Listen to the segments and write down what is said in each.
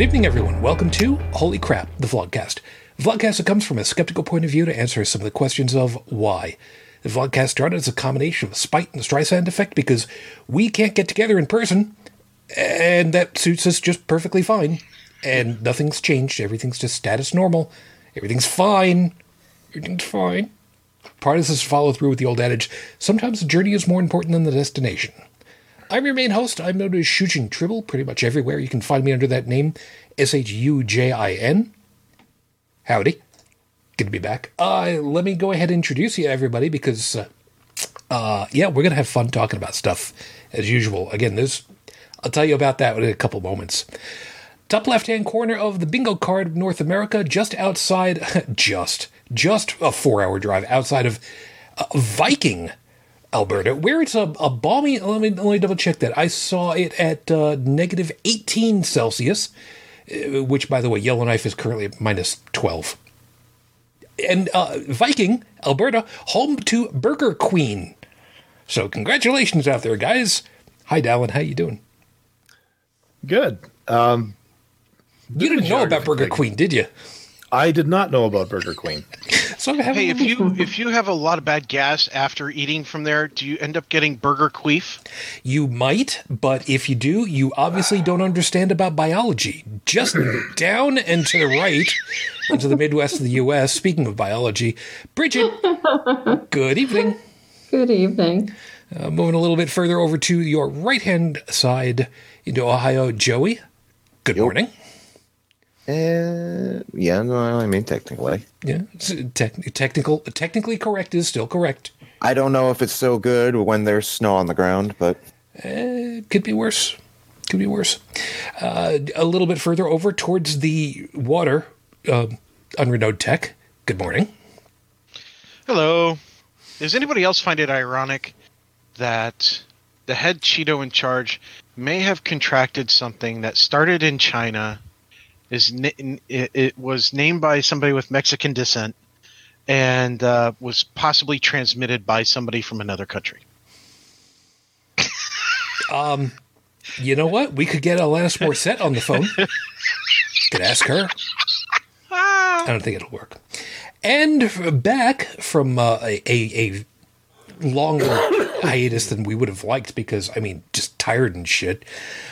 Good evening, everyone. Welcome to Holy Crap, the Vlogcast. The Vlogcast that comes from a skeptical point of view to answer some of the questions of why. The Vlogcast started as a combination of spite and the Streisand effect because we can't get together in person, and that suits us just perfectly fine. And nothing's changed. Everything's just status normal. Everything's fine. Everything's fine. Part of this is follow through with the old adage sometimes the journey is more important than the destination. I'm your main host. I'm known as Shujin Tribble pretty much everywhere. You can find me under that name, S H U J I N. Howdy. Good to be back. Uh, let me go ahead and introduce you everybody because, uh, uh, yeah, we're going to have fun talking about stuff as usual. Again, this, I'll tell you about that in a couple moments. Top left hand corner of the bingo card of North America, just outside, just, just a four hour drive outside of uh, Viking, Alberta, where it's a, a balmy. Let me, let me double check that. I saw it at uh, negative 18 Celsius, uh, which, by the way, Yellowknife is currently at minus 12. And uh, Viking, Alberta, home to Burger Queen. So congratulations out there, guys. Hi, Dallin. How you doing? Good. Um, you didn't know about Burger Queen, did you? I did not know about Burger Queen. so hey, if you if you have a lot of bad gas after eating from there, do you end up getting burger queef? You might, but if you do, you obviously don't understand about biology. Just down and to the right, into the Midwest of the U.S. Speaking of biology, Bridget. good evening. Good evening. Uh, moving a little bit further over to your right hand side into Ohio, Joey. Good yep. morning. Uh, yeah, no, I mean technically. Yeah, te- technical, technically correct is still correct. I don't know if it's so good when there's snow on the ground, but uh, could be worse. Could be worse. Uh, a little bit further over towards the water, uh, Unrenode Tech. Good morning. Hello. Does anybody else find it ironic that the head Cheeto in charge may have contracted something that started in China? Is it, was named by somebody with Mexican descent and uh, was possibly transmitted by somebody from another country. um, you know what? We could get Alanis Morissette on the phone. could ask her. I don't think it'll work. And back from uh, a, a longer hiatus than we would have liked because, I mean, just tired and shit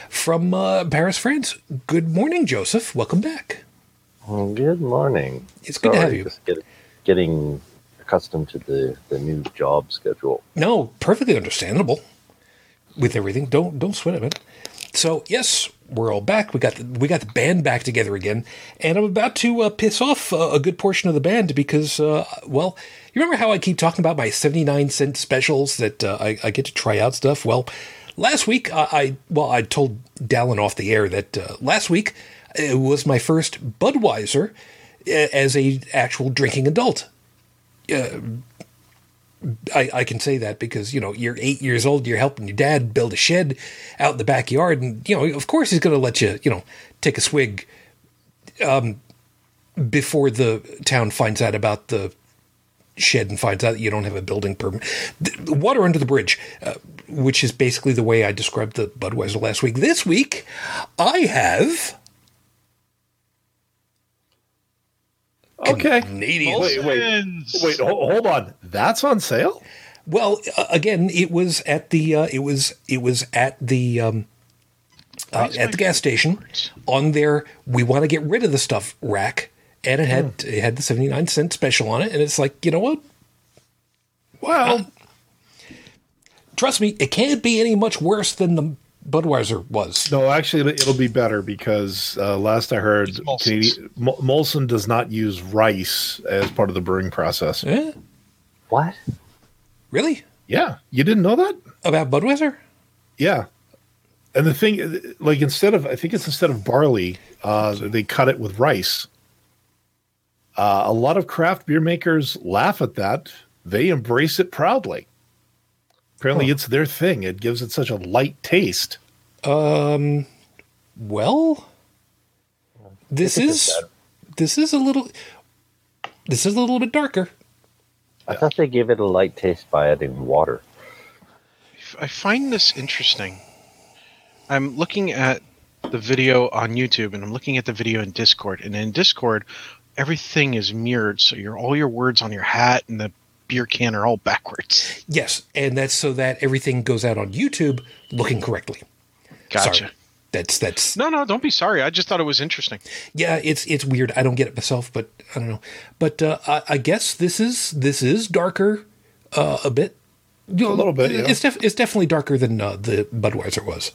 from uh, Paris, France. Good morning, Joseph. Welcome back. Well, good morning. It's good Sorry, to have you. Just get, getting accustomed to the, the new job schedule. No, perfectly understandable with everything. Don't don't sweat it. So yes, we're all back. We got the, we got the band back together again, and I'm about to uh, piss off uh, a good portion of the band because, uh, well, you remember how I keep talking about my 79 cent specials that uh, I, I, get to try out stuff. Well, Last week, I, I well, I told Dallin off the air that uh, last week it was my first Budweiser uh, as a actual drinking adult. Uh, I, I, can say that because you know you're eight years old, you're helping your dad build a shed out in the backyard, and you know of course he's going to let you you know take a swig um, before the town finds out about the shed and finds out that you don't have a building permit. The water under the bridge. Uh, which is basically the way I described the Budweiser last week. This week, I have. Okay. Canadian. Wait, wait, wait. Hold on. That's on sale. Well, uh, again, it was at the uh, it was it was at the um, uh, at the gas station on their we want to get rid of the stuff rack, and it had mm. it had the seventy nine cent special on it, and it's like you know what? Well, trust me, it can't be any much worse than the Budweiser was. No, actually, it'll be better because uh, last I heard, Canadian, Molson does not use rice as part of the brewing process. Yeah. What? Really? Yeah, you didn't know that about Budweiser? Yeah, and the thing, like, instead of I think it's instead of barley, uh, they cut it with rice. Uh, a lot of craft beer makers laugh at that. They embrace it proudly. Apparently, huh. it's their thing. It gives it such a light taste. Um, well, this is this is a little this is a little bit darker. I thought they gave it a light taste by adding water. I find this interesting. I'm looking at the video on YouTube and I'm looking at the video in Discord, and in Discord, everything is mirrored. So your all your words on your hat and the beer can are all backwards. Yes, and that's so that everything goes out on YouTube looking correctly. Gotcha. Sorry. That's that's No, no, don't be sorry. I just thought it was interesting. yeah. It's it's weird. I don't get it myself, but I don't know. But uh, I, I guess this is this is darker uh, a bit. You know, A little bit, yeah. It's def- it's definitely darker than uh, the Budweiser was.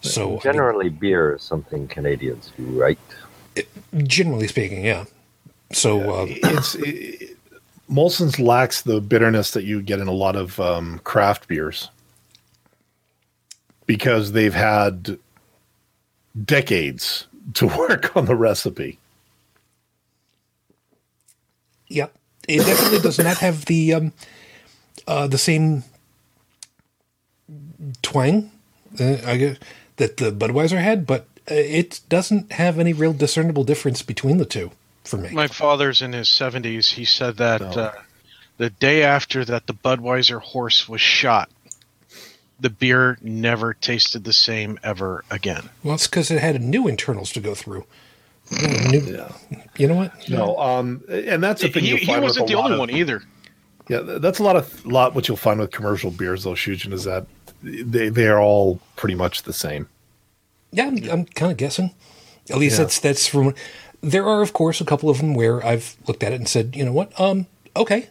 So I mean, Generally, beer is something Canadians do right. generally speaking, yeah. So uh, it's it, Molson's lacks the bitterness that you get in a lot of um, craft beers because they've had decades to work on the recipe. Yeah, it definitely does not have the um, uh, the same twang uh, I guess, that the Budweiser had, but uh, it doesn't have any real discernible difference between the two for me. My father's in his 70s. He said that uh, the day after that the Budweiser horse was shot, the beer never tasted the same ever again. well, it's because it had new internals to go through. Yeah, You know what? No, um, and that's the thing He, he wasn't the only of- one either. Yeah, that's a lot of lot what you'll find with commercial beers, though. Shujin is that they they are all pretty much the same. Yeah, I'm, I'm kind of guessing. At least Yeah. that's that's from. There are, of course, a couple of them where I've looked at it and said, you know what, um, okay.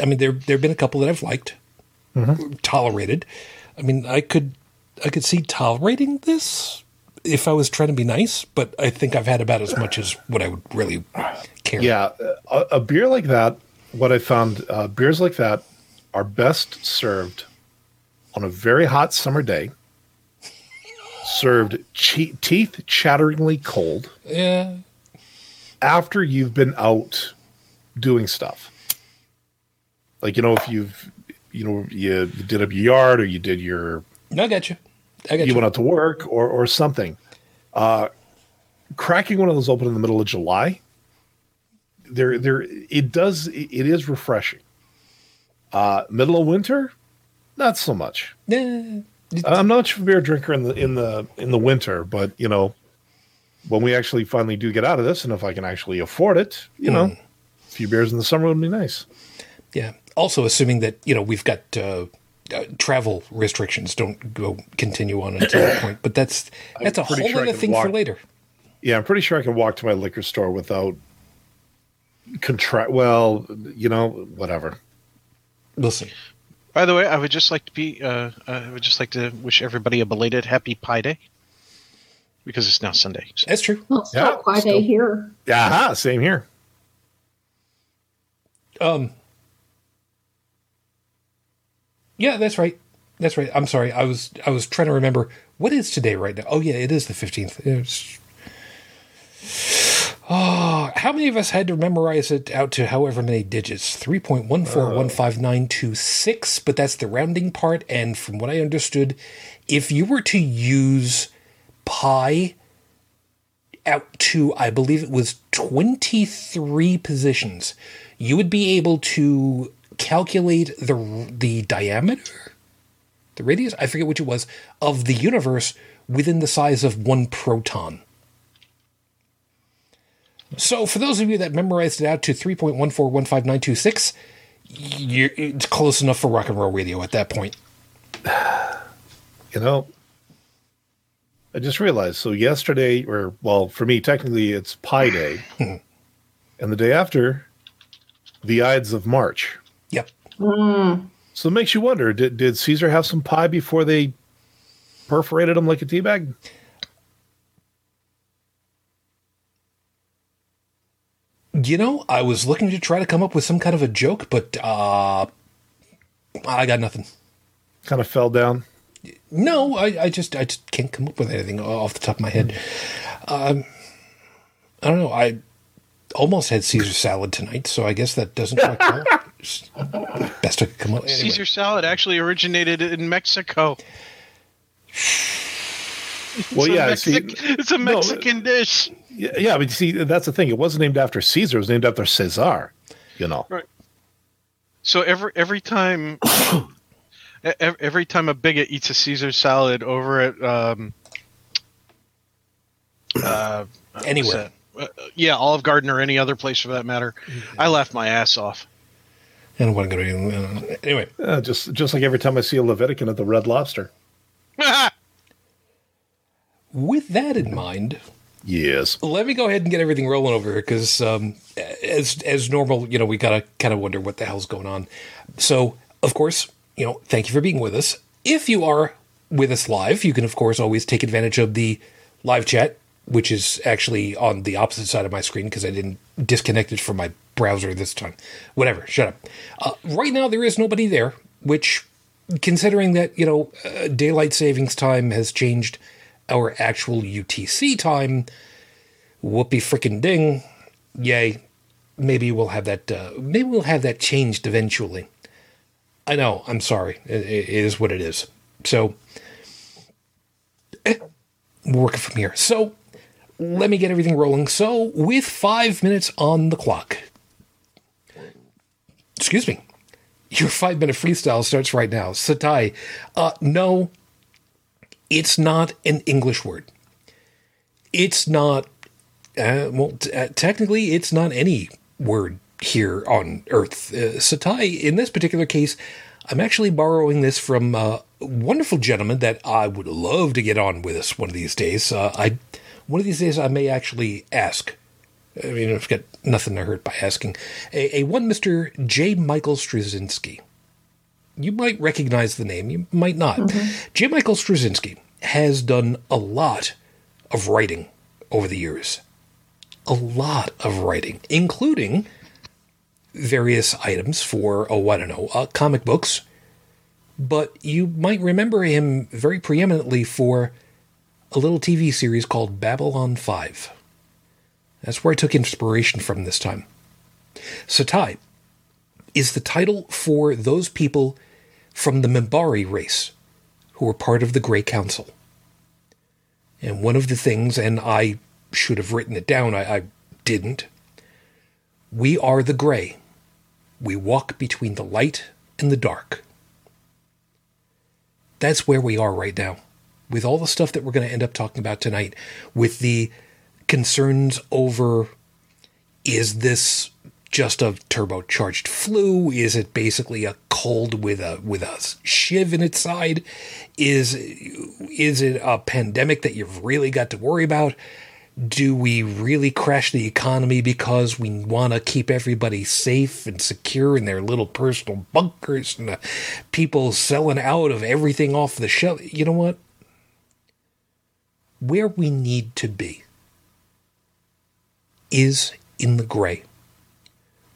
I mean, there there've been a couple that I've liked, tolerated. I mean, I could I could see tolerating this if I was trying to be nice, but I think I've had about as much as what I would really care. Yeah, a, a beer like that. What I found, uh, beers like that are best served on a very hot summer day, served che- teeth chatteringly cold yeah, after you've been out doing stuff. Like you know, if you've you know you, did up your yard or you did your no, I got you. I got you you. went out to work or or something. Uh, cracking one of those open in the middle of July, there there it does it is refreshing. Uh, middle of winter, not so much. Yeah, I'm not a beer drinker in the in the in the winter, but you know, when we actually finally do get out of this, and if I can actually afford it, you know, a few beers in the summer would be nice. Yeah. Also, assuming that you know we've got uh, uh, travel restrictions don't go continue on until that point, but that's that's a whole sure other thing for later. Yeah, I'm pretty sure I can walk to my liquor store without contract. Well, you know, whatever. We'll see. By the way, I would just like to be uh, I would just like to wish everybody a belated happy Pi Day because it's now Sunday. So- That's true. Well, it's Yeah, not quite still- a here. Aha, same here. Um. Yeah, that's right. That's right. I'm sorry. I was I was trying to remember what is today right now. Oh yeah, it is the fifteenth. Oh, how many of us had to memorize it out to however many digits? Three point one four one five nine two six. But that's the rounding part. And from what I understood, if you were to use pi out to, I believe it was 23 positions, you would be able to calculate the the diameter, the radius, I forget which it was, of the universe within the size of one proton. So, for those of you that memorized it out to 3.1415926, you're, it's close enough for rock and roll radio at that point. You know, I just realized. So yesterday, or well, for me, technically, it's Pi Day, and the day after, the Ides of March. Yep. Hmm. So it makes you wonder: Did did Caesar have some pie before they perforated him like a tea bag? You know, I was looking to try to come up with some kind of a joke, but uh, I got nothing. Kind of fell down. No, I, I just I just can't come up with anything off the top of my head. Um, I don't know. I almost had Caesar salad tonight, so I guess that doesn't quite count. Best I could come up. Anyway. Caesar salad actually originated in Mexico. Well, It's a yeah, see, it's a no, Mexican dish. Yeah, yeah, but you see, that's the thing. It wasn't named after Caesar. It was named after Caesar. You know. Right. So every every time, every time a bigot eats a Caesar salad over at um, uh, Anywhere. Uh, yeah, Olive Garden or any other place for that matter. I laugh my ass off. I don't want to go to uh, anyway. Uh, just just like every time I see a Levitican at the Red Lobster. With that in mind, Yes. let me go ahead and get everything rolling over here because, um, as as normal, you know, we gotta kind of wonder what the hell's going on. So, of course, you know, thank you for being with us. If you are with us live, you can of course always take advantage of the live chat, which is actually on the opposite side of my screen because I didn't disconnect it from my browser this time. Whatever, shut up. Uh, right now, there is nobody there, which, considering that you know, uh, daylight savings time has changed our actual UTC time. Whoopee frickin' ding. Yay. Maybe we'll have that uh, maybe we'll have that changed eventually. I know. I'm sorry. It, it is what it is. So eh, we're working from here. So let me get everything rolling. So with five minutes on the clock excuse me your five minute freestyle starts right now. Satai uh no it's not an english word it's not uh, well, t- uh, technically, it's not any word here on Earth. Uh, Satai, in this particular case, I'm actually borrowing this from a wonderful gentleman that I would love to get on with us one of these days. Uh, I, one of these days, I may actually ask. I mean, I've got nothing to hurt by asking. A, a one Mister J. Michael Straczynski. You might recognize the name. You might not. J. Michael Straczynski has done a lot of writing over the years a lot of writing, including various items for, oh, I don't know, uh, comic books. But you might remember him very preeminently for a little TV series called Babylon 5. That's where I took inspiration from this time. Satai is the title for those people from the Minbari race who were part of the Grey Council. And one of the things, and I should have written it down. I, I didn't. We are the gray. We walk between the light and the dark. That's where we are right now. With all the stuff that we're going to end up talking about tonight, with the concerns over is this just a turbocharged flu? Is it basically a cold with a with a shiv in its side? Is is it a pandemic that you've really got to worry about? do we really crash the economy because we want to keep everybody safe and secure in their little personal bunkers and people selling out of everything off the shelf? You know what? Where we need to be is in the gray.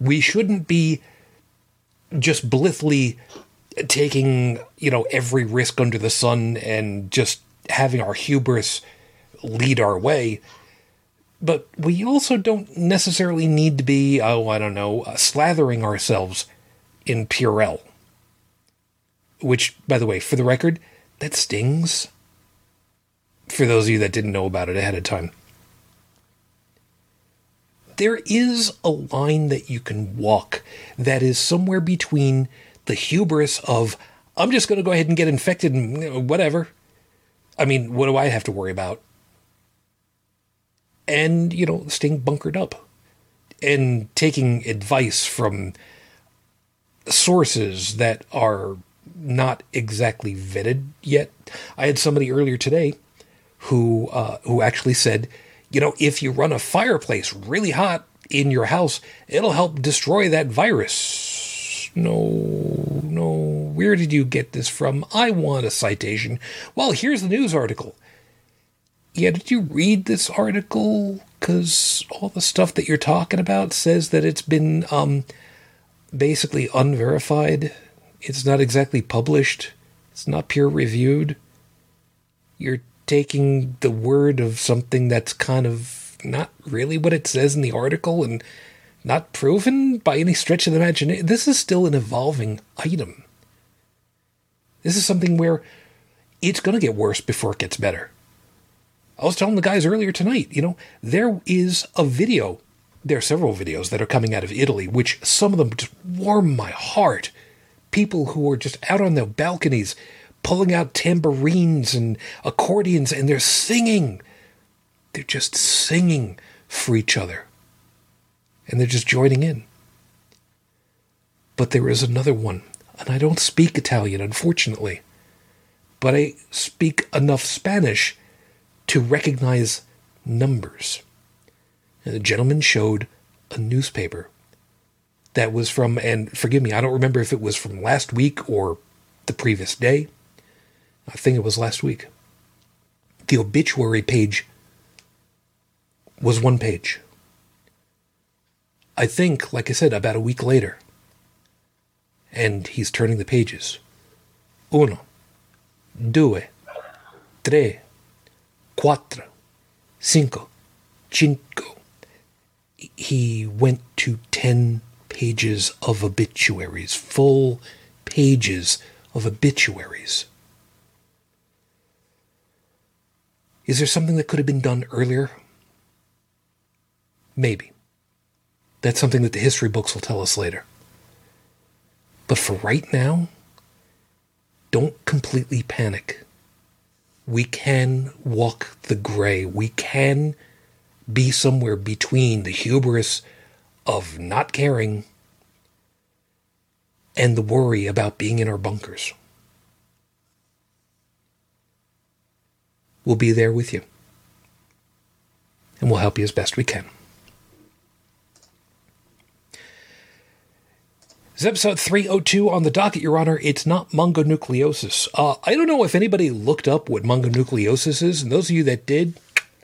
We shouldn't be just blithely taking, you know, every risk under the sun and just having our hubris lead our way but we also don't necessarily need to be, oh, I don't know, uh, slathering ourselves in Purell. Which, by the way, for the record, that stings. For those of you that didn't know about it ahead of time. There is a line that you can walk that is somewhere between the hubris of, I'm just going to go ahead and get infected and whatever. I mean, what do I have to worry about? and you know staying bunkered up and taking advice from sources that are not exactly vetted yet. I had somebody earlier today who uh, who actually said, you know, if you run a fireplace really hot in your house, it'll help destroy that virus. No, no. Where did you get this from? I want a citation. Well, here's the news article yeah, did you read this article? Because all the stuff that you're talking about says that it's been um, basically unverified. It's not exactly published. It's not peer reviewed. You're taking the word of something that's kind of not really what it says in the article and not proven by any stretch of the imagination. This is still an evolving item. This is something where it's going to get worse before it gets better. I was telling the guys earlier tonight, you know, there is a video. There are several videos that are coming out of Italy, which some of them just warm my heart. People who are just out on their balconies pulling out tambourines and accordions and they're singing. they're just singing for each other. And they're just joining in. But there is another one, and I don't speak Italian, unfortunately. But I speak enough Spanish to recognize numbers. And the gentleman showed a newspaper that was from, and forgive me, I don't remember if it was from last week or the previous day. I think it was last week. The obituary page was one page. I think, like I said, about a week later. And he's turning the pages. Uno, due, tre, quattro, cinco, cinco. He went to 10 pages of obituaries, full pages of obituaries. Is there something that could have been done earlier? Maybe. That's something that the history books will tell us later. But for right now, don't completely panic. We can walk the gray. We can be somewhere between the hubris of not caring and the worry about being in our bunkers. We'll be there with you. And we'll help you as best we can. This is episode 302 on the docket, Your Honor. It's not mongonucleosis. Uh, I don't know if anybody looked up what mongonucleosis is, and those of you that did,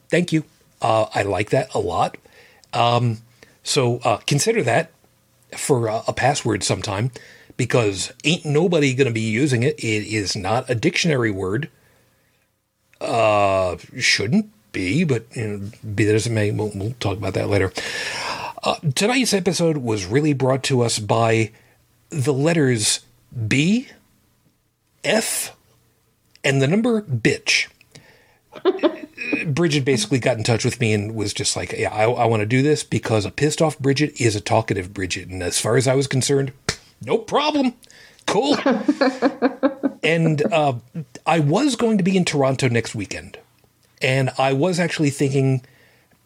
thank you. Uh, I like that a lot. Um, so uh, consider that for a password sometime because ain't nobody going to be using it. It is not a dictionary word. Uh, shouldn't be, but you know, be that as it may, we'll, we'll talk about that later. Uh, tonight's episode was really brought to us by the letters B, F, and the number bitch. Bridget basically got in touch with me and was just like, "Yeah, I, I want to do this because a pissed off Bridget is a talkative Bridget." And as far as I was concerned, no problem, cool. and uh, I was going to be in Toronto next weekend, and I was actually thinking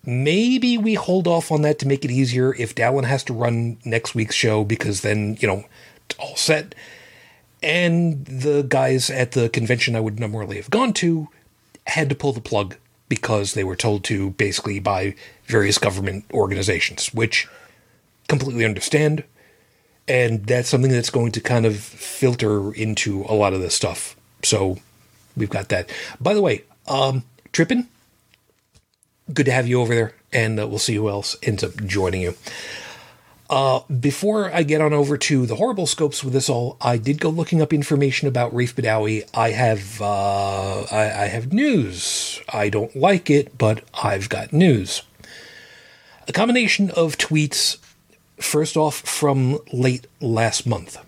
maybe we hold off on that to make it easier if Dallin has to run next week's show because then you know it's all set. And the guys at the convention I would normally have gone to had to pull the plug because they were told to basically by various government organizations, which completely understand. And that's something that's going to kind of filter into a lot of this stuff. So we've got that. By the way, um, Trippin, good to have you over there, and uh, we'll see who else ends up joining you. Uh, before I get on over to the horrible scopes with this all, I did go looking up information about Raif Badawi. I have uh, I, I have news. I don't like it, but I've got news. A combination of tweets. First off, from late last month,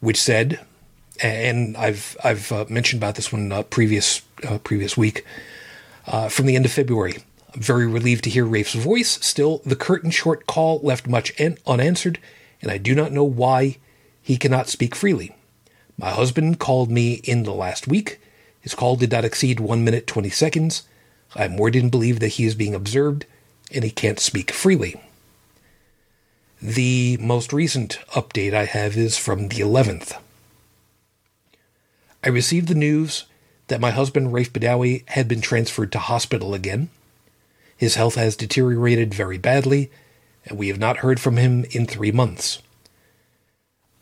which said, and I've I've uh, mentioned about this one uh, previous uh, previous week, uh, from the end of February. I'm very relieved to hear Raif's voice. Still, the curtain short call left much an- unanswered, and I do not know why he cannot speak freely. My husband called me in the last week. His call did not exceed 1 minute 20 seconds. I more than believe that he is being observed and he can't speak freely. The most recent update I have is from the 11th. I received the news that my husband, Raif Badawi, had been transferred to hospital again. His health has deteriorated very badly, and we have not heard from him in three months.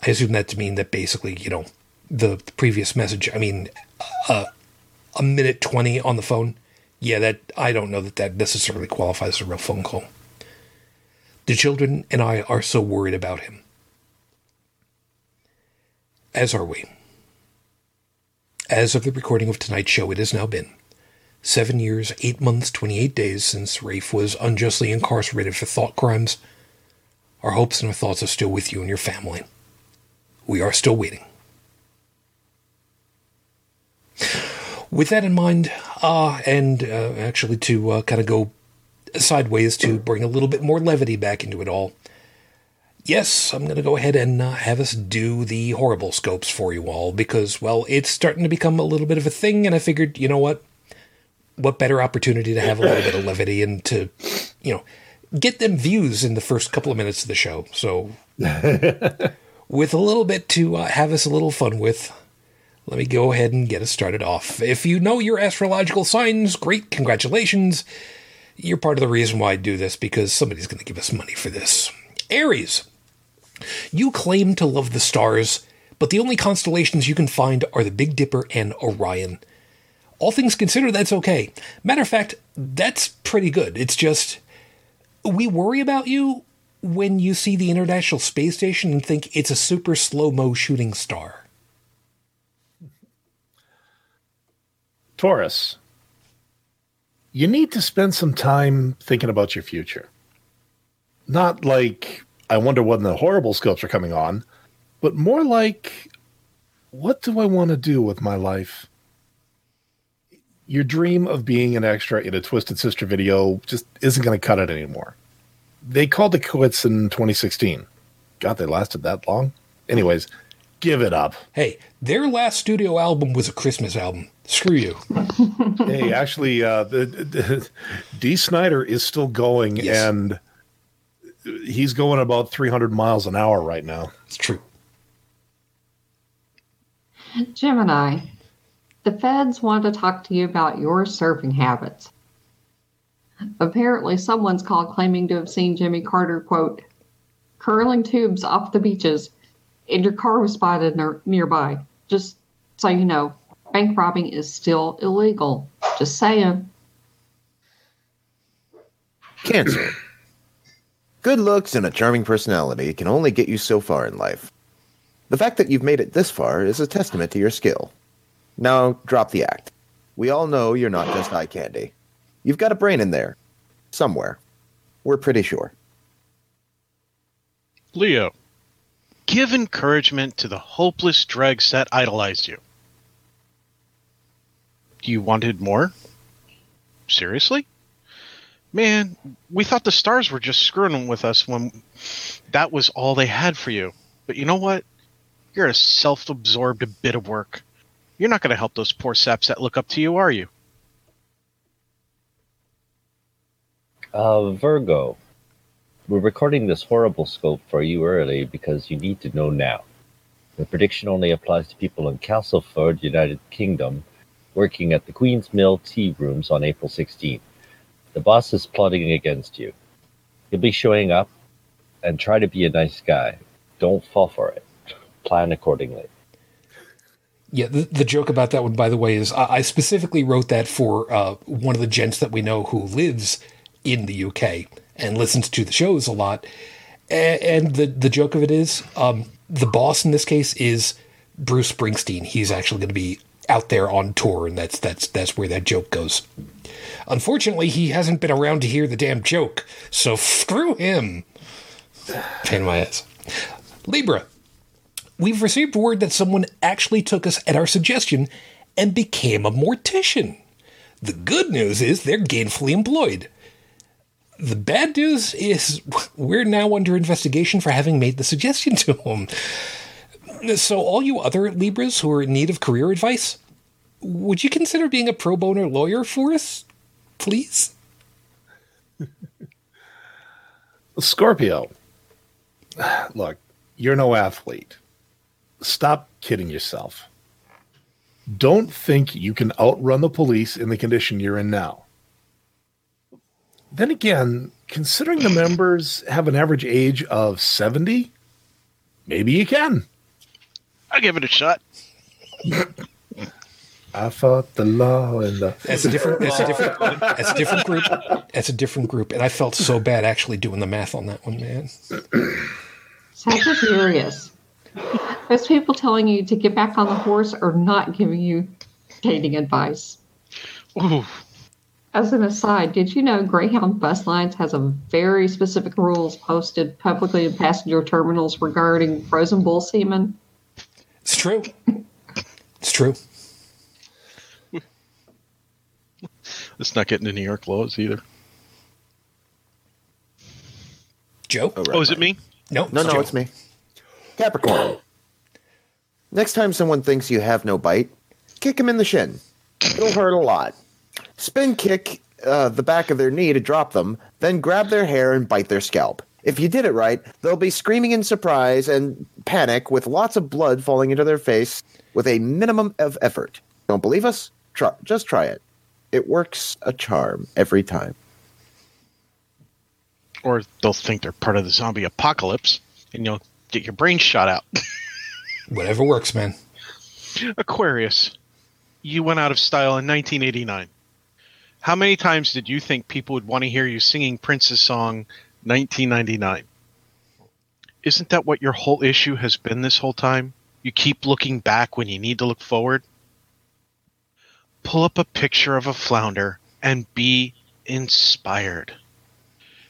I assume that to mean that basically, you know, the previous message, I mean, uh, a minute 20 on the phone. Yeah, that I don't know that that necessarily qualifies as a real phone call. The children and I are so worried about him. As are we. As of the recording of tonight's show, it has now been seven years, eight months, 28 days since Raif was unjustly incarcerated for thought crimes. Our hopes and our thoughts are still with you and your family. We are still waiting. With that in mind, uh, and uh, actually to uh, kind of go sideways to bring a little bit more levity back into it all, yes, I'm going to go ahead and uh, have us do the horrible scopes for you all because, well, it's starting to become a little bit of a thing, and I figured, you know what? what better opportunity to have a little bit of levity and to, you know, get them views in the first couple of minutes of the show. So, with a little bit to uh, have us a little fun with, let me go ahead and get us started off. If you know your astrological signs, great, congratulations. You're part of the reason why I do this because somebody's going to give us money for this. Aries, you claim to love the stars, but the only constellations you can find are the Big Dipper and Orion. All things considered, that's okay. Matter of fact, that's pretty good. It's just, we worry about you when you see the International Space Station and think it's a super slow mo shooting star. Taurus, you need to spend some time thinking about your future. Not like, I wonder when the horrible scopes are coming on, but more like, what do I want to do with my life? Your dream of being an extra in a Twisted Sister video just isn't going to cut it anymore. They called it quits in 2016. God, they lasted that long? Anyways, give it up. Hey, their last studio album was a Christmas album. Screw you. hey, actually, uh, the, the, Dee Snider is still going, Yes. and he's going about 300 miles an hour right now. It's true. Gemini, the feds want to talk to you about your surfing habits. Apparently, someone's called claiming to have seen Jimmy Carter, quote, curling tubes off the beaches, and your car was spotted near- nearby. Just so you know, bank robbing is still illegal. Just saying. Cancer. Good looks and a charming personality can only get you so far in life. The fact that you've made it this far is a testament to your skill. Now, drop the act. We all know you're not just eye candy. You've got a brain in there. Somewhere. We're pretty sure. Leo, give encouragement to the hopeless dregs that idolized you. You wanted more? Seriously? Man, we thought the stars were just screwing with us when that was all they had for you. But you know what? You're a self absorbed bit of work. You're not going to help those poor saps that look up to you, are you? Uh, Virgo, we're recording this horrible scope for you early because you need to know now. The prediction only applies to people in Castleford, United Kingdom, working at the Queen's Mill tea rooms on April 16th. The boss is plotting against you. He'll be showing up and try to be a nice guy. Don't fall for it. Plan accordingly. Yeah, the, the joke about that one, by the way, is I, I specifically wrote that for uh, one of the gents that we know who lives in the UK and listens to the shows a lot. And the the joke of it is, um, the boss in this case is Bruce Springsteen. He's actually going to be out there on tour, and that's that's that's where that joke goes. Unfortunately, he hasn't been around to hear the damn joke, so screw him. Pain in my ass. Libra, we've received word that someone actually took us at our suggestion and became a mortician. The good news is they're gainfully employed. The bad news is we're now under investigation for having made the suggestion to him. So, all you other Libras who are in need of career advice, would you consider being a pro bono lawyer for us? Please? Scorpio, look, you're no athlete. Stop kidding yourself. Don't think you can outrun the police in the condition you're in now. Then again, considering the members have an average age of 70, maybe you can. I'll give it a shot. I fought the law and the. That's a different. That's a different. That's a different group. That's a different group. And I felt so bad actually doing the math on that one, man. Sagittarius. Those people telling you to get back on the horse are not giving you dating advice. Ooh, As an aside, did you know Greyhound Bus Lines has a very specific rules posted publicly in passenger terminals regarding frozen bull semen? It's true. It's true. it's not getting to New York laws either. Joe? Oh, right, Oh, is it me? No, No, no, Joe. it's me. Capricorn. Next time someone thinks you have no bite, kick him in the shin. It'll hurt a lot. Spin kick uh, the back of their knee to drop them, then grab their hair and bite their scalp. If you did it right, they'll be screaming in surprise and panic with lots of blood falling into their face with a minimum of effort. Don't believe us? Try, just try it. It works a charm every time. Or they'll think they're part of the zombie apocalypse and you'll get your brain shot out. Whatever works, man. Aquarius, you went out of style in 1989. How many times did you think people would want to hear you singing Prince's song 1999? Isn't that what your whole issue has been this whole time? You keep looking back when you need to look forward? Pull up a picture of a flounder and be inspired.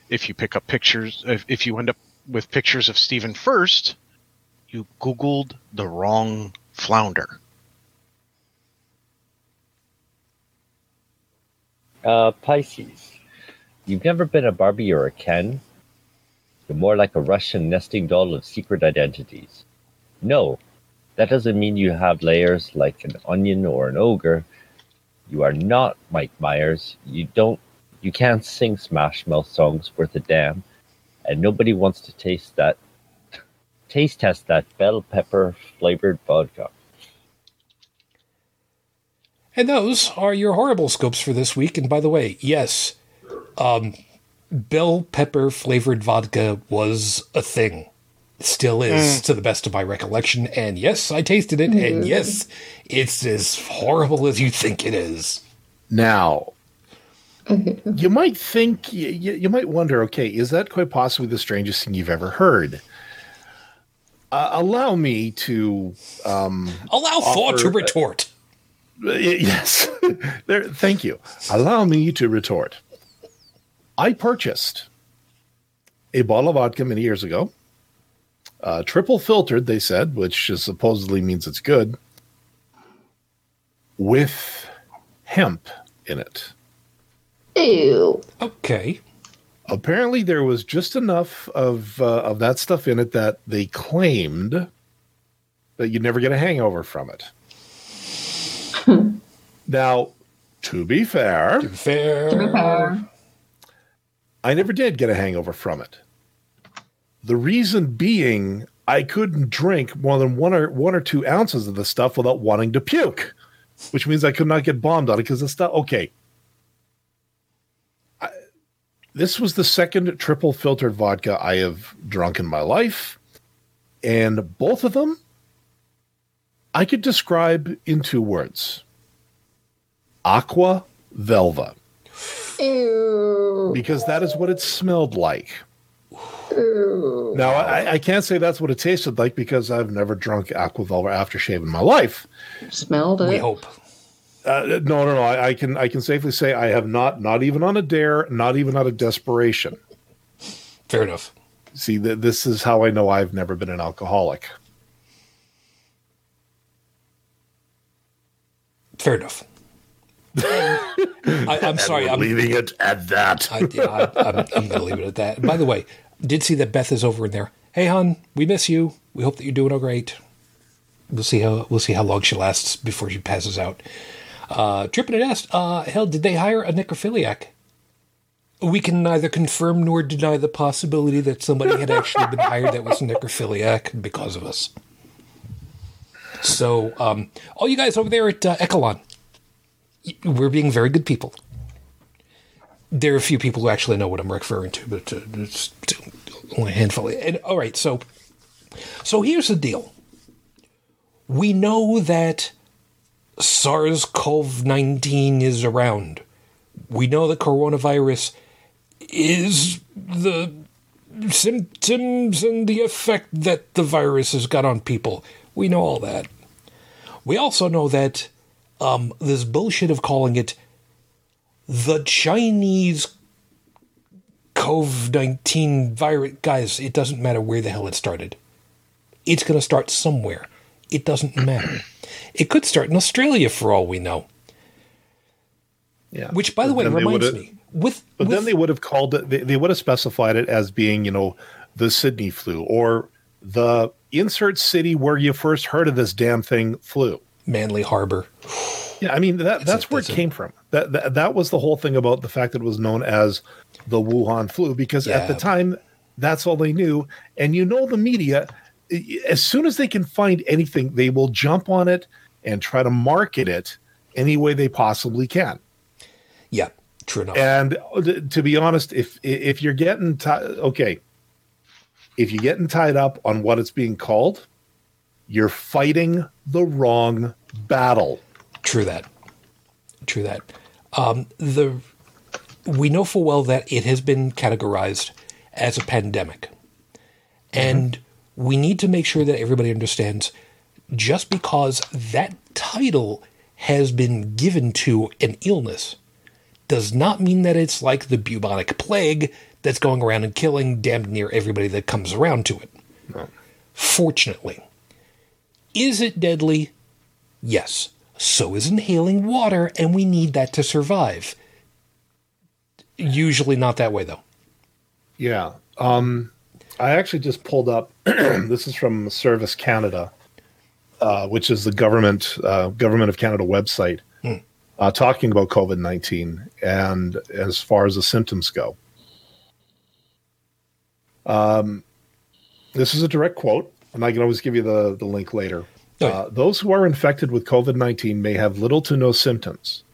If you pick up pictures, if, if you end up with pictures of Stephen Furst, you Googled the wrong flounder. Uh, Pisces. You've never been a Barbie or a Ken? You're more like a Russian nesting doll of secret identities. No, that doesn't mean you have layers like an onion or an ogre. You are not Mike Myers. You don't you can't sing Smash Mouth songs worth a damn, and nobody wants to taste that taste test that bell pepper flavored vodka. And those are your horrible scopes for this week. And by the way, yes, um, bell pepper flavored vodka was a thing. Still is, to the best of my recollection. And yes, I tasted it. And yes, it's as horrible as you think it is. Now, you might think, you, you might wonder, okay, is that quite possibly the strangest thing you've ever heard? Uh, allow me to um, Allow thought to Offer- retort. Y- Yes. there, thank you. Allow me to retort. I purchased a bottle of vodka many years ago, uh, triple filtered, they said, which is supposedly means it's good, with hemp in it. Ew. Okay. Apparently, there was just enough of uh, of that stuff in it that they claimed that you'd never get a hangover from it. Now, to be fair, to be Fair. to be fair, I never did get a hangover from it. The reason being, I couldn't drink more than one or one or two ounces of the stuff without wanting to puke, which means I could not get bombed on it because the stuff. Okay, I, this was the second triple filtered vodka I have drunk in my life, and both of them, I could describe in two words: aqua velva Ew. because that is what it smelled like. Ew. Now, I, I can't say that's what it tasted like because I've never drunk Aqua Velva aftershave in my life. Smelled We hope. Uh, no, no, no. I, I can I can safely say I have not, not even on a dare, not even out of desperation. Fair enough. See, th- this is how I know I've never been an alcoholic. Fair enough. I, I'm sorry. I'm, leaving it at that. I, I, I'm, I'm going to leave it at that. By the way, did see that Beth is over in there. Hey, hon, we miss you. We hope that you're doing all great. We'll see how we'll see how long she lasts before she passes out. Uh, Trippin had asked, uh, hell, did they hire a necrophiliac? We can neither confirm nor deny the possibility that somebody had actually been hired that was a necrophiliac because of us. So, um, all you guys over there at uh, Echelon, we're being very good people there are a few people who actually know what I'm referring to, but uh, it's only a handful. And all right, so so here's the deal. We know that SARS-CoV-19 is around. We know that coronavirus is the symptoms and the effect that the virus has got on people. We know all that. We also know that um, this bullshit of calling it the Chinese COVID 19 virus, guys, it doesn't matter where the hell it started. It's going to start somewhere. It doesn't matter. It could start in Australia for all we know. Yeah. Which, by the But way, reminds me with, But with then they would have called it. They, they would have specified it as being, you know, the Sydney flu or the insert city where you first heard of this damn thing flu. Manly Harbor. Yeah, I mean that That's it, where it it. came from. That, that that was the whole thing about the fact that it was known as the Wuhan flu because at the time that's all they knew. And you know the media, as soon as they can find anything, they will jump on it and try to market it any way they possibly can. Yeah, true enough. And uh, to be honest, if if you're getting ti okay, if you're getting tied up on what it's being called, you're fighting the wrong battle. True that. True that. Um, the we know full well that it has been categorized as a pandemic, and we need to make sure that everybody understands. Just because that title has been given to an illness does not mean that it's like the bubonic plague that's going around and killing damn near everybody that comes around to it. Fortunately. Is it deadly? Yes. So is inhaling water, and we need that to survive. Usually not that way, though. Yeah. Um, I actually just pulled up. this is from Service Canada, uh, which is the government uh, government of Canada website, uh, talking about COVID nineteen and as far as the symptoms go. Um, this is a direct quote, and I can always give you the the link later. Oh, yeah. Uh, those who are infected with COVID 19 may have little to no symptoms.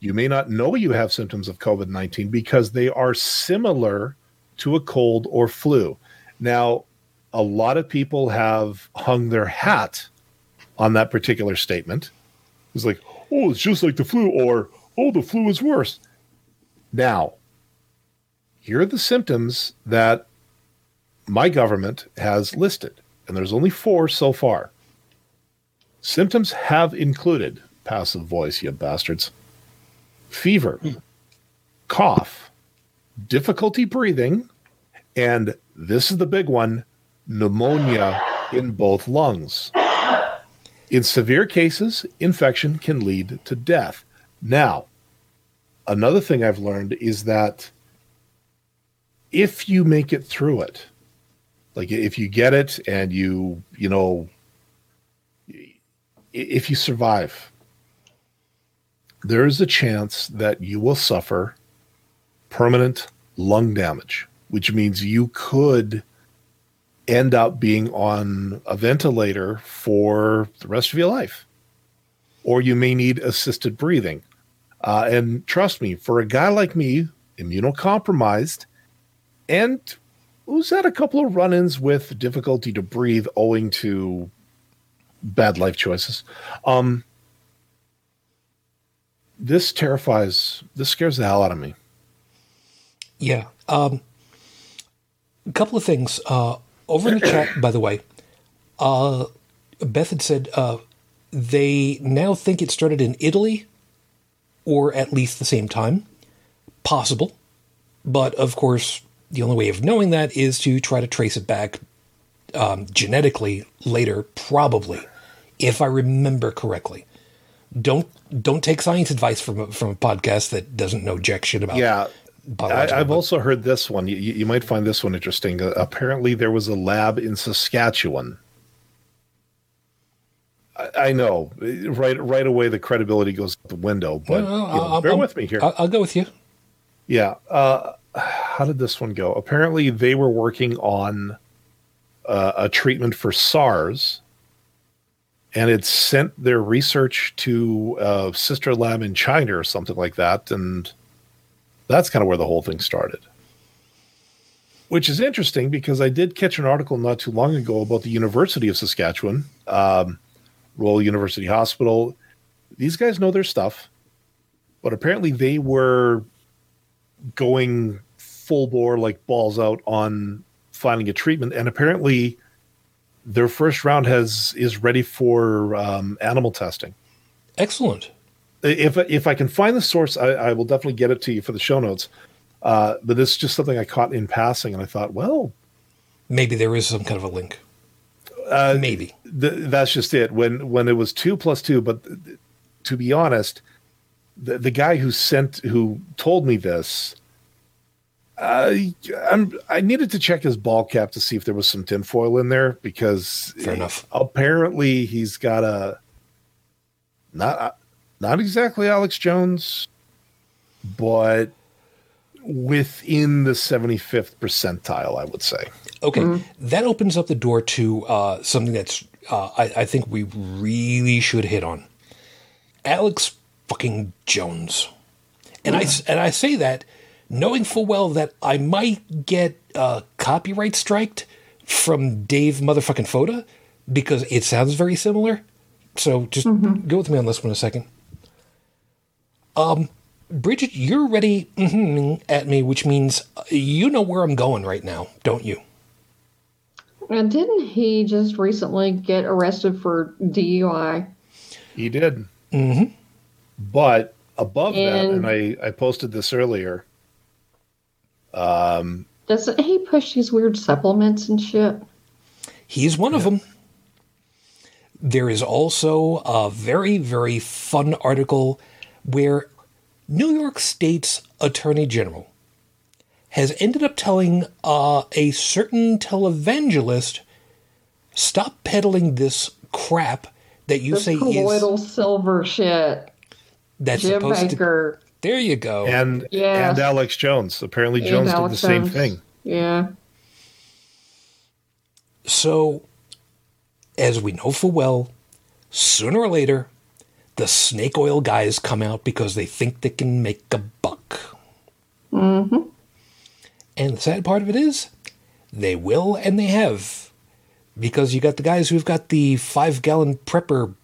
You may not know you have symptoms of COVID 19 because they are similar to a cold or flu. Now, a lot of people have hung their hat on that particular statement. It's like, oh, it's just like the flu, or oh, the flu is worse. Now, here are the symptoms that my government has listed, and there's only four so far. Symptoms have included passive voice, you bastards, fever, hmm. cough, difficulty breathing, and this is the big one pneumonia in both lungs. In severe cases, infection can lead to death. Now, another thing I've learned is that if you make it through it, like if you get it and you, you know, if you survive, there is a chance that you will suffer permanent lung damage, which means you could end up being on a ventilator for the rest of your life. Or you may need assisted breathing. Uh, and trust me, for a guy like me, immunocompromised, and who's had a couple of run ins with difficulty to breathe owing to bad life choices. Um, this terrifies, this scares the hell out of me. Yeah. Um, a couple of things. Uh, over in the chat, by the way, uh, Beth had said uh, they now think it started in Italy or at least the same time. Possible. But of course, the only way of knowing that is to try to trace it back um, genetically later, probably, if I remember correctly. Don't don't take science advice from a, from a podcast that doesn't know jack shit about. Yeah. I, I've but- also heard this one. You, you might find this one interesting. Uh, apparently, there was a lab in Saskatchewan. I, I know, right right away, the credibility goes out the window. But No, no, you know, I'll- bear I'll- with me here. I'll, I'll go with you. Yeah. Uh, how did this one go? Apparently, they were working on uh, a treatment for SARS, and it sent their research to a sister lab in China or something like that, and that's kind of where the whole thing started. Which is interesting because I did catch an article not too long ago about the University of Saskatchewan, um, Royal University Hospital. These guys know their stuff, but apparently they were going full bore like balls out on finding a treatment and apparently their first round has is ready for um, animal testing Excellent. if if i can find the source I, I will definitely get it to you for the show notes uh, but this is just something i caught in passing and i thought well Maybe there is some kind of a link. uh, Maybe. th- that's just it when when it was two plus two but th- to be honest the, the guy who sent who told me this uh, I'm, I needed to check his ball cap to see if there was some tinfoil in there because Fair enough. apparently he's got a not not exactly Alex Jones, but within the 75th percentile, I would say. Okay, that opens up the door to uh, something that's uh, I, I think we really should hit on. Alex fucking Jones, and I s- and I say that knowing full well that I might get uh, copyright striked from Dave motherfucking Foda because it sounds very similar. So just go with me on this one a second. Um, Brigid, you're ready mhm at me, which means uh, you know where I'm going right now, don't you? And didn't he just recently get arrested for DUI? He did. Mm-hmm. But above that, And- and I, I posted this earlier. Doesn't he push these weird supplements and shit? He's one of them. There is also a very, very fun article where New York State's Attorney General has ended up telling uh, a certain televangelist stop peddling this crap that you The say is colloidal silver shit. that's Jim supposed to. Bakker. There you go. And Yes. and Alex Jones. Apparently and Jones did Alex the same thing. Yeah. So, as we know full well, sooner or later, the snake oil guys come out because they think they can make a buck. Mm-hmm. And the sad part of it is, they will and they have. Because you got the guys who've got the five gallon prepper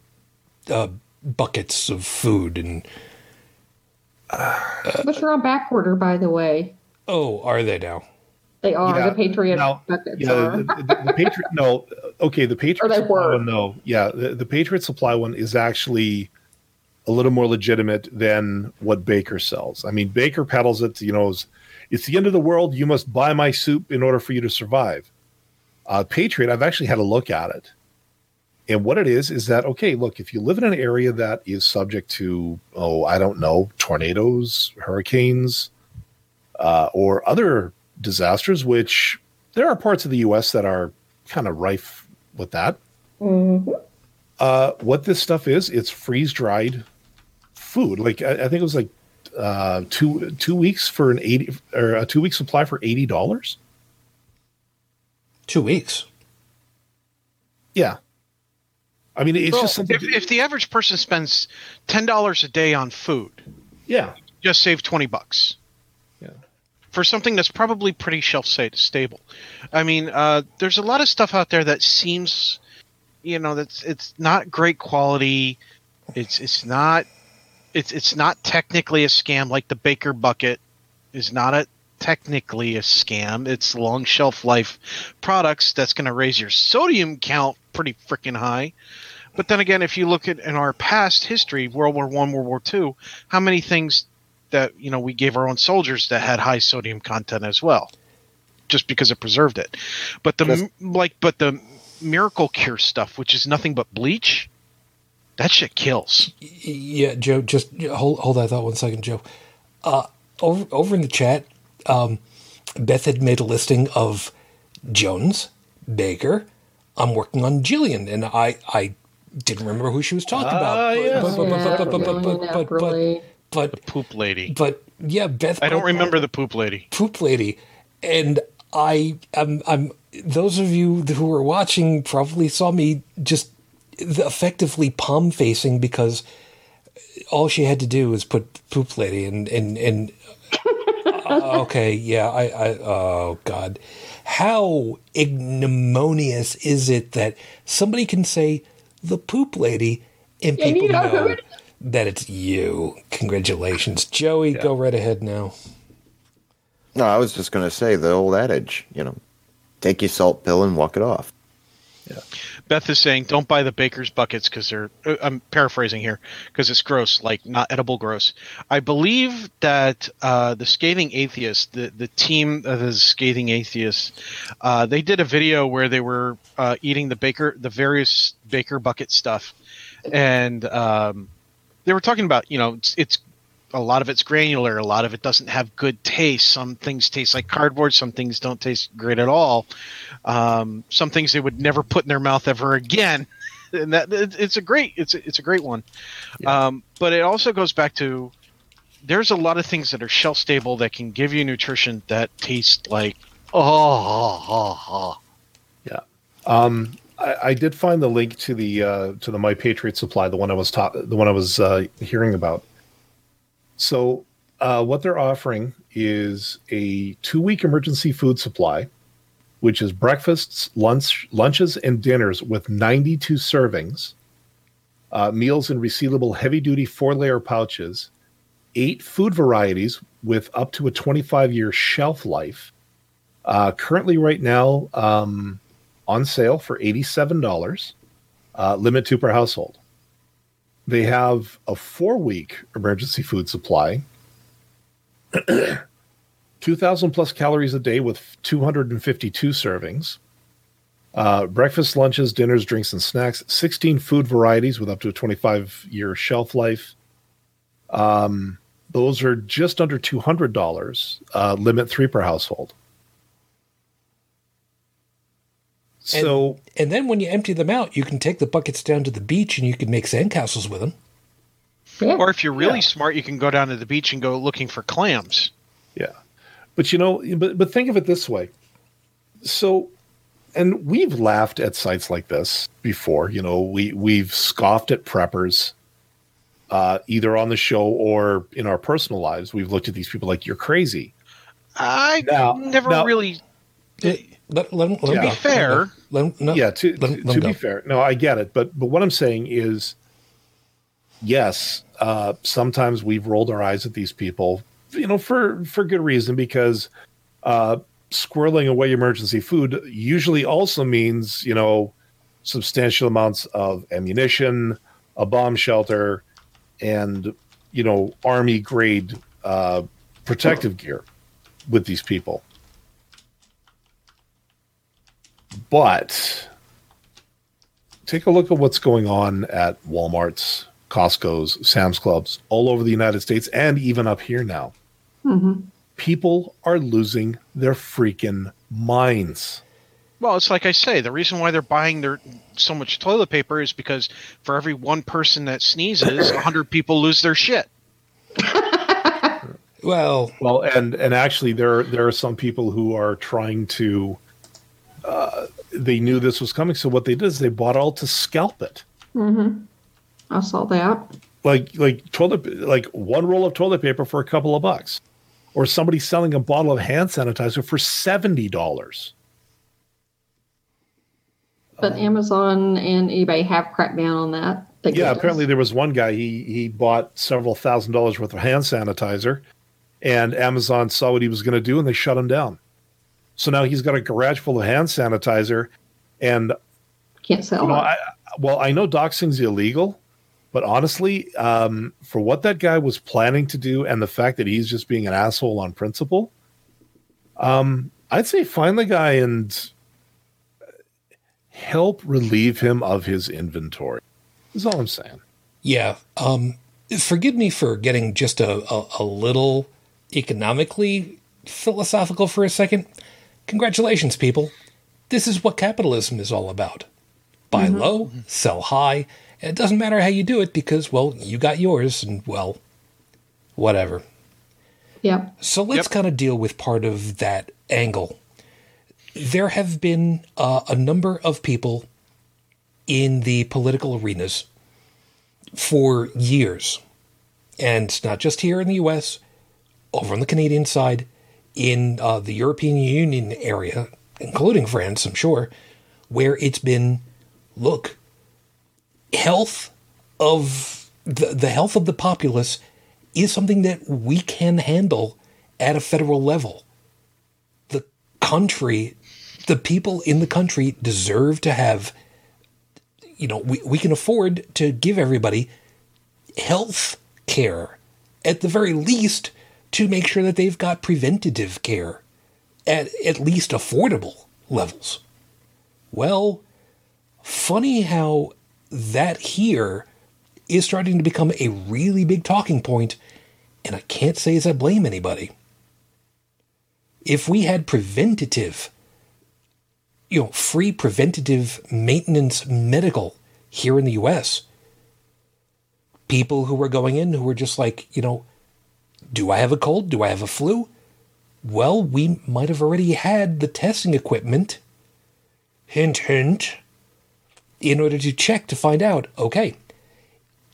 uh, buckets of food, and Which are on back order, by the way. oh, are they now? They are. Yeah, the Patriot now- buckets Yeah, are. the, the, the Patriot. No, okay, the Patriot Or they supply were. one. No, yeah, the, the Patriot supply one is actually a little more legitimate than what Bakker sells. I mean, Bakker peddles it. You know, as, it's the end of the world. You must buy my soup in order for you to survive. Uh, Patriot, I've actually had a look at it, and what it is is that okay. Look, if you live in an area that is subject to oh, I don't know, tornadoes, hurricanes, uh, or other disasters, which there are parts of the U.S. that are kind of rife with that. Uh, what this stuff is, it's freeze dried food. Like I, I think it was like uh, two two weeks for an eighty or a two week supply for eighty dollars. Two weeks. Yeah, I mean it's Well, just something. if, if the average person spends ten dollars a day on food, yeah, just save 20 bucks yeah. for something that's probably pretty shelf stable i mean uh, there's a lot of stuff out there that seems you know that's it's not great quality it's it's not it's it's not technically a scam like the Bakker bucket is not a technically a scam it's long shelf life products that's going to raise your sodium count pretty freaking high but then again if you look at in our past history world war one world war two how many things that you know we gave our own soldiers that had high sodium content as well just because it preserved it but the Just- like but the miracle cure stuff which is nothing but bleach that shit kills Yeah, Joe, just hold hold that thought one second, Joe. Uh, over over in the chat, um, Beth had made a listing of Jones, Bakker. I'm working on Gillian, and I I didn't remember who she was talking about. Ah. But, but, Yeah, but, but, poop lady but, yeah, Beth. i don't put- remember the poop lady poop lady and i am i'm those of you who were watching probably saw me just effectively palm facing because all she had to do was put poop lady and and and uh, okay yeah i i oh god how ignominious is it that somebody can say the poop lady and And people you know who know it is? that it's you? Congratulations. Joey go right ahead now. No, I was just going to say the old adage, you know, take your salt pill and walk it off. Beth is saying don't buy the Bakker's buckets because they're uh, i'm paraphrasing here because it's gross like not edible gross i believe that uh, the scathing atheist the, the team of the scathing atheists uh, they did a video where they were uh, eating the Bakker the various Bakker bucket stuff. And um, they were talking about you know it's, it's a lot of it's granular a lot of it doesn't have good taste some things taste like cardboard some things don't taste great at all um, some things they would never put in their mouth ever again and that it's a great it's a, it's a great one. Um, but it also goes back to there's a lot of things that are shelf stable that can give you nutrition that taste like oh, oh, oh. Yeah. Um, I, I did find the link to the uh, to the My Patriot Supply, the one I was taught, the one I was uh, hearing about. So, uh, what they're offering is a two week emergency food supply, which is breakfasts, lunch, lunches, and dinners with 92 servings, uh, meals in resealable heavy duty four layer pouches, eight food varieties with up to a 25 year shelf life. Uh, currently, right now, um, on sale for $87, uh, limit two per household. They have a four week emergency food supply, 2,000 plus calories a day with 252 servings. Uh, breakfast, lunches, dinners, drinks, and snacks. 16 food varieties with up to a 25 year shelf life. Um, those are just under $200, uh, limit three per household. So, And then when you empty them out, you can take the buckets down to the beach and you can make sandcastles with them. Yeah. Or if you're really Yeah. smart, you can go down to the beach and go looking for clams. Yeah. But you know, but but think of it this way. So and we've laughed at sites like this before, you know, we we've scoffed at preppers uh either on the show or in our personal lives. We've looked at these people like you're crazy. I Now- never now- really. Let, let, him- let him be fair- let him, no, yeah, to let to, let to be fair. No, I get it, but but what I'm saying is yes, uh sometimes we've rolled our eyes at these people, you know, for for good reason because uh squirreling away emergency food usually also means, you know, substantial amounts of ammunition, a bomb shelter, and you know, army grade uh protective gear with these people. But take a look at what's going on at Walmart's, Costco's, Sam's Clubs, all over the United States, and even up here now. Mm-hmm. People are losing their freaking minds. Well, it's like I say, the reason why they're buying their so much toilet paper is because for every one person that sneezes, a hundred people lose their shit. Well, Well, and and actually, there there are some people who are trying to. Uh, they knew this was coming, so what they did is they bought all to scalp it. I saw that. like like toilet like one roll of toilet paper for a couple of bucks or somebody selling a bottle of hand sanitizer for $70 But Amazon and eBay have cracked down on that. Yeah apparently there was one guy he he bought several thousand dollars worth of hand sanitizer and amazon saw what he was going to do and they shut him down so now he's got a garage full of hand sanitizer and can't sell you know, it. I, well, I know doxing's illegal, but honestly, um, for what that guy was planning to do and the fact that he's just being an asshole on principle, um, I'd say find the guy and help relieve him of his inventory. Is all I'm saying. yeah. Um, forgive me for getting just a, a, a little economically philosophical for a second. Congratulations, people. This is what capitalism is all about. Buy low, sell high, and it doesn't matter how you do it because, well, you got yours, and, well, whatever. Yep. So let's Yep. kind of deal with part of that angle. There have been uh, a number of people in the political arenas for years, and not just here in the US, over on the Canadian side, in uh, the European Union area, including France, I'm sure, where it's been look, health of the, the health of the populace is something that we can handle at a federal level. The country, the people in the country deserve to have, you know, we, we can afford to give everybody health care at the very least to make sure that they've got preventative care at at least affordable levels. Well, funny how that here is starting to become a really big talking point, and I can't say as I blame anybody. If we had preventative, you know, free preventative maintenance medical here in the US. People who were going in who were just like, you know, do I have a cold? Do I have a flu? Well, we might have already had the testing equipment. Hint, hint. In order to check to find out, okay,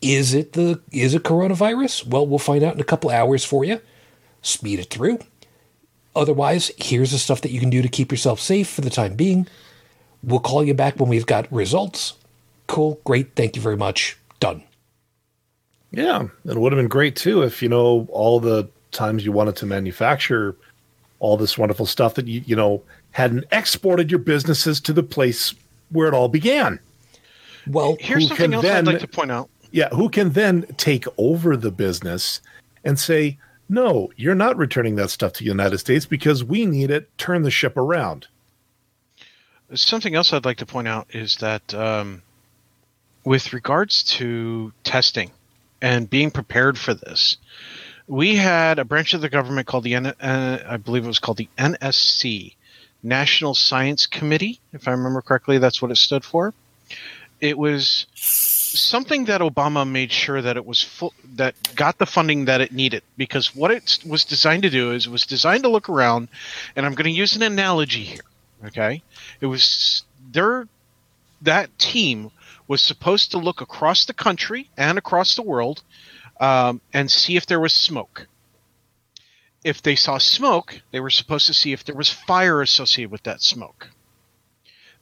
is it the is it coronavirus? Well, we'll find out in a couple hours for you. Speed it through. Otherwise, here's the stuff that you can do to keep yourself safe for the time being. We'll call you back when we've got results. Cool, great, thank you very much. Done. Yeah, it would have been great too if you know all the times you wanted to manufacture all this wonderful stuff that you you know hadn't exported your businesses to the place where it all began. Well, Here's something else then- I'd like to point out. Yeah, who can then take over the business and say, "No, you're not returning that stuff to the United States because we need it. Turn the ship around." Something else I'd like to point out is that um, with regards to testing and being prepared for this, we had a branch of the government called the uh, I believe it was called the NSC, National Science Committee, if I remember correctly, that's what it stood for. It was something that Obama made sure that it was full, that got the funding that it needed because what it was designed to do is it was designed to look around, and I'm going to use an analogy here. Okay, it was their that team was supposed to look across the country and across the world um, and see if there was smoke. If they saw smoke, they were supposed to see if there was fire associated with that smoke.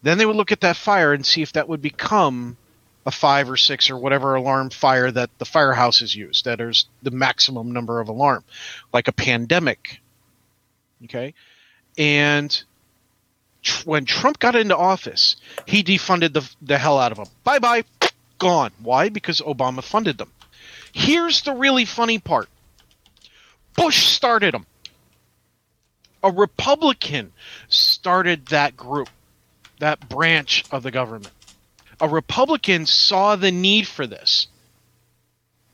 Then they would look at that fire and see if that would become a five or six or whatever alarm fire that the firehouses use. That is the maximum number of alarm, like a pandemic. Okay, and when Trump got into office, he defunded the the hell out of them. Bye bye, gone. Why? Because Obama funded them. Here's the really funny part. Bush started them. A Republican started that group, that branch of the government. A Republican saw the need for this.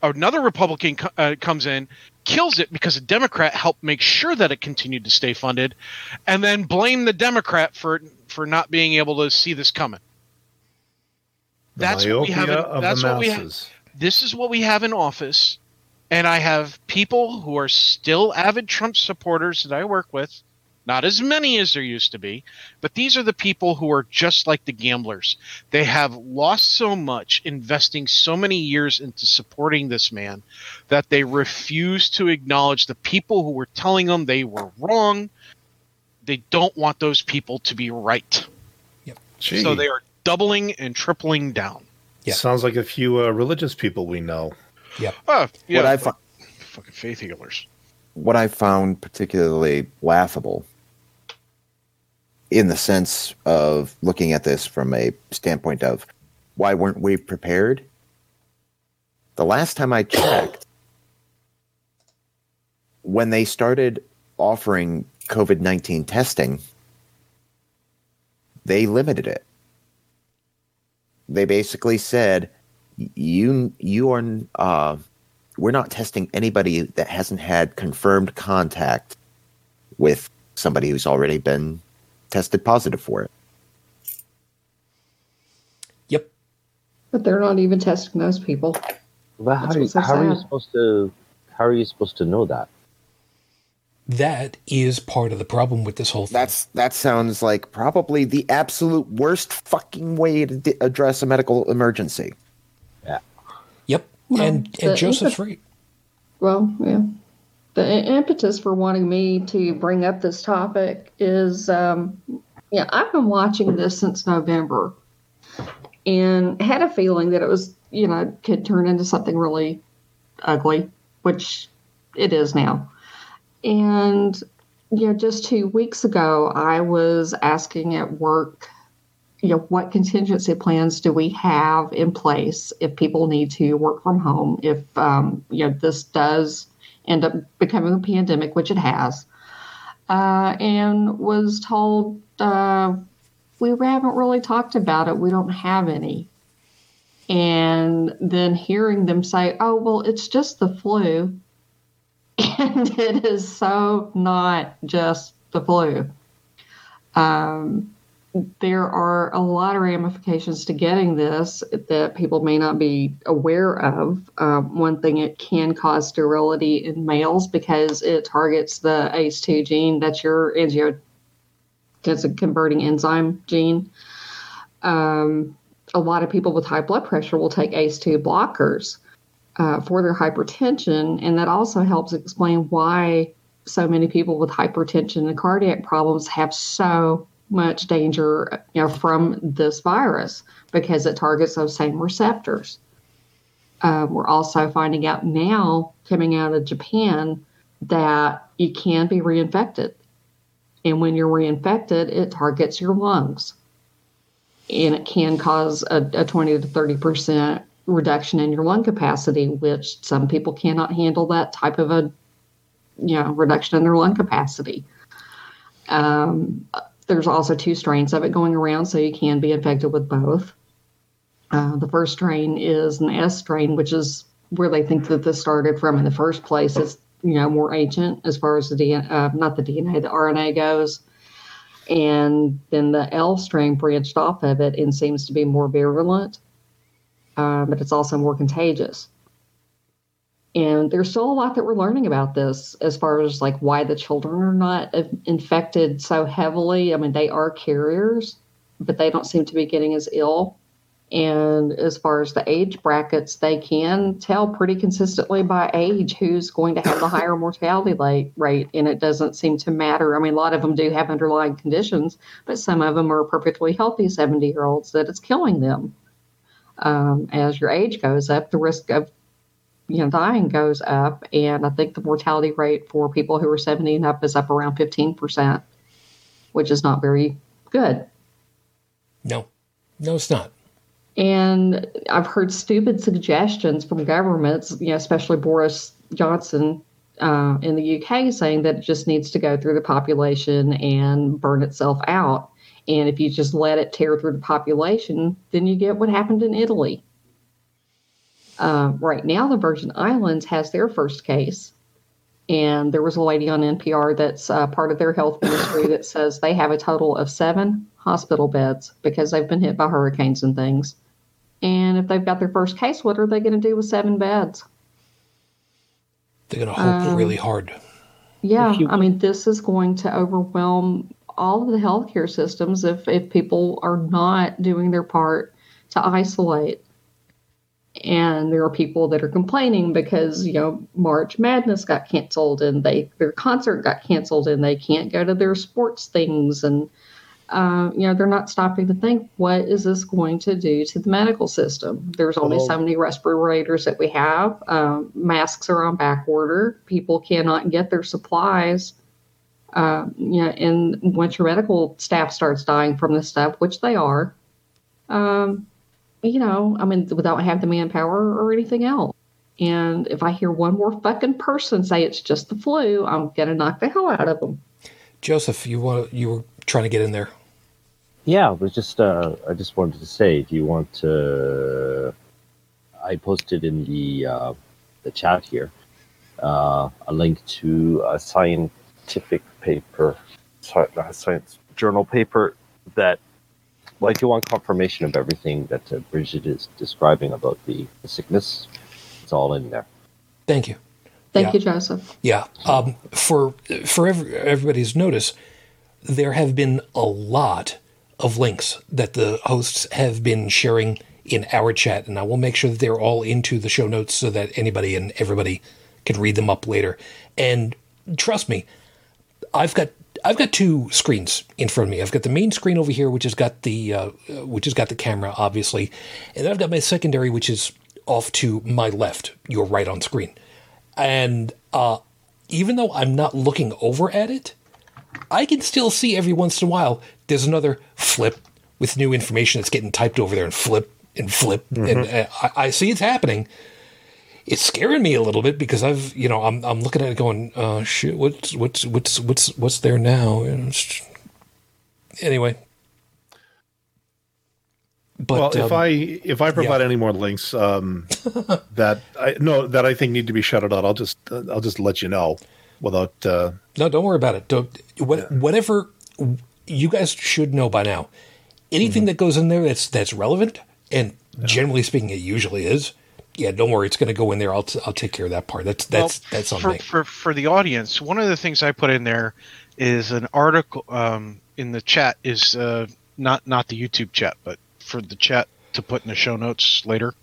Another Republican co- uh, comes in, kills it because a Democrat helped make sure that it continued to stay funded, and then blame the Democrat for for not being able to see this coming. That's what we have. In, that's what we have this is what we have in office and i have people who are still avid trump supporters that i work with not as many as there used to be but these are the people who are just like the gamblers. They have lost so much investing so many years into supporting this man that they refuse to acknowledge the people who were telling them they were wrong. They don't want those people to be right. Gee, so they are doubling and tripling down. Yeah. sounds like a few uh, religious people we know. oh yeah. What I fi- fucking faith healers. what I found particularly laughable in the sense of looking at this from a standpoint of why weren't we prepared? The last time I checked, when they started offering COVID 19 testing, they limited it. They basically said, you, you are, uh, we're not testing anybody that hasn't had confirmed contact with somebody who's already been tested positive for it. Yep. But they're not even testing those people. But how, That's are you, what's so how are you supposed to how are you supposed to know that? That is part of the problem with this whole thing. That's that sounds like probably the absolute worst fucking way to d- address a medical emergency. Yeah. Yep. Well, and the and Joseph's right. Well, yeah. The impetus for wanting me to bring up this topic is, um, yeah, I've been watching this since November, and had a feeling that it was, you know, could turn into something really ugly, which it is now. And you know, just two weeks ago, I was asking at work, you know, what contingency plans do we have in place if people need to work from home? If um, you know this does end up becoming a pandemic, which it has, uh, and was told uh, we haven't really talked about it. We don't have any. And then hearing them say, "Oh, well, it's just the flu," and it is so not just the flu. Um, there are a lot of ramifications to getting this that people may not be aware of. Um, one thing, it can cause sterility in males because it targets the ACE2 gene. That's your angio, that's a converting enzyme gene. Um, a lot of people with high blood pressure will take ACE2 blockers uh, for their hypertension, and that also helps explain why so many people with hypertension and cardiac problems have so much danger you know, from this virus because it targets those same receptors. Um, we're also finding out now, coming out of Japan, that you can be reinfected. And when you're reinfected, it targets your lungs. And it can cause a, a 20 to 30% reduction in your lung capacity, which some people cannot handle that type of a you know, reduction in their lung capacity. Um, there's also two strains of it going around, so you can be infected with both. Uh, the first strain is an S strain, which is where they think that this started from in the first place. It's you know more ancient as far as the DNA, uh, not the DNA, the RNA goes. And then the L strain branched off of it and seems to be more virulent, uh, but it's also more contagious. And there's still a lot that we're learning about this as far as like why the children are not infected so heavily. I mean, they are carriers, but they don't seem to be getting as ill. And as far as the age brackets, they can tell pretty consistently by age who's going to have the higher mortality rate. And it doesn't seem to matter. I mean, a lot of them do have underlying conditions, but some of them are perfectly healthy 70 year olds that it's killing them. Um, as your age goes up, the risk of you know, dying goes up, and I think the mortality rate for people who are 70 and up is up around 15%, which is not very good. No, no, it's not. And I've heard stupid suggestions from governments, you know, especially Boris Johnson uh, in the UK, saying that it just needs to go through the population and burn itself out. And if you just let it tear through the population, then you get what happened in Italy uh, right now, the Virgin Islands has their first case. And there was a lady on NPR that's uh, part of their health ministry that says they have a total of seven hospital beds because they've been hit by hurricanes and things. And if they've got their first case, what are they going to do with seven beds? They're going to hope um, really hard. Yeah, you- I mean, this is going to overwhelm all of the healthcare systems if, if people are not doing their part to isolate and there are people that are complaining because you know March Madness got canceled and they their concert got canceled and they can't go to their sports things. And uh, you know they're not stopping to think what is this going to do to the medical system? There's only oh. so many respirators that we have. Um, masks are on back order. People cannot get their supplies uh, you know and once your medical staff starts dying from this stuff which they are. Um, you know, I mean, without having the manpower or anything else. And if I hear one more fucking person say it's just the flu, I'm gonna knock the hell out of them. Joseph, you want you were trying to get in there. Yeah, I was just uh, I just wanted to say, do you want to? I posted in the uh, the chat here uh, a link to a scientific paper, science journal paper that well, if you want confirmation of everything that uh, Brigid is describing about the, the, sickness, it's all in there. Thank you. Thank yeah. you, Joseph. Yeah. Um, for for every, everybody's notice, there have been a lot of links that the hosts have been sharing in our chat, and I will make sure that they're all into the show notes so that anybody and everybody can read them up later. And trust me, I've got I've got two screens in front of me. I've got the main screen over here, which has got the uh, which has got the camera, obviously, and then I've got my secondary, which is off to my left. You're right on screen, and uh, even though I'm not looking over at it, I can still see every once in a while there's another flip with new information that's getting typed over there, and flip and flip, mm-hmm. and uh, I, I see it's happening it's scaring me a little bit because I've you know I'm I'm looking at it going uh shit what's what's what's what's what's there now anyway but well if um, I if I provide yeah. any more links um that I no that I think need to be shuttered out I'll just uh, I'll just let you know without uh no don't worry about it don't what, yeah. whatever you guys should know by now. Anything that goes in there that's that's relevant, and generally speaking, it usually is. Yeah, don't worry, it's going to go in there. I'll t- I'll take care of that part. That's that's Well, that's on for, me. for for the audience. One of the things I put in there is an article um, in the chat. Is uh, not not the YouTube chat, but for the chat to put in the show notes later.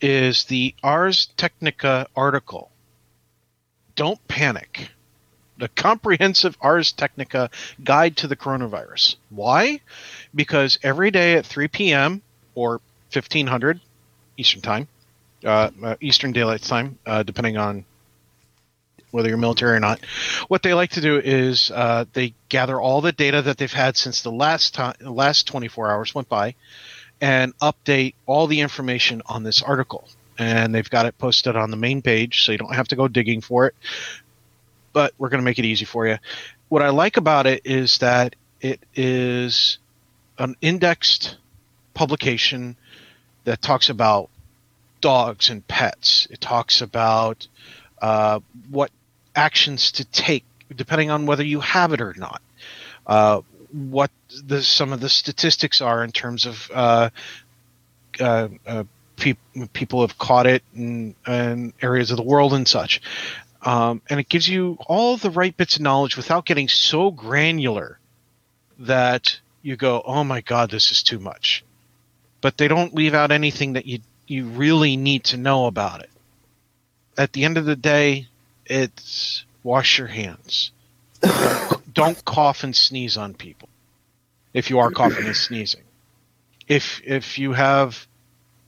Is the Ars Technica article? Don't panic. The comprehensive Ars Technica guide to the coronavirus. Why? Because every day at 3 p.m. or 1500 Eastern Time, uh, uh, Eastern Daylight Time, uh, depending on whether you're military or not. What they like to do is uh, they gather all the data that they've had since the last time, the last 24 hours went by, and update all the information on this article. And they've got it posted on the main page, so you don't have to go digging for it. But we're going to make it easy for you. What I like about it is that it is an indexed publication that talks about dogs and pets. It talks about uh, what actions to take depending on whether you have it or not. Uh, what the some of the statistics are in terms of uh, uh, uh, pe- people have caught it in, in areas of the world and such. Um, and it gives you all the right bits of knowledge without getting so granular that you go, "Oh my God, this is too much." But they don't leave out anything that you you really need to know about it. At the end of the day, it's wash your hands. don't cough and sneeze on people. If you are coughing and sneezing, if if you have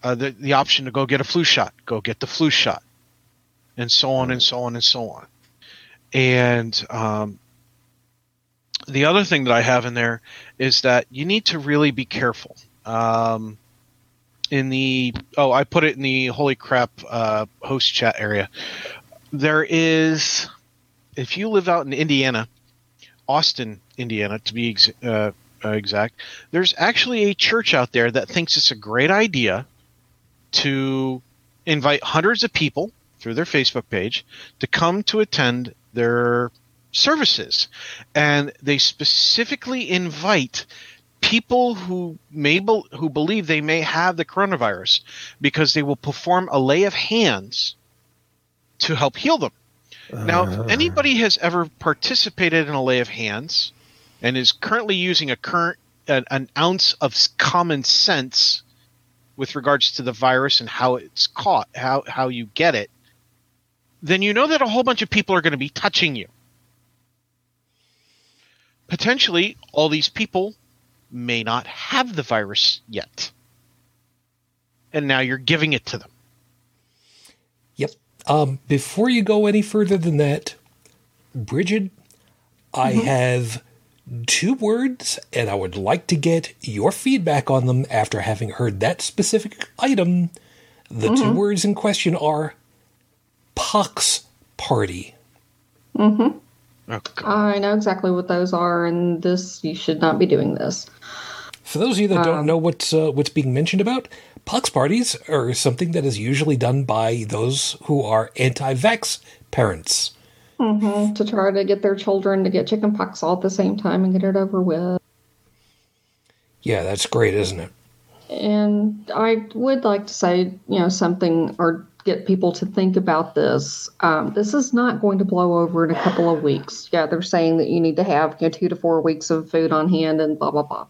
uh, the the option to go get a flu shot, go get the flu shot, and so on and so on and so on. And um, the other thing that I have in there is that you need to really be careful. Um, in the oh, I put it in the holy crap uh, host chat area. There is, if you live out in Indiana, Austin, Indiana, to be ex- uh, uh, exact, there's actually a church out there that thinks it's a great idea to invite hundreds of people through their Facebook page to come to attend their services. And they specifically invite people who may be, who believe they may have the coronavirus because they will perform a lay of hands to help heal them. Now, if anybody has ever participated in a lay of hands and is currently using a current an, an ounce of common sense with regards to the virus and how it's caught, how how you get it, then you know that a whole bunch of people are going to be touching you. Potentially, all these people may not have the virus yet. And now you're giving it to them. Yep. Um, before you go any further than that, Brigid, I mm-hmm. have two words, and I would like to get your feedback on them after having heard that specific item. The two mm-hmm. words in question are pox party. Oh, God. I know exactly what those are, and this you should not be doing this. For those of you that don't know what's uh, what's being mentioned about, pox parties are something that is usually done by those who are anti-vax parents. to try to get their children to get chickenpox all at the same time and get it over with. Yeah, that's great, isn't it? And I would like to say, you know, something or get people to think about this. Um, this is not going to blow over in a couple of weeks. Yeah, they're saying that you need to have you know two to four weeks of food on hand and blah blah blah.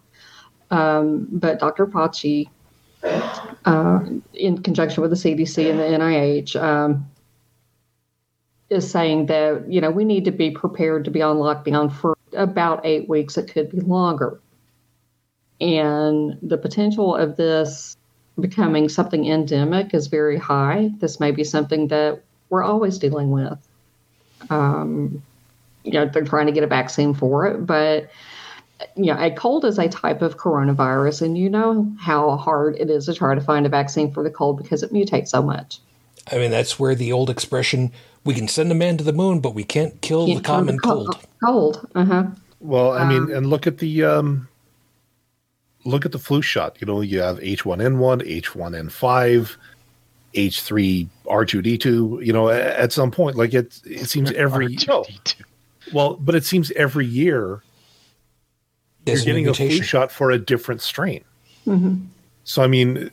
Um, but Dr. Fauci, uh, in conjunction with the CDC and the NIH, um, is saying that you know we need to be prepared to be on lockdown for about eight weeks. It could be longer and the potential of this becoming something endemic is very high. This may be something that we're always dealing with. Um, you know, they're trying to get a vaccine for it, but you know, a cold is a type of coronavirus, and you know how hard it is to try to find a vaccine for the cold because it mutates so much. I mean, that's where the old expression, we can send a man to the moon, but we can't kill the Can't find common cold. Cold, uh huh. Well, I mean, and look at the um, look at the flu shot. You know, you have H1N1, H1N5, H3 R2D2. You know, at some point, like it, it seems every R2D2. well, but it seems every year you're There's a getting a flu shot for a different strain. Mm-hmm. So I mean,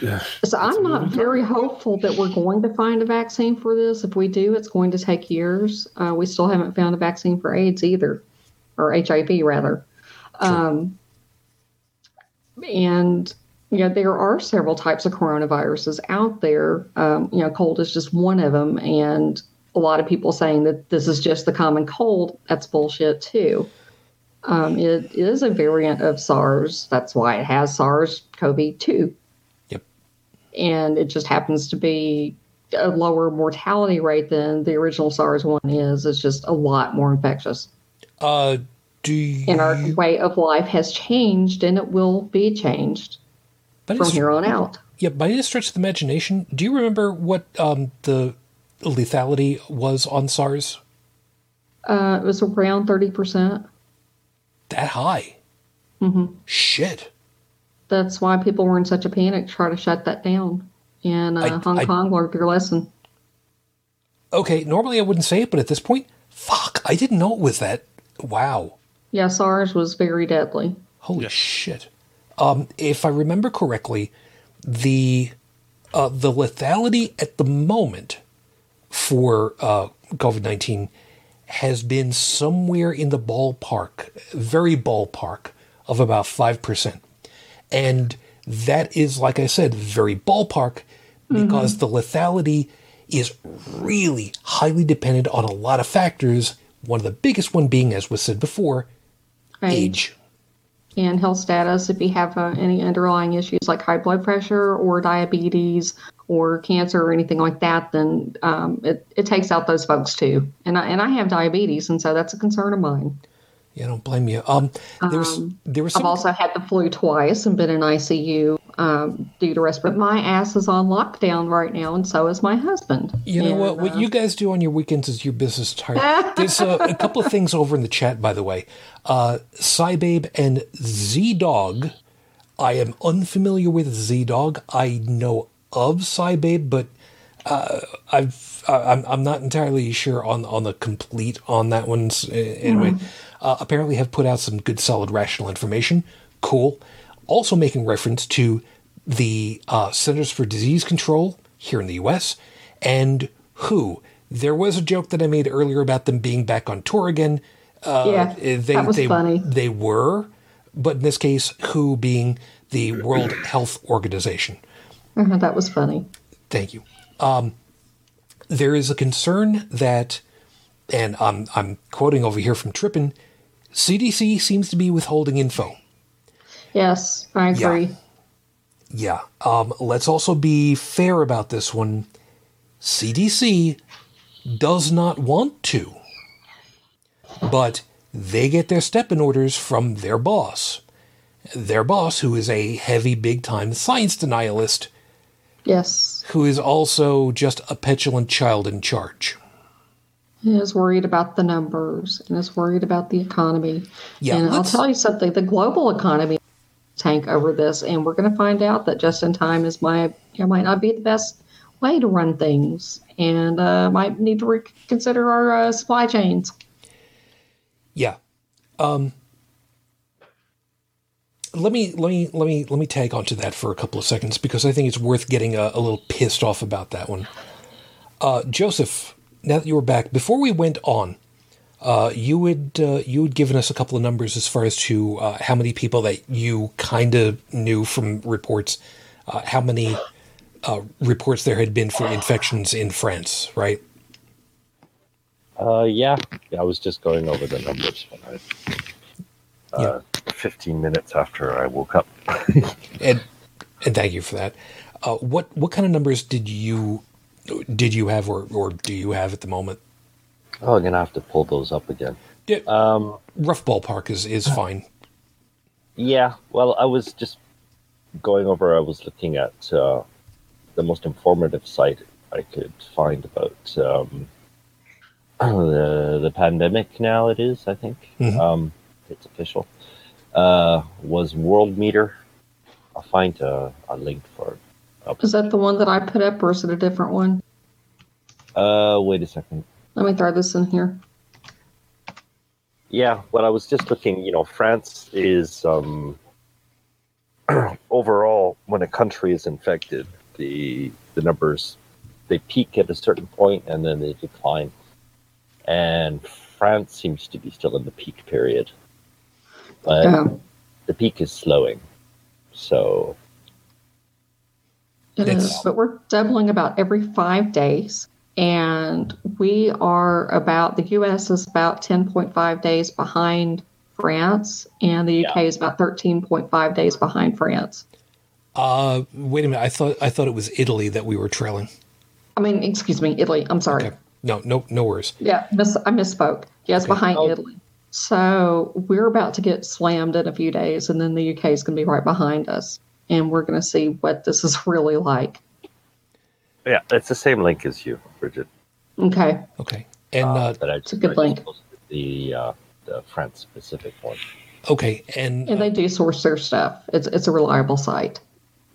So I'm not very hopeful that we're going to find a vaccine for this. If we do, it's going to take years. Uh, we still haven't found a vaccine for AIDS either, or HIV rather. Um, and you know there are several types of coronaviruses out there. Um, you know, cold is just one of them, and a lot of people saying that this is just the common cold. That's bullshit too. Um, it is a variant of SARS. That's why it has SARS-CoV-2 Yep. and it just happens to be a lower mortality rate than the original SARS one is. It's just a lot more infectious. Uh, do you? And our way of life has changed and it will be changed but from here on out. Yeah, by any stretch of the imagination, do you remember what um, the lethality was on SARS? Uh, it was around 30%. That high? Mm-hmm. Shit. That's why people were in such a panic to try to shut that down. And uh, I- Hong I- Kong learned their lesson. Okay, normally I wouldn't say it, but at this point, fuck, I didn't know it was that. Wow. Yeah, SARS was very deadly. Holy shit. Um, if I remember correctly, the uh, the lethality at the moment for uh, COVID nineteen has been somewhere in the ballpark, very ballpark of about five percent, and that is, like I said, very ballpark because mm-hmm. the lethality is really highly dependent on a lot of factors. One of the biggest one being, as was said before, age. And health status if you have uh, any underlying issues like high blood pressure or diabetes or cancer or anything like that then um, it, it takes out those folks too and I, and I have diabetes and so that's a concern of mine Yeah, I don't blame you. Um, there was there was I've also had the flu twice and been in ICU um, due to respiratory my ass is on lockdown right now and so is my husband you know And, what? What uh, you guys do on your weekends is your business entirely. There's uh, a couple of things over in the chat, by the way. Uh, Cybabe and Z Dog. I am unfamiliar with Z Dog. I know of Cybabe, but uh, I've uh, I'm I'm not entirely sure on on the complete on that one. S- Anyway, uh, apparently have put out some good, solid, rational information. Cool. Also making reference to the uh, Centers for Disease Control here in the U.S. and WHO. There was a joke that I made earlier about them being back on tour again. Uh, Yeah, they, that was they, funny. They were, but in this case, WHO being the World Health Organization. uh, that was funny Thank you. Um, there is a concern that, and I'm I'm quoting over here from Trippin, CDC seems to be withholding info. Yes I agree Yeah. Um, let's also be fair about this one. CDC does not want to, but they get their stepping orders from their boss. Their boss, who is a heavy, big time science denialist, yes who is also just a petulant child in charge. He is worried about the numbers and is worried about the economy. Yeah, and I'll tell you something: the global economy tank over this, and we're going to find out that just in time is my know, might not be the best way to run things, and uh, might need to reconsider our uh, supply chains. Yeah. Um, let me let me let me let me tag onto that for a couple of seconds because I think it's worth getting a, a little pissed off about that one. Uh, Joseph, now that you were back, before we went on, uh, you had uh, you had given us a couple of numbers as far as to uh, how many people that you kind of knew from reports, uh, how many uh, reports there had been for infections in France, right? Uh, yeah, I was just going over the numbers when I. Uh, 15 minutes after I woke up. and and thank you for that. Uh, what what kind of numbers did you did you have or, or do you have at the moment? Oh, I'm gonna have to pull those up again. Yeah, Um, rough ballpark is is fine. yeah. Well, I was just going over. I was looking at uh, the most informative site I could find about um, the the pandemic. Now it is, I think. Mhm. Um, it's official. Uh, was World Meter. I'll find a, a link for it. Is that the one that I put up, or is it a different one? Uh, wait a second. Let me throw this in here. Yeah, well, I was just looking. You know, France is um, overall when a country is infected, the the numbers they peak at a certain point and then they decline. And France seems to be still in the peak period, but the peak is slowing. So It It's- is, but we're doubling about every five days. And we are about, the US is about 10.5 days behind France, and the UK is about 13.5 days behind France. Uh, wait a minute. I thought I thought it was Italy that we were trailing. I mean, excuse me, Italy. I'm sorry. Okay. No, no, no worries. Yeah, miss, I misspoke. Yes, Okay. behind Oh. Italy. So we're about to get slammed in a few days, and then the UK is going to be right behind us. And we're going to see what this is really like. Yeah, it's the same link as you, Brigid. Okay. Okay. And uh, uh, that I it's a good link. The uh, the France specific one. okay. And And they do source their stuff. It's it's a reliable site.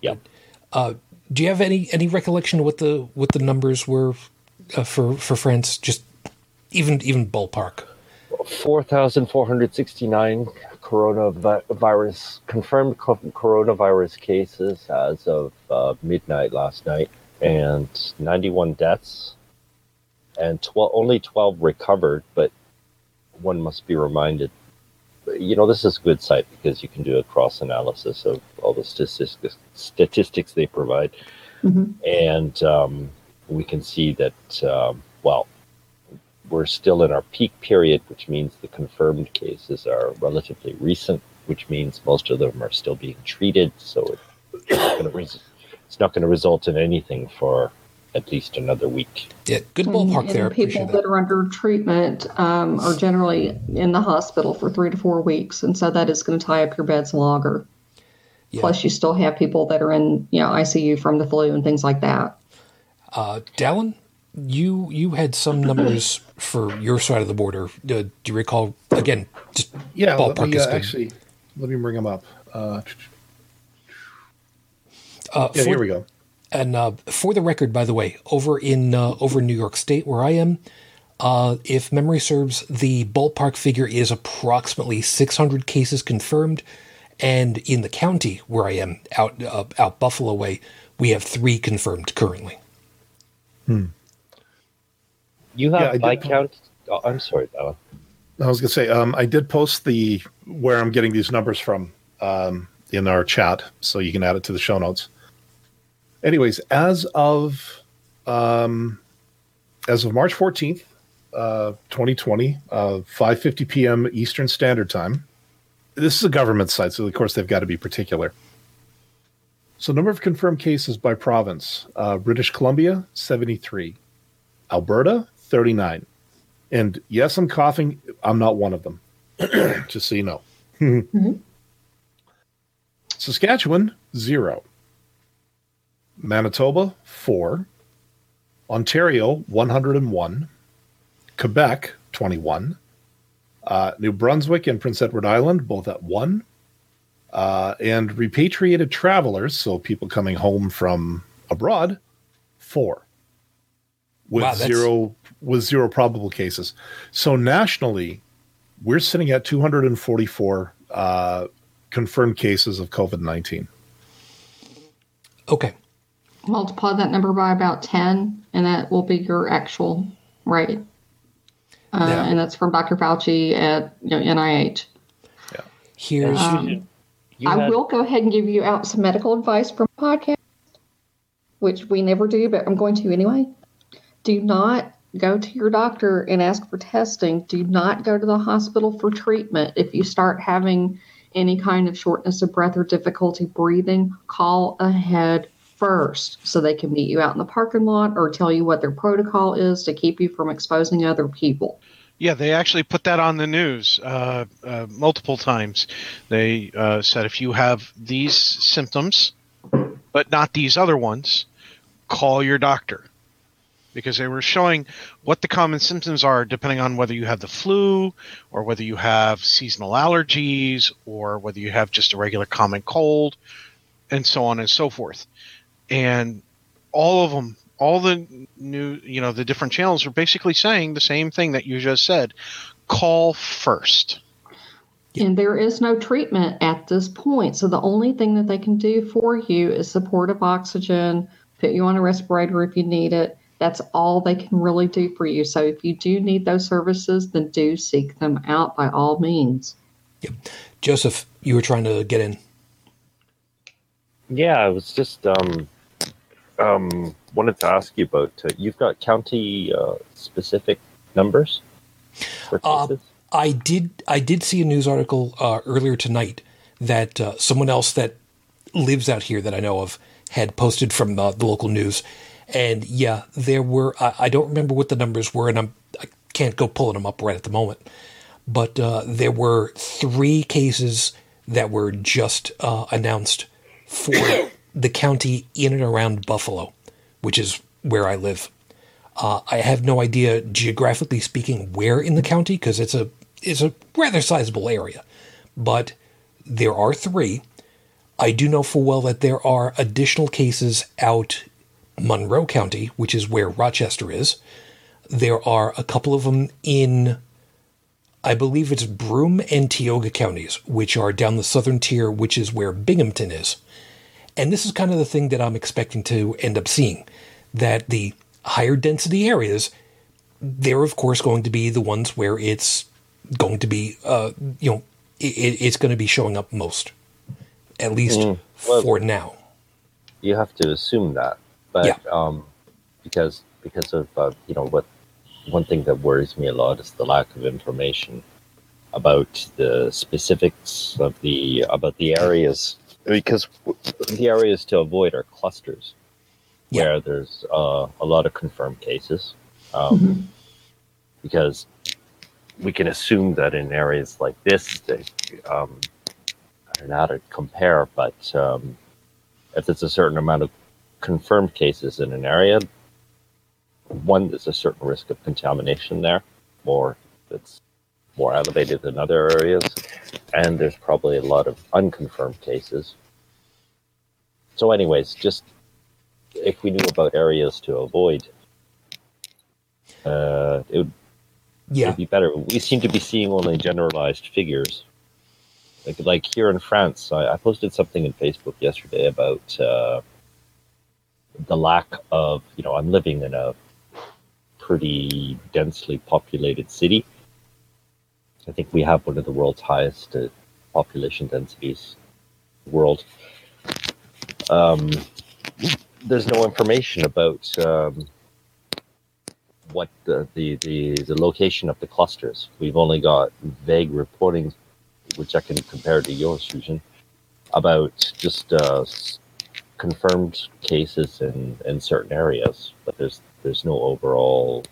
Yep. uh, do you have any any recollection of what the what the numbers were uh, for for France? Just even even ballpark. 4,469 coronavirus confirmed coronavirus cases as of uh, midnight last night, and 91 deaths, and 12, only 12 recovered. But one must be reminded, you know, this is a good site because you can do a cross analysis of all the statistics statistics they provide, Mhm. and um, we can see that um, well we're still in our peak period, which means the confirmed cases are relatively recent, which means most of them are still being treated. So it- it's going to it's not going to result in anything for at least another week. Yeah, good ballpark and there. I people that that. are under treatment um, are generally in the hospital for three to four weeks, and so that is going to tie up your beds longer. Yeah. Plus, you still have people that are in you know ICU from the flu and things like that. Uh, Dallin, you you had some numbers for your side of the border. Uh, do you recall again? Just Yeah, let ballpark me, is uh, good. actually, let me bring them up. Uh, Uh, yeah, for- here we go. And uh, for the record, by the way, over in uh, over in New York State, where I am, uh, if memory serves, the ballpark figure is approximately 600 cases confirmed, and in the county where I am, out uh, out Buffalo way, we have three confirmed currently. Hmm. You Yeah, I have did by count. Oh, I'm sorry, Alan. I was going to say, um, I did post the where I'm getting these numbers from um, in our chat, so you can add it to the show notes. Anyways, as of um, as of March 14th, uh, 2020, uh, 5:50 p.m. Eastern Standard Time. This is a government site, so of course they've got to be particular. So, number of confirmed cases by province: uh, British Columbia, 73; Alberta, 39. And yes, I'm coughing. I'm not one of them. Just so you know. Saskatchewan, zero. Manitoba, four. Ontario, 101. Quebec, 21. Uh, New Brunswick and Prince Edward Island, both at one. Uh, and repatriated travelers, so people coming home from abroad, four. With Wow, zero with zero probable cases. So nationally, we're sitting at 244 uh, confirmed cases of COVID 19. Okay, Multiply that number by about ten, and that will be your actual rate. Uh, Yeah. And that's from Dr. Fauci at you know, NIH. here's Um, You I had- will go ahead and give you out some medical advice from podcast, which we never do, but I'm going to anyway. Do not go to your doctor and ask for testing. Do not go to the hospital for treatment. If you start having any kind of shortness of breath or difficulty breathing, call ahead first so they can meet you out in the parking lot or tell you what their protocol is to keep you from exposing other people. Yeah, they actually put that on the news uh, uh, multiple times. They uh, said if you have these symptoms, but not these other ones, call your doctor. Because they were showing what the common symptoms are depending on whether you have the flu or whether you have seasonal allergies or whether you have just a regular common cold and so on and so forth. And all of them all the new you know the different channels are basically saying the same thing that you just said call first. And there is no treatment at this point. So the only thing that they can do for you is supportive oxygen, put you on a respirator if you need it. That's all they can really do for you. So if you do need those services, then do seek them out by all means. Yep. Joseph, you were trying to get in. Yeah, I was just um, um, wanted to ask you about. Uh, you've got county uh, specific numbers for Uh, cases. I did. I did see a news article uh, earlier tonight that uh, someone else that lives out here that I know of had posted from the, the local news, and yeah, there were. I, I don't remember what the numbers were, and I'm I can't go pulling them up right at the moment. But uh, there were three cases that were just uh, announced for the county in and around Buffalo, which is where I live. Uh, I have no idea, geographically speaking, where in the county because it's a it's a rather sizable area. But there are three. I do know full well that there are additional cases out Monroe County, which is where Rochester is. There are a couple of them in, I believe it's Broome and Tioga counties, which are down the southern tier, which is where Binghamton is. And this is kind of the thing that I'm expecting to end up seeing that the higher density areas, they're of course going to be the ones where it's going to be, uh, you know, it, it's going to be showing up most, at least Mm, well- for now. you have to assume that, but Yeah. um, because because of uh, you know what one thing that worries me a lot is the lack of information about the specifics of the about the areas because the areas to avoid are clusters Yeah. where there's uh, a lot of confirmed cases um, because we can assume that in areas like this they um, I don't know how to compare but um, if there's a certain amount of confirmed cases in an area, one, there's a certain risk of contamination there, or it's more elevated than other areas, and there's probably a lot of unconfirmed cases. So, anyways, just if we knew about areas to avoid, uh, it would Yeah. it'd be better. We seem to be seeing only generalized figures. Like, like here in France, I, I posted something in Facebook yesterday about uh, the lack of, you know, I'm living in a pretty densely populated city. I think we have one of the world's highest uh, population densities world. Um, there's no information about um, what the, the, the, the location of the clusters. We've only got vague reporting, which I can compare to yours, Susan, about just uh, confirmed cases in, in certain areas, but there's there's no overall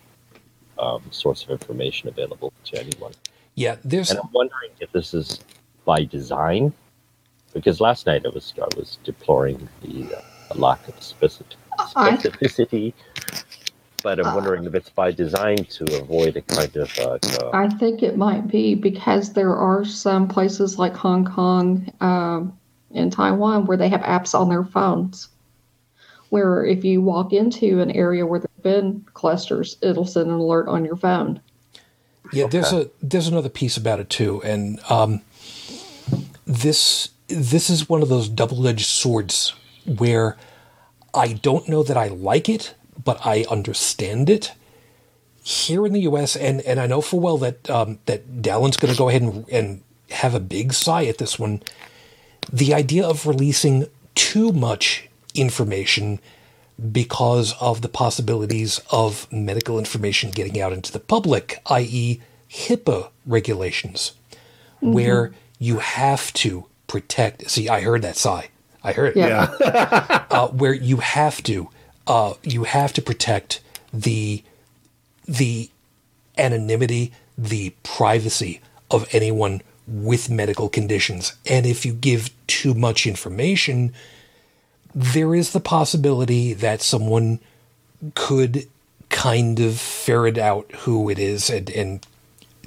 um, source of information available to anyone. Yeah, there's And I'm wondering if this is by design, because last night I was I was deploring the uh, lack of specific, I- specificity, but I'm wondering if it's by design to avoid a kind of uh, uh, I think it might be because there are some places like Hong Kong um, and Taiwan where they have apps on their phones. Where if you walk into an area where there have been clusters, it'll send an alert on your phone. Yeah, there's a there's another piece about it too, and um, this this is one of those double edged swords where I don't know that I like it, but I understand it. Here in the U.S., and and I know full well that um, that Dallin's going to go ahead and and have a big sigh at this one. The idea of releasing too much information because of the possibilities of medical information getting out into the public, i.e., HIPAA regulations, where you have to protect. See, I heard that sigh. I heard it. Yeah. Yeah. Uh, where you have to, uh, you have to protect the the anonymity, the privacy of anyone with medical conditions, and if you give too much information, there is the possibility that someone could kind of ferret out who it is and, and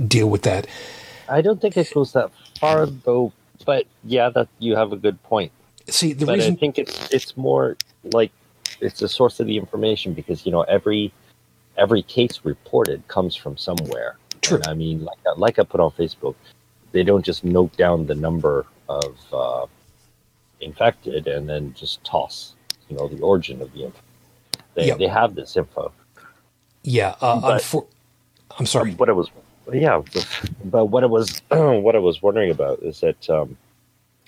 deal with that. I don't think it goes that far though, but yeah, that you have a good point. See, the but reason I think it's it's more like it's a source of the information because you know every every case reported comes from somewhere, True. And I mean, like I, like I put on Facebook, they don't just note down the number of uh, infected and then just toss, you know, the origin of the info. They, Yep. they have this info. Yeah. Uh, But- unfor- I'm sorry. What I was, yeah, but what I was, what I was wondering about is that um,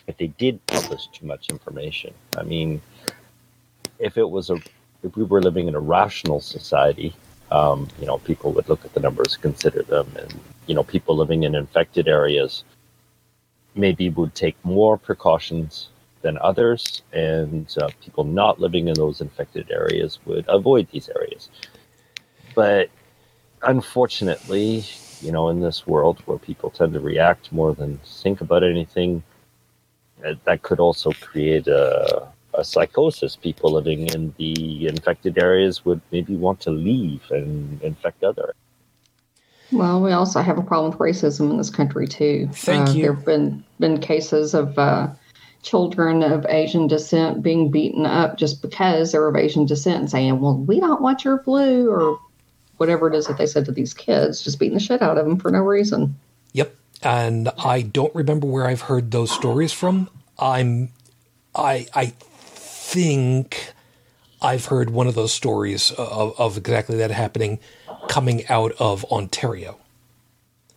if they did publish too much information, I mean, if it was a, if we were living in a rational society, um, you know, people would look at the numbers, consider them, and you know, people living in infected areas maybe would take more precautions than others, and uh, people not living in those infected areas would avoid these areas. But unfortunately, you know, in this world where people tend to react more than think about anything, uh, that could also create a, a psychosis. People living in the infected areas would maybe want to leave and infect others. Well, we also have a problem with racism in this country too. Thank Uh, you. There have been been cases of uh, children of Asian descent being beaten up just because they're of Asian descent, and saying, "Well, we don't want your flu," or whatever it is that they said to these kids, just beating the shit out of them for no reason. Yep. And I don't remember where I've heard those stories from. I'm I I think I've heard one of those stories of, of exactly that happening coming out of Ontario.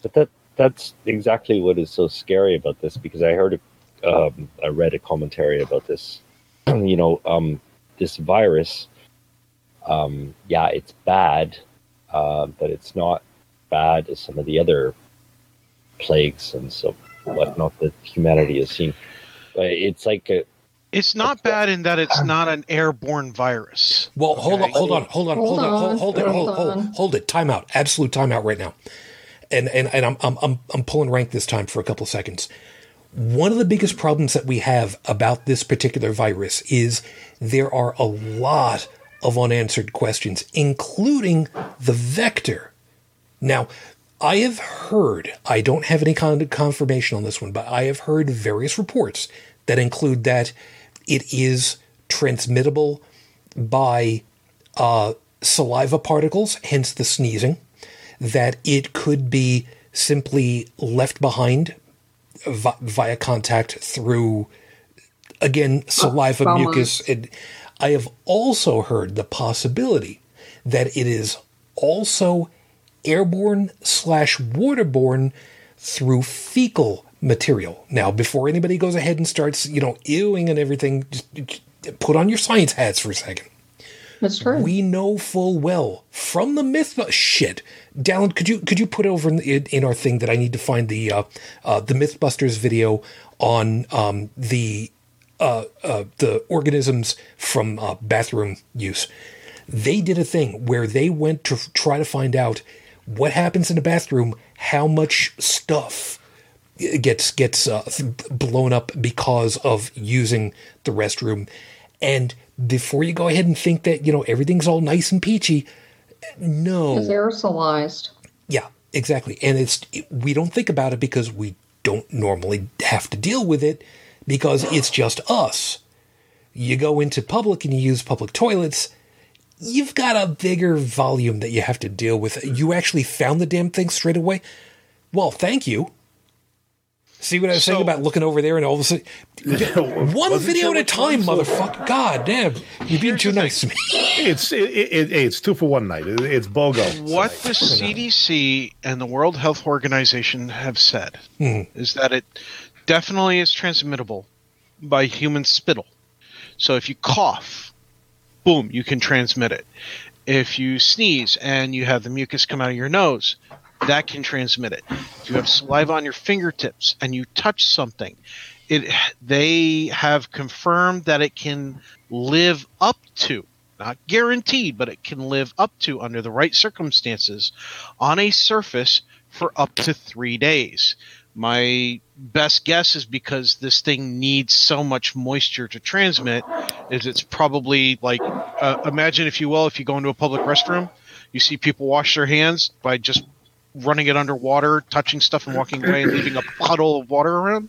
But that that's exactly what is so scary about this because I heard, a, um, I read a commentary about this. you know, um, this virus. Um, yeah, it's bad, uh, but it's not bad as some of the other plagues and so whatnot that humanity has seen. But it's like a, It's not bad in that it's not an airborne virus. Well, hold on, hold on, hold on, hold Hold on, hold, on, hold it, hold, hold hold, it. Time out. Absolute timeout right now. And and and I'm I'm I'm I'm pulling rank this time for a couple of seconds. One of the biggest problems that we have about this particular virus is there are a lot of unanswered questions, including the vector. Now, I have heard, I don't have any kind of confirmation on this one, but I have heard various reports that include that it is transmittable by uh, saliva particles, hence the sneezing, that it could be simply left behind vi- via contact through, again, saliva, foul mucus. And I have also heard the possibility that it is also airborne slash waterborne through fecal material. Now, before anybody goes ahead and starts, you know, ewing and everything, just, just put on your science hats for a second. That's true. We know full well from the myth. Shit, Dallin, could you could you put over in, in, our thing that I need to find the uh, uh, the MythBusters video on um, the uh, uh, the organisms from uh, bathroom use. They did a thing where they went to try to find out what happens in a bathroom, how much stuff gets gets uh, blown up because of using the restroom. And before you go ahead and think that you know everything's all nice and peachy, no, It's aerosolized. yeah, exactly. And it's we don't think about it because we don't normally have to deal with it because it's just us. You go into public and you use public toilets, you've got a bigger volume that you have to deal with. You actually found the damn thing straight away. Well, thank you. See what I was saying about looking over there and all of a sudden one video sure at a time, motherfucker. God damn, you're being too nice to me. It's it, it, it, it's two for one night. It, it's BOGO. What tonight. the CDC and the World Health Organization have said hmm. is that it definitely is transmittable by human spittle. So if you cough, boom, you can transmit it. If you sneeze and you have the mucus come out of your nose, that can transmit it. If you have saliva on your fingertips and you touch something, it they have confirmed that it can live up to not guaranteed, but it can live up to under the right circumstances on a surface for up to three days. My best guess is because this thing needs so much moisture to transmit, is it's probably like uh, imagine if you will, if you go into a public restroom, you see people wash their hands by just running it underwater, touching stuff and walking away and leaving a puddle of water around.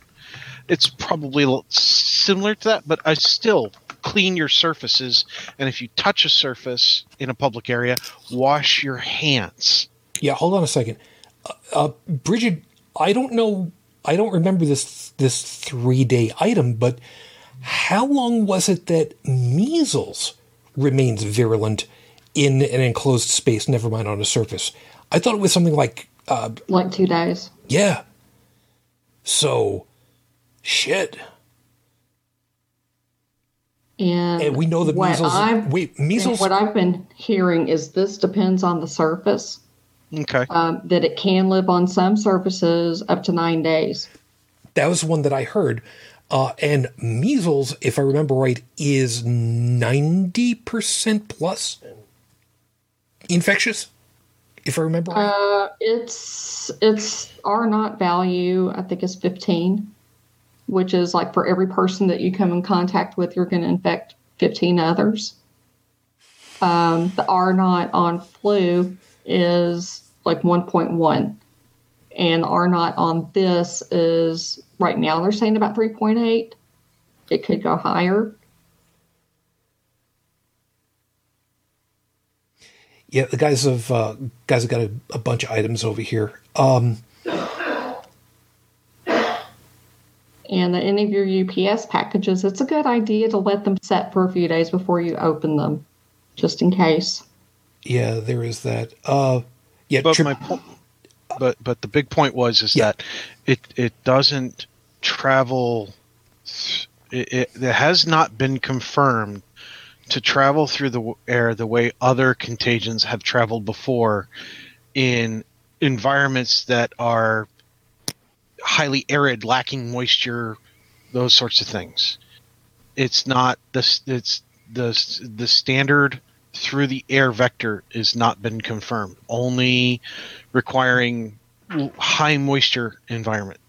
It's probably similar to that, but I still clean your surfaces and if you touch a surface in a public area, wash your hands. Yeah, hold on a second. uh, Brigid, I don't know. I don't remember this this three day item, but how long was it that measles remains virulent in an enclosed space? Never mind on a surface. I thought it was something like uh, Like two days. yeah. So, shit. And, And we know that what measles. I've, Wait, measles. What I've been hearing is this depends on the surface. Okay. Um, that it can live on some surfaces up to nine days. That was one that I heard. Uh, and measles, if I remember right, is 90% plus infectious. If I remember right. Uh, it's it's R naught value. I think is fifteen, which is like for every person that you come in contact with, you're going to infect fifteen others. Um, the R naught on flu is like one point one, and R naught on this is right now they're saying about three point eight. It could go higher. Yeah, the guys have uh, guys have got a, a bunch of items over here. Um, And any of your UPS packages, it's a good idea to let them set for a few days before you open them, just in case. yeah, there is that. Uh, yeah, but tri- my po- but but the big point was is Yeah. that it it doesn't travel it, it, it has not been confirmed to travel through the air the way other contagions have traveled before in environments that are highly arid lacking moisture those sorts of things it's not the it's the the standard through the air vector is not been confirmed only requiring high moisture environment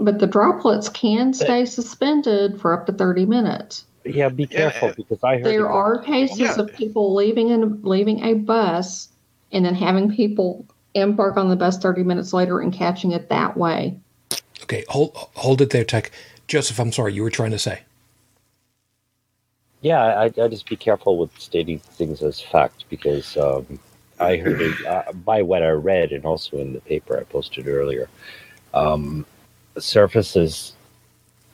But the droplets can stay suspended for up to 30 minutes. Yeah, be careful because I heard There about- are cases Yeah. of people leaving and leaving a bus and then having people embark on the bus 30 minutes later and catching it that way. okay, hold hold it there, Tech. Joseph, I'm sorry, you were trying to say. Yeah, I, I just be careful with stating things as fact because um, I heard it uh, by what I read and also in the paper I posted earlier. Um, surfaces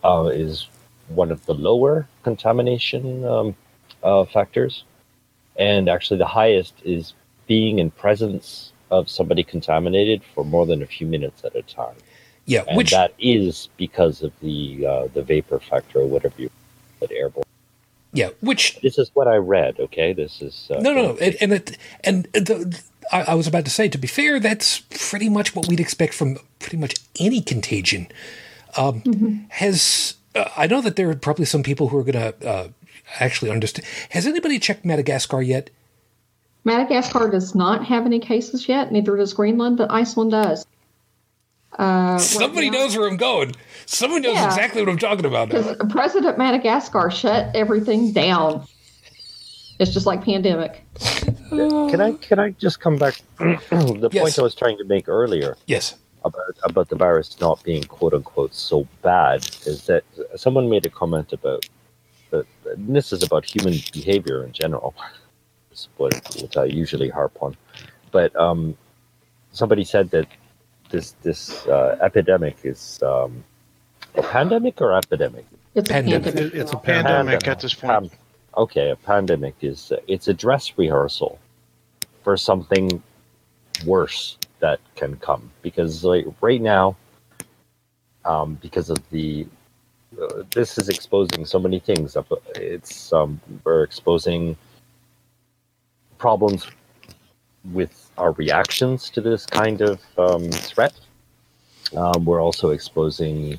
uh, is one of the lower contamination um, uh, factors, and actually the highest is being in presence of somebody contaminated for more than a few minutes at a time, Yeah, and which that is because of the uh, the vapor factor or whatever you but airborne. yeah, which This is what I read. Okay, this is uh, no, no, no, and and, it, and the, I, I was about to say, to be fair, that's pretty much what we'd expect from pretty much any contagion. Um, Has uh, I know that there are probably some people who are going to uh, actually understand. Has anybody checked Madagascar yet? Madagascar does not have any cases yet, neither does Greenland, but Iceland does. Uh, Somebody now- knows where I'm going. Someone knows Yeah. exactly what I'm talking about now. Because President Madagascar shut everything down. It's just like pandemic. Can I can I just come back? the Yes. point I was trying to make earlier Yes. About about the virus not being quote unquote so bad is that someone made a comment about that. This is about human behavior in general. It's what, what I usually harp on, but um, somebody said that this this uh, epidemic is um, a pandemic or epidemic. It's a Pandemic. pandemic. It's a pandemic. Pandemic at this point. Pam- okay, a pandemic is it's a dress rehearsal for something worse that can come because like right now, um, because of the uh, this is exposing so many things. Up, it's um, we're exposing problems with our reactions to this kind of um, threat. Um, we're also exposing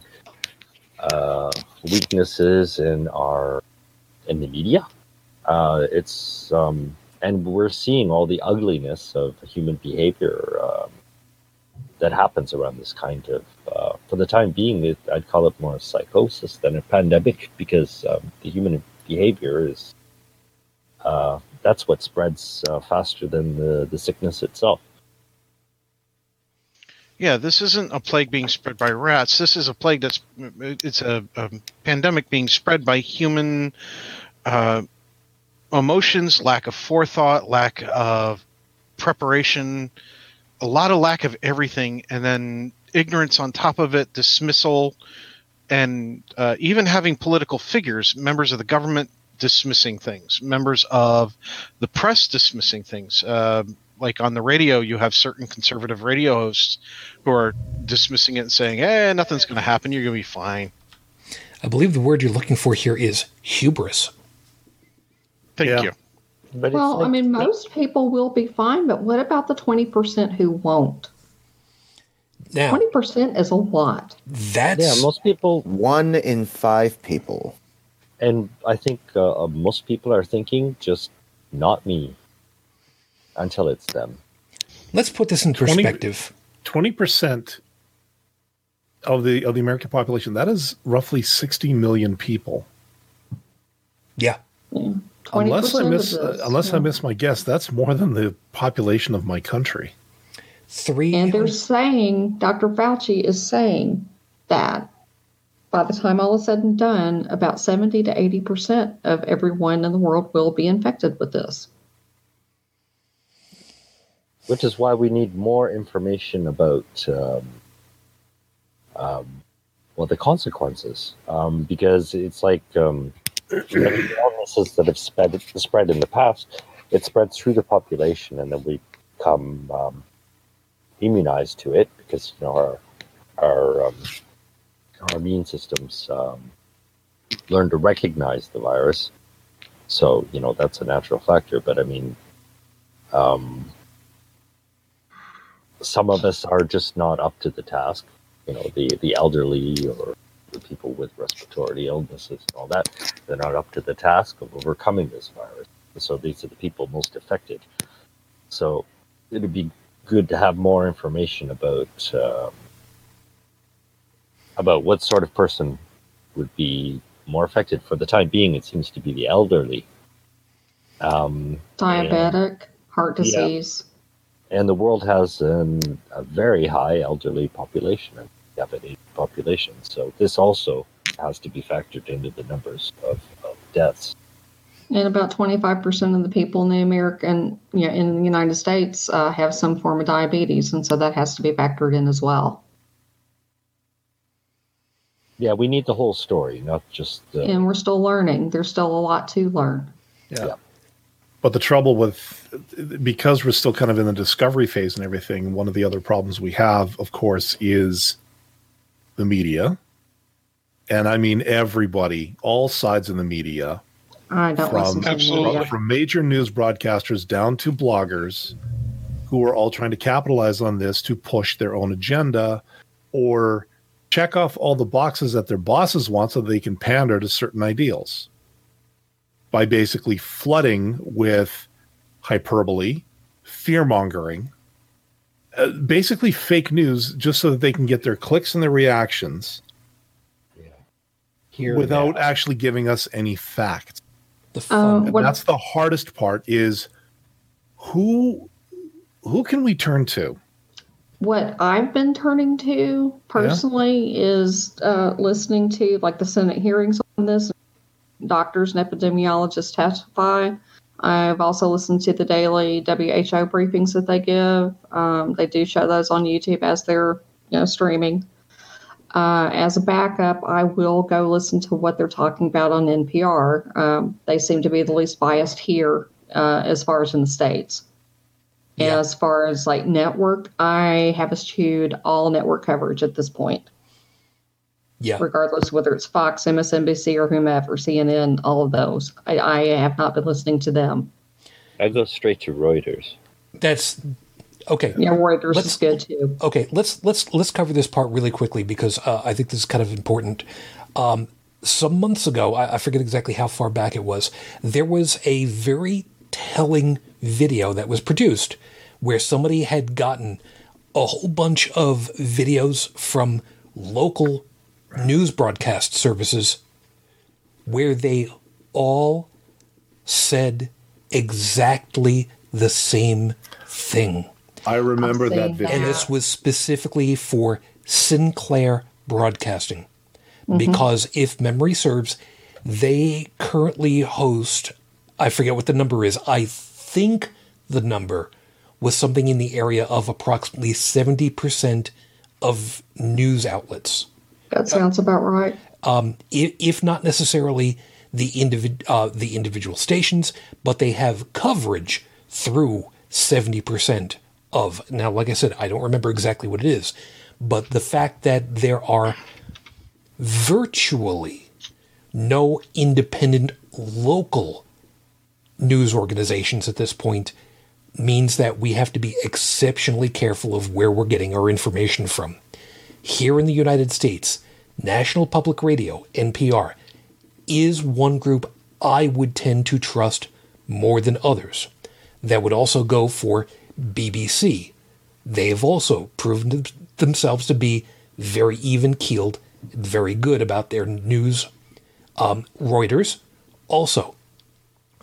uh, weaknesses in our in the media. Uh, it's um, and we're seeing all the ugliness of human behavior um, that happens around this kind of. Uh, for the time being, it, I'd call it more a psychosis than a pandemic because um, the human behavior is uh, that's what spreads uh, faster than the, the sickness itself. Yeah, this isn't a plague being spread by rats. This is a plague that's it's a, a pandemic being spread by human uh, emotions, lack of forethought, lack of preparation, a lot of lack of everything, and then ignorance on top of it, dismissal, and uh, even having political figures, members of the government dismissing things, members of the press dismissing things. Uh, like on the radio, you have certain conservative radio hosts who are dismissing it and saying, "Eh, nothing's going to happen. You're going to be fine." I believe the word you're looking for here is hubris. Thank Yeah. you. But it's Well, I mean, most people will be fine, but what about the 20% who won't? Now, 20% is a lot. that's yeah, most people, One in five people. and I think uh, uh, most people are thinking just not me until it's them. let's put this in perspective. Twenty percent of the of the American population. That is roughly sixty million people. Yeah. Yeah. 20% Unless I miss, uh, unless I miss my guess, that's more than the population of my country. Three. And they're saying, Dr. Fauci is saying that by the time all is said and done, about 70 to 80% of everyone in the world will be infected with this. which is why we need more information about um, um, well the consequences um, because it's like um, many illnesses that have spread spread in the past it spreads through the population and then we become um, immunized to it because you know our our um, our immune systems um, learn to recognize the virus so you know that's a natural factor but i mean um, some of us are just not up to the task. You know, the the elderly or the people with respiratory illnesses and all that, they're not up to the task of overcoming this virus. So these are the people most affected. So it'd be good to have more information about um, about what sort of person would be more affected. For the time being, it seems to be the elderly. Um, Diabetic, heart Yeah. disease. and the world has an, a very high elderly population and diabetic population. So this also has to be factored into the numbers of, of deaths. And about 25% of the people in the American, you know, in the United States uh, have some form of diabetes. And so that has to be factored in as well. Yeah, we need the whole story, not just the. And we're still learning. There's still a lot to learn. Yeah. Yeah. But the trouble with, because we're still kind of in the discovery phase and everything, one of the other problems we have, of course, is the media. And I mean everybody, all sides of the media, I don't From- to Absolutely. media. from major news broadcasters down to bloggers, who are all trying to capitalize on this to push their own agenda or check off all the boxes that their bosses want so they can pander to certain ideals by basically flooding with hyperbole, fear mongering, uh, basically fake news just so that they can get their clicks and their reactions yeah. Here without now. actually giving us any facts. The fun. Um, And What- that's the hardest part is who who can we turn to? What I've been turning to personally is uh, listening to like the Senate hearings on this. Doctors and epidemiologists testify. I've also listened to the daily WHO briefings that they give. Um, they do show those on YouTube as they're you know streaming. Uh, as a backup, I will go listen to what they're talking about on NPR. Um, they seem to be the least biased here uh, as far as in the states. Yeah. As far as like network, I have eschewed all network coverage at this point, yeah. regardless whether it's Fox, MSNBC, or whomever, CNN, all of those. I, I have not been listening to them. I go straight to Reuters. That's okay. Yeah, Reuters Let's- is good too. Okay, let's let's let's cover this part really quickly because uh, I think this is kind of important. Um, some months ago, I, I forget exactly how far back it was. There was a very telling video that was produced where somebody had gotten a whole bunch of videos from local news broadcast services where they all said exactly the same thing. I remember I'll that video. And this was specifically for Sinclair Broadcasting. Mm-hmm. Because if memory serves, they currently host, I forget what the number is. I think the number was something in the area of approximately 70% of news outlets. That sounds about right. Um, if, if not necessarily the, individ, uh, the individual stations, but they have coverage through 70% of. Now, like I said, I don't remember exactly what it is, but the fact that there are virtually no independent local news organizations at this point means that we have to be exceptionally careful of where we're getting our information from. Here in the United States, National Public Radio, NPR, is one group I would tend to trust more than others. That would also go for BBC. They have also proven themselves to be very even keeled, very good about their news. Um, Reuters, also,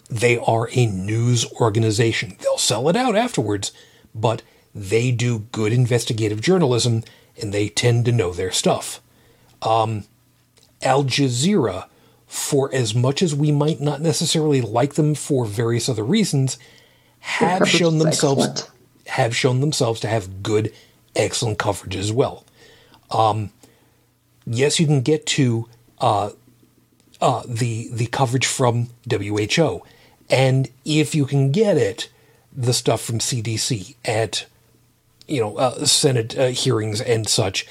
they are a news organization. They'll sell it out afterwards, but they do good investigative journalism and they tend to know their stuff. Um, Al Jazeera, for as much as we might not necessarily like them for various other reasons, have shown themselves excellent. have shown themselves to have good, excellent coverage as well. Um, yes, you can get to uh, uh, the the coverage from WHO, and if you can get it, the stuff from CDC at you know uh, Senate uh, hearings and such.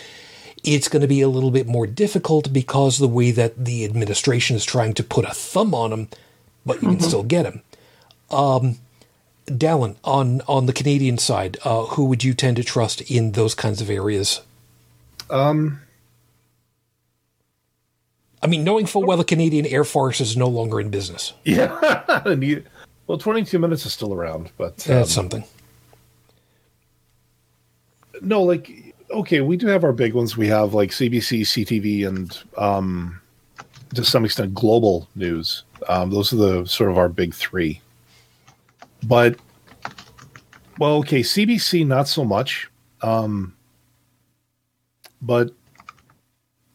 It's going to be a little bit more difficult because the way that the administration is trying to put a thumb on them, but you mm-hmm. can still get them. Um, Dallin, on on the Canadian side, uh, who would you tend to trust in those kinds of areas? Um, I mean, knowing full well the Canadian Air Farce is no longer in business. Yeah, well, twenty-two minutes is still around, but um, that's something. No, like okay, we do have our big ones. We have like CBC, CTV, and um, to some extent global news. Um, those are the sort of our big three. But well, okay, CBC not so much. Um, but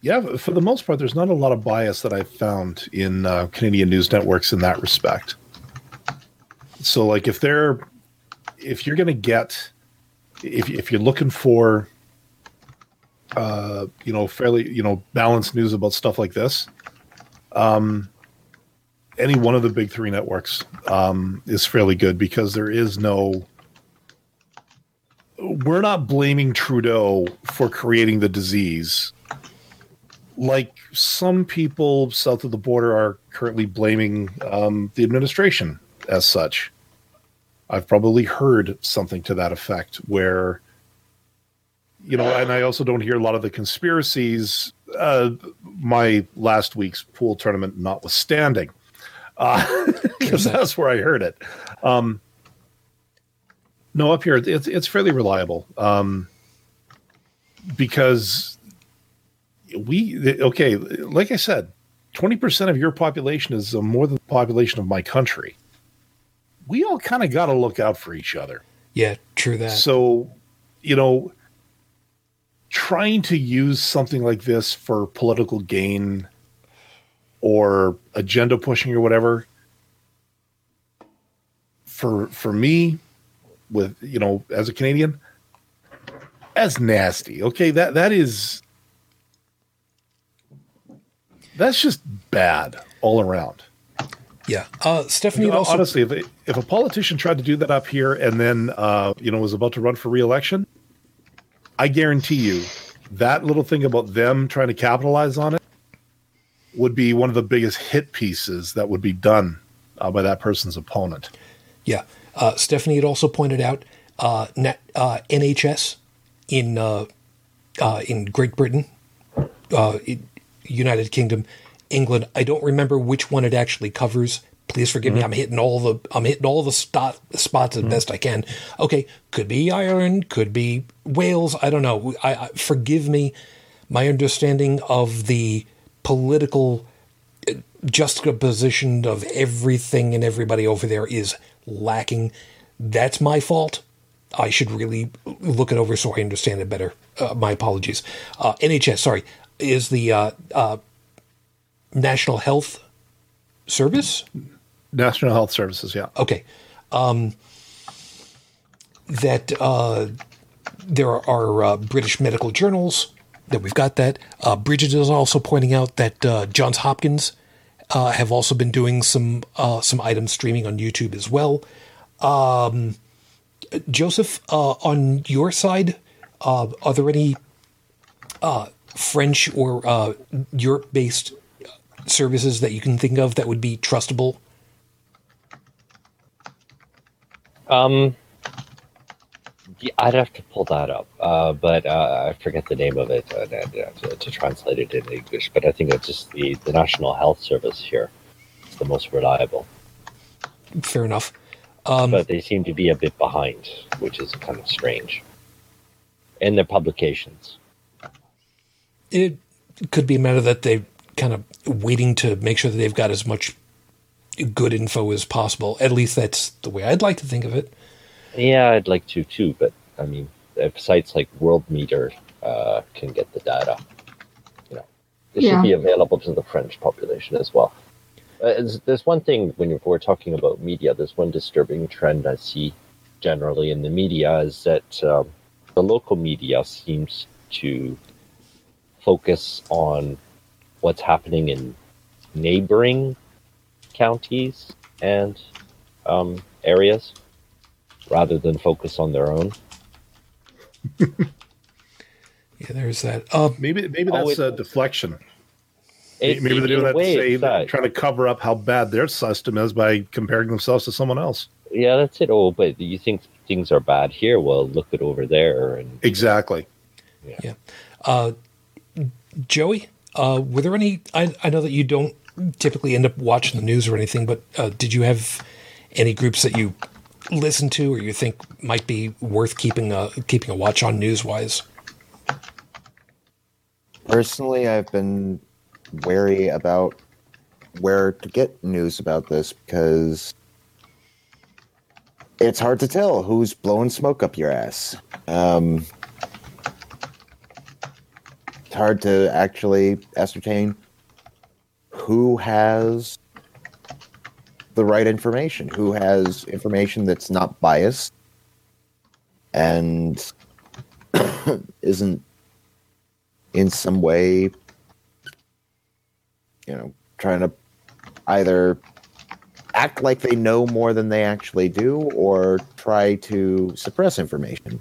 yeah, for the most part, there's not a lot of bias that I've found in uh, Canadian news networks in that respect. So, like, if they're if you're going to get if if you're looking for uh, you know fairly you know balanced news about stuff like this, um, any one of the big three networks um, is fairly good because there is no. We're not blaming Trudeau for creating the disease, like some people south of the border are currently blaming um, the administration as such. I've probably heard something to that effect where, you know, and I also don't hear a lot of the conspiracies. Uh, my last week's pool tournament notwithstanding because uh, that's where I heard it. Um, no, up here it's it's fairly reliable um, because we okay. Like I said, twenty percent of your population is uh, more than the population of my country. We all kind of got to look out for each other. Yeah, true that. So, you know, trying to use something like this for political gain or agenda pushing or whatever for for me with you know as a canadian that's nasty okay that that is that's just bad all around yeah uh stephanie you know, also- honestly if, if a politician tried to do that up here and then uh you know was about to run for re-election i guarantee you that little thing about them trying to capitalize on it would be one of the biggest hit pieces that would be done uh, by that person's opponent. Yeah. Uh, Stephanie had also pointed out uh, net, uh, NHS in uh, uh, in Great Britain, United Kingdom, England. I don't remember which one it actually covers. Please forgive mm-hmm. me. I'm hitting all the I'm hitting all the spot, spots as mm-hmm. best I can. Okay, could be Ireland, could be Wales. I don't know. I, I forgive me. My understanding of the political juxtaposition of everything and everybody over there is lacking. That's my fault. I should really look it over so I understand it better. Uh, my apologies. Uh, NHS, sorry, is the uh, uh, National Health Service? National Health Services, yeah. Okay. Um, that uh, there are uh, British medical journals that we've got that. Uh, Brigid is also pointing out that uh, Johns Hopkins uh, have also been doing some uh, some items streaming on YouTube as well. Um, Joseph, uh, on your side, uh, are there any uh, French or uh, Europe based services that you can think of that would be trustable? Um, yeah, I'd have to pull that up, uh, but uh, I forget the name of it uh, to, to translate it in English. But I think it's just the, the National Health Service here. It's the most reliable. Fair enough. Um, but they seem to be a bit behind, which is kind of strange. In their publications. it could be a matter that they're kind of waiting to make sure that they've got as much good info as possible. At least that's the way I'd like to think of it. Yeah, I'd like to too, but I mean, if sites like World Meter uh, can get the data, you know, it Yeah. should be available to the French population as well. Uh, there's one thing when we're talking about media. There's one disturbing trend I see generally in the media is that um, the local media seems to focus on what's happening in neighboring counties and um, areas rather than focus on their own. Yeah, there's that. Uh, Maybe maybe Oh, that's it- a deflection. It- maybe they're in doing a that to way, say that, that. trying to cover up how bad their system is by comparing themselves to someone else. Yeah, that's it. Oh, but you think things are bad here? Well, look at over there, and Exactly. uh, Joey, uh, were there any? I, I know that you don't typically end up watching the news or anything, but uh, did you have any groups that you listen to or you think might be worth keeping a keeping a watch on news wise? Personally, I've been wary about where to get news about this because it's hard to tell who's blowing smoke up your ass. Um, it's hard to actually ascertain who has the right information, who has information that's not biased and isn't in some way, you know, trying to either act like they know more than they actually do or try to suppress information.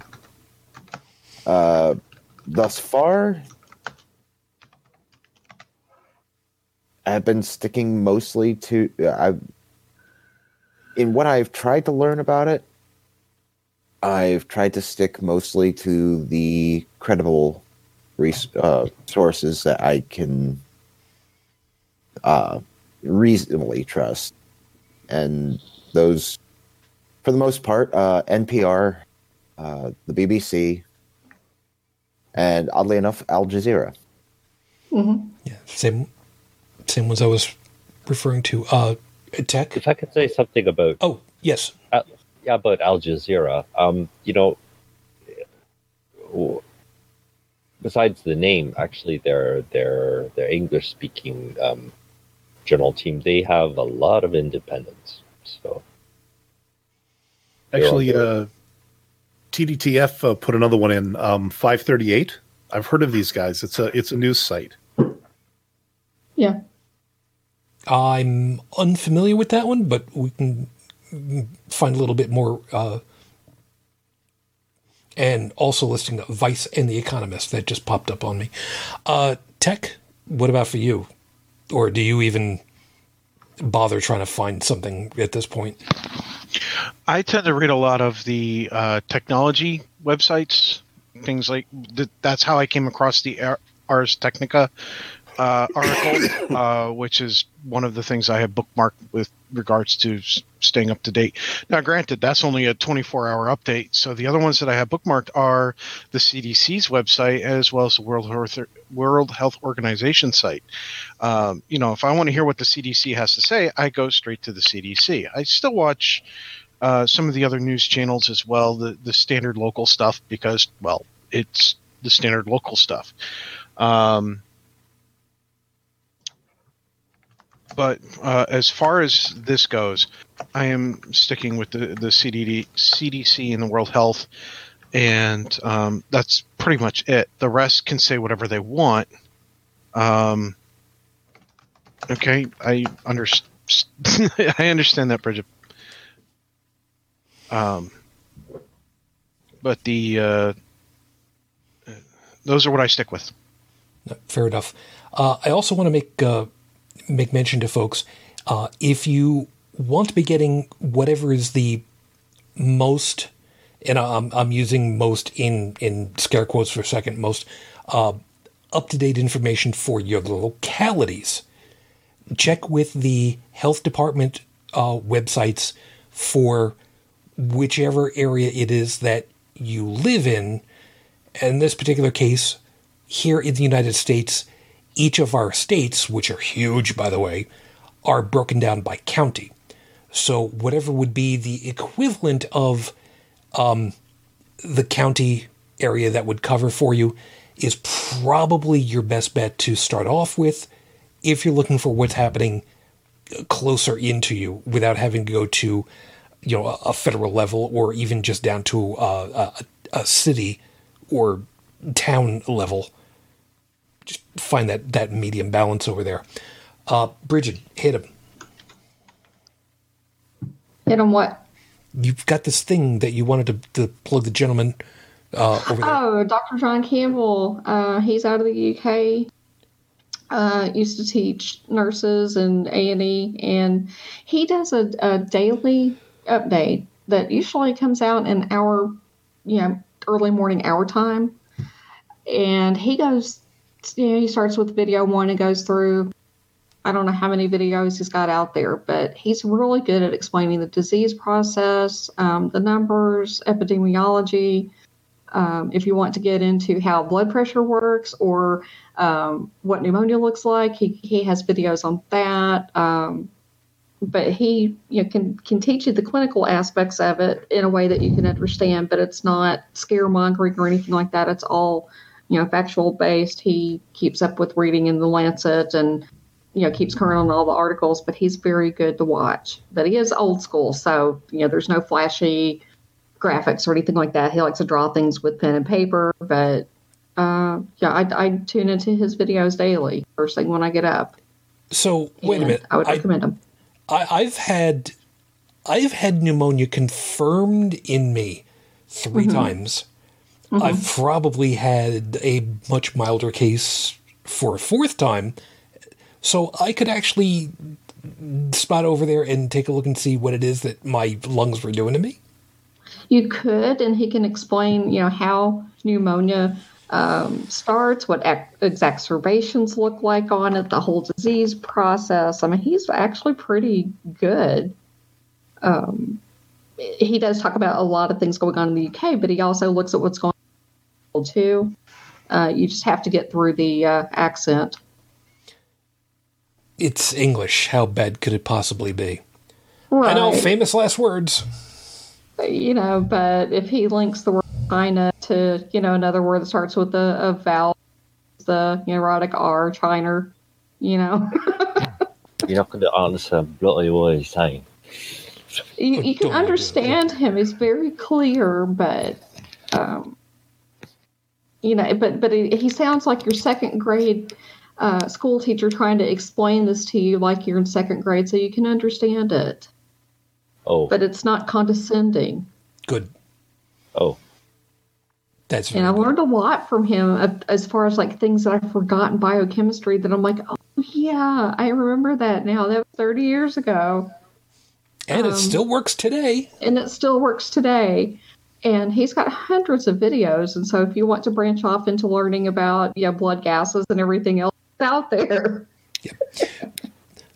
Uh, thus far, I've been sticking mostly to I. In what I've tried to learn about it, I've tried to stick mostly to the credible res- uh, sources that I can uh, reasonably trust, and those, for the most part, uh, NPR, uh, the BBC, and oddly enough, Al Jazeera. hmm Yeah, same same ones I was referring to. Uh, tech. if I could say something about Oh yes, uh, yeah about Al Jazeera, um, you know, besides the name, actually, their their their English speaking um, journal team they have a lot of independence. So Actually, uh, TDTF uh, put another one in. Um, Five thirty eight. I've heard of these guys. It's a it's a news site. Yeah. I'm unfamiliar with that one, but we can find a little bit more. Uh, and also listing the Vice and the Economist that just popped up on me. Uh, tech, what about for you? Or do you even bother trying to find something at this point? I tend to read a lot of the uh, technology websites, things like th- that's how I came across the Ars Technica uh, article, uh, which is one of the things I have bookmarked with regards to s- staying up to date. Now, granted, that's only a 24 hour update. So the other ones that I have bookmarked are the CDC's website as well as the World Health, World Health Organization site. Um, you know, if I want to hear what the CDC has to say, I go straight to the CDC. I still watch uh, some of the other news channels as well, the the standard local stuff because well, it's the standard local stuff. Um, but uh, as far as this goes, I am sticking with the the CDD, CDC and the World Health, and um, that's pretty much it. The rest can say whatever they want. Um, okay, I understand. I understand that, Brigid. Um, but the uh, those are what I stick with. Fair enough. Uh, I also want to make uh, make mention to folks uh, if you want to be getting whatever is the most, and I'm, I'm using most in in scare quotes for a second, most uh, up to date information for your localities. Check with the health department uh, websites for whichever area it is that you live in. In this particular case, here in the United States, each of our states, which are huge, by the way, are broken down by county. So, whatever would be the equivalent of um, the county area that would cover for you is probably your best bet to start off with if you're looking for what's happening closer into you without having to go to you know a, federal level or even just down to uh, a, a city or town level just find that that medium balance over there uh, Brigid hit him Hit him what? you've got this thing that you wanted to, to plug the gentleman uh, over there Oh, Dr. John Campbell. Uh, he's out of the UK. Uh, used to teach nurses and A and E, and he does a, a daily update that usually comes out in our, you know, early morning hour time. And he goes, you know, he starts with video one and goes through. I don't know how many videos he's got out there, but he's really good at explaining the disease process, um, the numbers, epidemiology, um, if you want to get into how blood pressure works or um, what pneumonia looks like, he, he has videos on that. Um, but he you know, can can teach you the clinical aspects of it in a way that you can understand. But it's not scaremongering or anything like that. It's all you know factual based. He keeps up with reading in the Lancet and you know keeps current on all the articles. But he's very good to watch. But he is old school, so you know there's no flashy graphics or anything like that. He likes to draw things with pen and paper, but uh, yeah, I, I tune into his videos daily, first thing when I get up. so wait a minute I would I- recommend him. I, I've had I've had pneumonia confirmed in me 3 times. I've probably had a much milder case for a fourth time. So I could actually spot over there and take a look and see what it is that my lungs were doing to me. You could, and he can explain, you know, how pneumonia um, starts, what ex- exacerbations look like on it, the whole disease process. I mean, he's actually pretty good. Um, he does talk about a lot of things going on in the UK, but he also looks at what's going on too. Uh, you just have to get through the uh, accent. It's English. How bad could it possibly be? Right. I know, famous last words. you know, but if he links the word China to, you know, another word that starts with a, a vowel, the neurotic R, China, you know, You're not going to answer bloody what he's saying. you, you can Don't do it. understand him. He's very clear, but, um, you know, but but he, he sounds like your second grade uh, school teacher trying to explain this to you like you're in second grade, so you can understand it. Oh, But it's not condescending. Good. oh, That's And I good. learned a lot from him uh, as far as like things that I forgot in biochemistry that I'm like, oh, yeah, I remember that now. That was 30 years ago. and it um, still works today. And it still works today. And he's got hundreds of videos. And so if you want to branch off into learning about yeah, blood gases and everything else out there,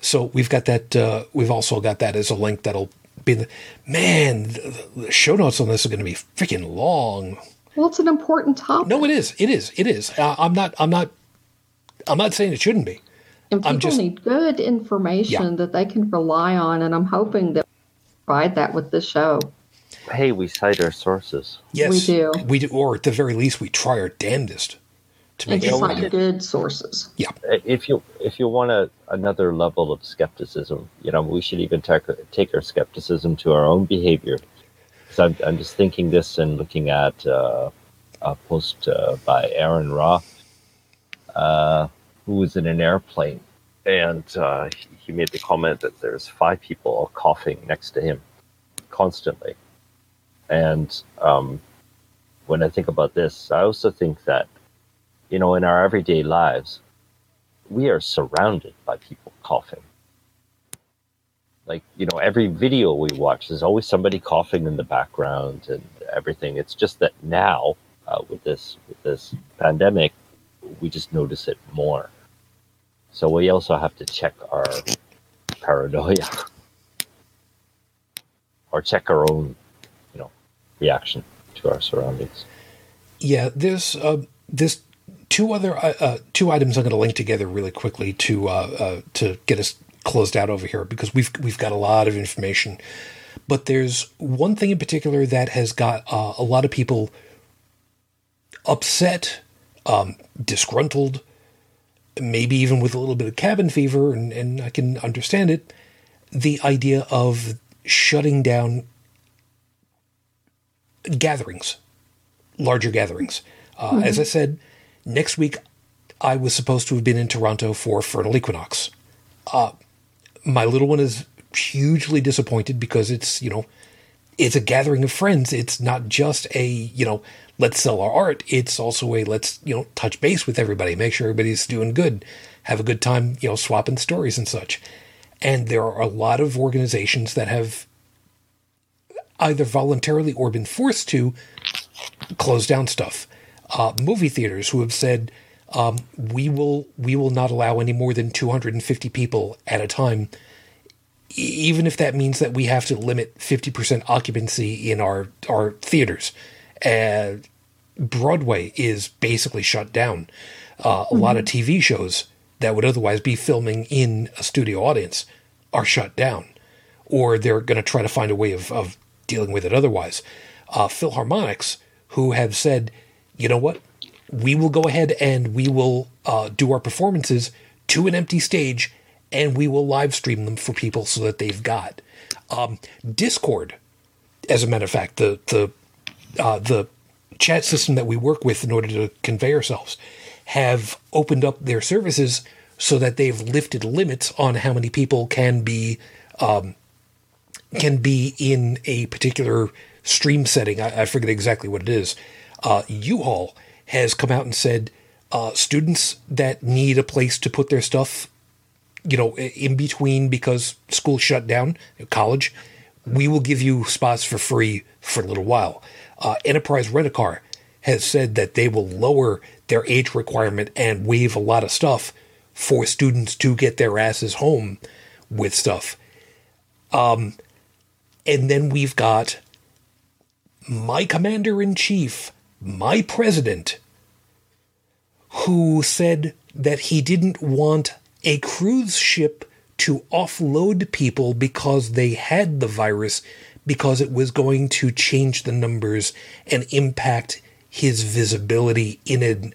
So we've got that. Uh, we've also got that as a link that'll be the man. The, the show notes on this are going to be freaking long. well, it's an important topic. No, it is. It is. It is. Uh, I'm not. I'm not. I'm not saying it shouldn't be. and people I'm just- need good information Yeah. that they can rely on. And I'm hoping that we provide that with this show. Hey, we cite our sources. Yes, We do. We do, or at the very least, we try our damnedest to make to sure. cite good sources. Yeah, if you if you want a, another level of skepticism, you know, we should even take take our skepticism to our own behavior. So I'm, I'm just thinking this and looking at uh, a post uh, by Aaron Roth, uh, who was in an airplane, and uh, he- he made the comment that there's five people all coughing next to him constantly. And um, when I think about this, I also think that you know, in our everyday lives, we are surrounded by people coughing. Like, you know, every video we watch, there's always somebody coughing in the background and everything. It's just that now, uh, with this with this pandemic, we just notice it more. So we also have to check our paranoia, or check our own, reaction to our surroundings. Yeah, there's uh, there's two other uh, uh, two items I'm going to link together really quickly to uh, uh, to get us closed out over here because we've we've got a lot of information. But there's one thing in particular that has got uh, a lot of people upset, um, disgruntled, maybe even with a little bit of cabin fever, and, and I can understand it. The idea of shutting down gatherings larger gatherings. Uh, As I said, next week I was supposed to have been in Toronto for Furnal Equinox. Uh, my little one is hugely disappointed because it's you know it's a gathering of friends. It's not just a you know let's sell our art. It's also a let's you know touch base with everybody, make sure everybody's doing good, have a good time, you know, swapping stories and such. And there are a lot of organizations that have either voluntarily or been forced to close down stuff. Uh, movie theaters who have said um, we will we will not allow any more than 250 people at a time, even if that means that we have to limit 50% occupancy in our our theaters. Uh, Broadway is basically shut down. Uh, A lot of TV shows that would otherwise be filming in a studio audience are shut down, or they're going to try to find a way of, of dealing with it otherwise. Uh, Philharmonics, who have said, you know what, we will go ahead and we will uh, do our performances to an empty stage and we will live stream them for people so that they've got. Um, Discord, as a matter of fact, the the uh, the chat system that we work with in order to convey ourselves have opened up their services so that they've lifted limits on how many people can be um, can be in a particular stream setting. I, I forget exactly what it is. Uh, U-Haul has come out and said uh, students that need a place to put their stuff, you know, in between because school shut down, college, we will give you spots for free for a little while. Uh, Enterprise Rent a Car has said that they will lower their age requirement and waive a lot of stuff for students to get their asses home with stuff. Um, and then we've got my commander in chief, my president, who said that he didn't want a cruise ship to offload people because they had the virus, because it was going to change the numbers and impact his visibility in a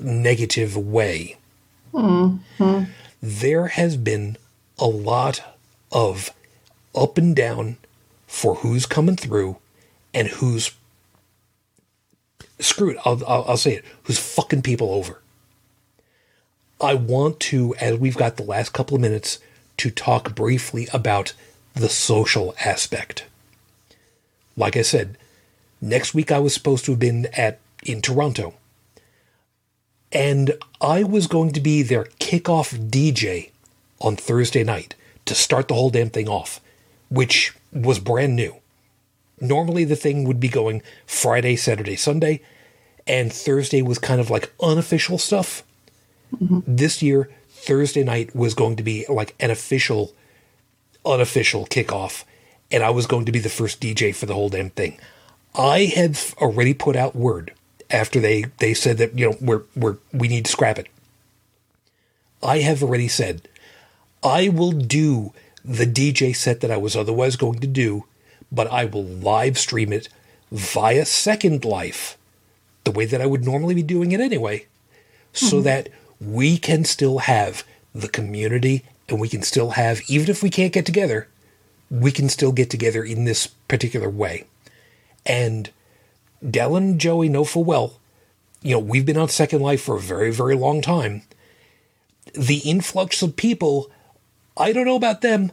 negative way. Mm-hmm. There has been a lot of up and down for who's coming through and who's screw it. I'll, I'll, I'll say it. Who's fucking people over. I want to, as we've got the last couple of minutes, to talk briefly about the social aspect. Like I said, next week I was supposed to have been at in Toronto. And I was going to be their kickoff DJ on Thursday night to start the whole damn thing off, which was brand new. Normally the thing would be going Friday, Saturday, Sunday, and Thursday was kind of like unofficial stuff. Mm-hmm. This year, Thursday night was going to be like an official, unofficial kickoff, and I was going to be the first DJ for the whole damn thing. I had already put out word after they, they said that you know we're we're we need to scrap it. I have already said I will do the DJ set that I was otherwise going to do, but I will live stream it via Second Life, the way that I would normally be doing it anyway, so mm-hmm. that we can still have the community and we can still have, even if we can't get together, we can still get together in this particular way. And Dell and Joey know full well, you know, we've been on Second Life for a very, very long time. The influx of people, I don't know about them.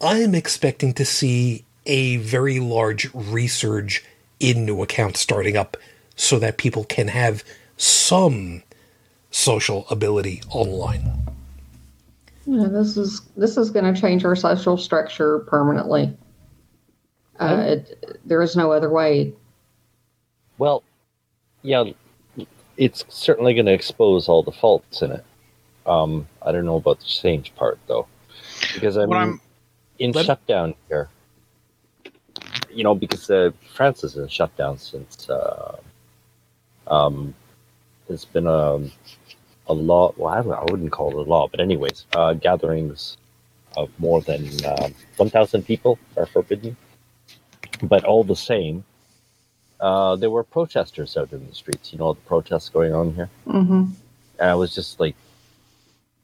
I'm expecting to see a very large resurge in new accounts starting up so that people can have some social ability online. Yeah, this is this is going to change our social structure permanently. Uh, it, there is no other way. Well, yeah, it's certainly going to expose all the faults in it. Um, I don't know about the change part though, because I What mean, I'm- in Let- shutdown here, you know, because uh, France is in shutdown since uh, um, there's been a a law. Well, I, I wouldn't call it a law, but anyways, uh, gatherings of more than um, one thousand people are forbidden. But all the same, uh, there were protesters out in the streets. You know the protests going on here, hmm and I was just like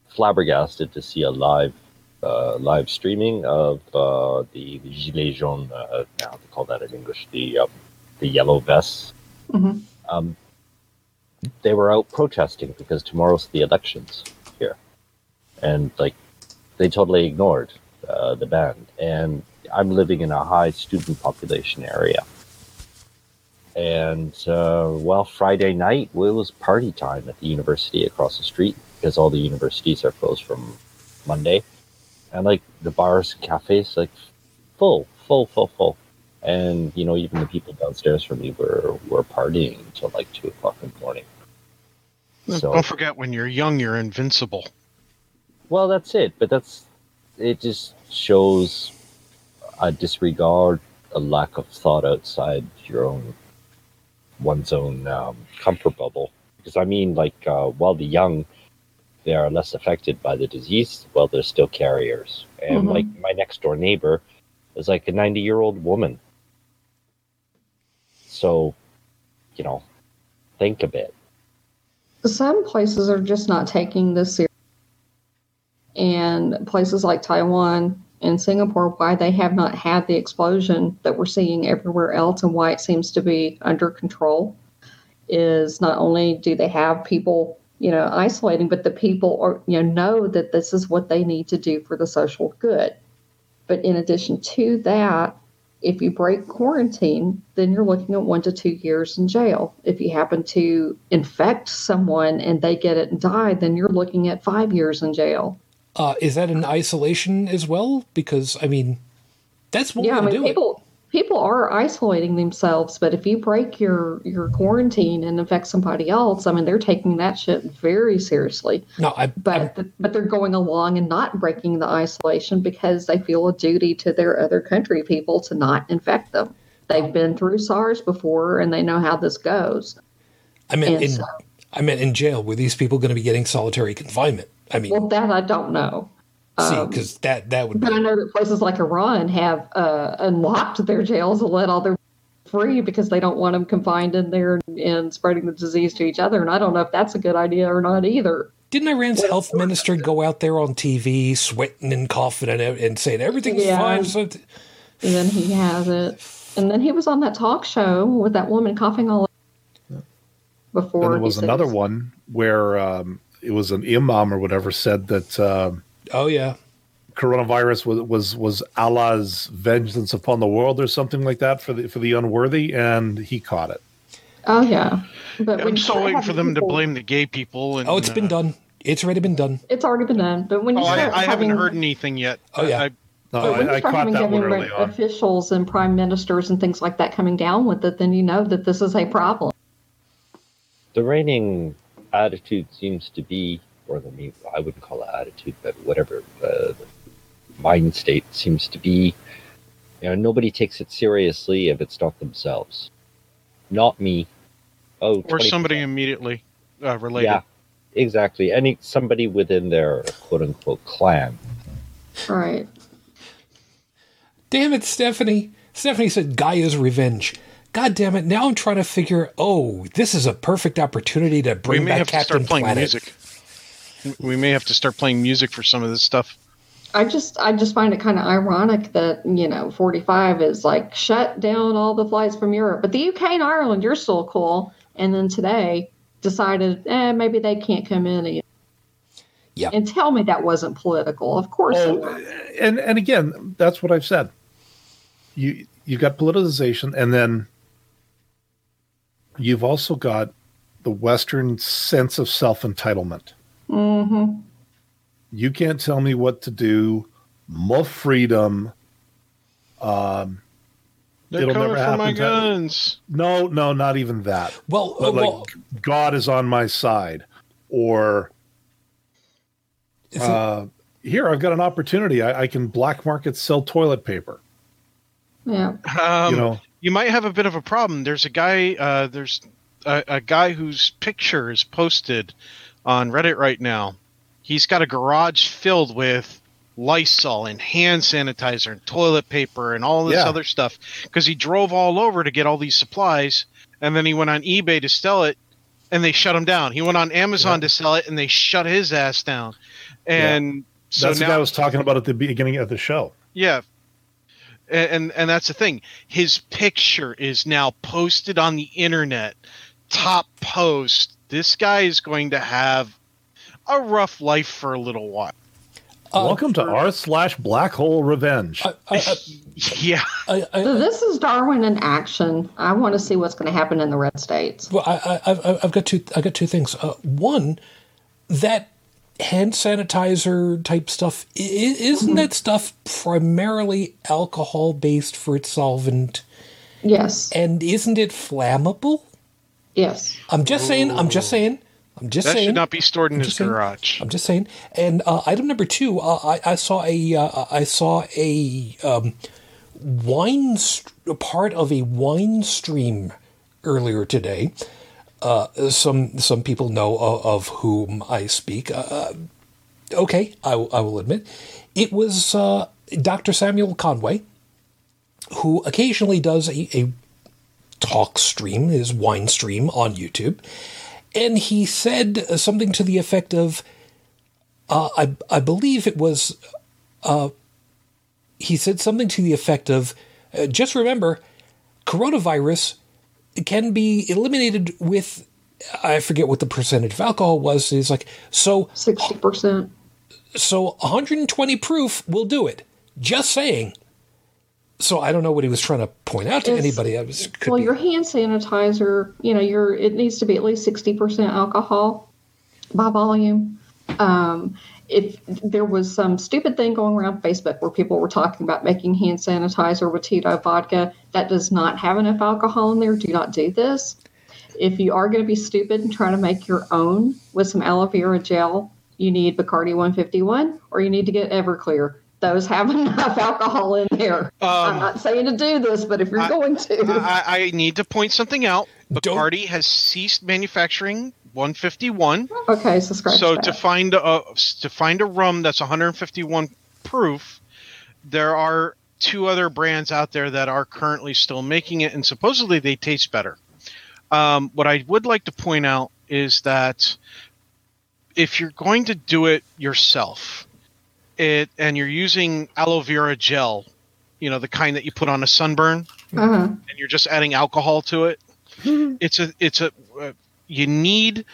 flabbergasted to see a live uh, live streaming of uh, the, the gilets jaunes. Uh, now they call that in English the um, the yellow vests. Mhm. Um, they were out protesting because tomorrow's the elections here, and like they totally ignored uh, the ban. And I'm living in a high student population area. And uh, well, Friday night it was party time at the university across the street because all the universities are closed from Monday, and like the bars and cafes like full, full, full, full. And you know, even the people downstairs from me were were partying until like two o'clock in the morning. So Don't forget, when you're young, you're invincible. well, that's it. But that's it. Just shows a disregard, a lack of thought outside your own one's own um, comfort bubble. Because I mean, like, uh, while the young they are less affected by the disease, while they're still carriers. And Mhm. like my next door neighbor is like a ninety year old woman. So, you know, think a bit. Some places are just not taking this serious, and places like Taiwan and Singapore, why they have not had the explosion that we're seeing everywhere else, and why it seems to be under control, is not only do they have people you know isolating, but the people are you know know that this is what they need to do for the social good. But in addition to that, if you break quarantine, then you're looking at one to two years in jail. If you happen to infect someone and they get it and die, then you're looking at five years in jail. Uh, is that an isolation as well? Because I mean, that's one yeah, I way to mean it. People are isolating themselves, but if you break your your quarantine and infect somebody else, I mean they're taking that shit very seriously. No, I, But but they're going along and not breaking the isolation because they feel a duty to their other country people to not infect them. They've been through SARS before and they know how this goes. I mean, in so- I meant in jail. Were these people going to be getting solitary confinement? I mean, Well, that I don't know. See, because that that would But I know that places like Iran have uh, unlocked their jails and let all their free because they don't want them confined in there and, and spreading the disease to each other. And I don't know if that's a good idea or not either. didn't Iran's health minister go out there on TV sweating and coughing and, and saying everything's Yeah. fine? So t- And then he has it. And then he was on that talk show with that woman coughing all before. And there was said- another one where um, it was an imam or whatever said that um, oh yeah, coronavirus was, was was Allah's vengeance upon the world or something like that for the for the unworthy, and he caught it. Oh yeah, but when I'm you still waiting for having them to blame the gay people. And, oh it's been uh, done. It's already been done. It's already been done. But when you Oh, start I, I haven't having, heard anything yet. Oh, yeah. I, No, But when I, I start caught having government early on. officials and prime ministers and things like that coming down with it, then you know that this is a problem. the reigning attitude seems to be, or the me- I wouldn't call it attitude, but whatever uh, the mind state seems to be. You know, nobody takes it seriously if it's not themselves, not me. Oh, or 20%. somebody immediately uh, related. Yeah, exactly. Any somebody within their quote unquote clan. Right. Damn it, Stephanie. Stephanie said Gaia's revenge. God damn it! Now I'm trying to figure. Oh, this is a perfect opportunity to We bring may back have to Captain start playing Planet. music. We may have to start playing music for some of this stuff. I just I just find it kind of ironic that you know 45 is like shut down all the flights from Europe, but the UK and Ireland you're still cool, and then today decided eh, maybe they can't come in and, Yeah. and tell me that wasn't political. Of course, it Oh, and and again, that's what I've said. You you got politicization, and then you've also got the Western sense of self entitlement. Hmm You can't tell me what to do. My freedom. Um, They're It'll coming never for my happen to- guns. no, no, not even that. Well, But uh, like well, God is on my side, or is it- uh, here I've got an opportunity. I, I can black market sell toilet paper. yeah. Um, you know, you might have a bit of a problem. There's a guy. Uh, there's a, a guy whose picture is posted on Reddit right now. He's got a garage filled with Lysol and hand sanitizer and toilet paper and all this Yeah. other stuff because he drove all over to get all these supplies, and then he went on eBay to sell it, and they shut him down. He went on Amazon to sell it, and they shut his ass down. And so that's the now guy I was talking about at the beginning of the show. yeah. And, and and that's the thing. His picture is now posted on the internet. Top post. This guy is going to have a rough life for a little while. uh, Welcome to r slash black hole revenge. I, I, Yeah. I, I, So this is Darwin in action. I want to see what's going to happen in the red states. Well, I, I, I've, I've got two. I got two things. Uh, one, that hand sanitizer type stuff i- i- isn't that stuff primarily alcohol based for its solvent, Yes, and isn't it flammable? Yes. I'm just saying. I'm just saying. I'm just That saying. That should not be stored in his saying. garage. I'm just saying. And uh, item number two, uh, I, I saw a uh, I saw a um, wine st- part of a wine stream earlier today. Uh, some some people know of, of whom I speak. Uh, okay, I, will- I will admit, it was uh, Dr. Samuel Conway, who occasionally does a, a talk stream, his wine stream on YouTube, and he said something to the effect of, uh, I I believe it was, uh, he said something to the effect of, uh, just remember, coronavirus can be eliminated with. I forget what the percentage of alcohol was. He's like, so Sixty percent. so 120 proof will do it. Just saying. So I don't know what he was trying to point out to It's- anybody. I was Well, be- your hand sanitizer, you know, your it needs to be at least sixty percent alcohol by volume. Um, if there was some stupid thing going around Facebook where people were talking about making hand sanitizer with Tito vodka, that does not have enough alcohol in there. Do not do this. If you are going to be stupid and try to make your own with some aloe vera gel, you need Bacardi 151 or you need to get Everclear. Those have enough alcohol in there. I'm Um, not saying to do this, but if you're I- going to, I, I need to point something out. Don't- Bacardi has ceased manufacturing 151. okay, so scratch so that. to find a to find a rum that's 151 proof, there are two other brands out there that are currently still making it, and supposedly they taste better. Um, what I would like to point out is that if you're going to do it yourself, it and you're using aloe vera gel, you know the kind that you put on a sunburn, uh-huh. and you're just adding alcohol to it. it's a it's a uh, you need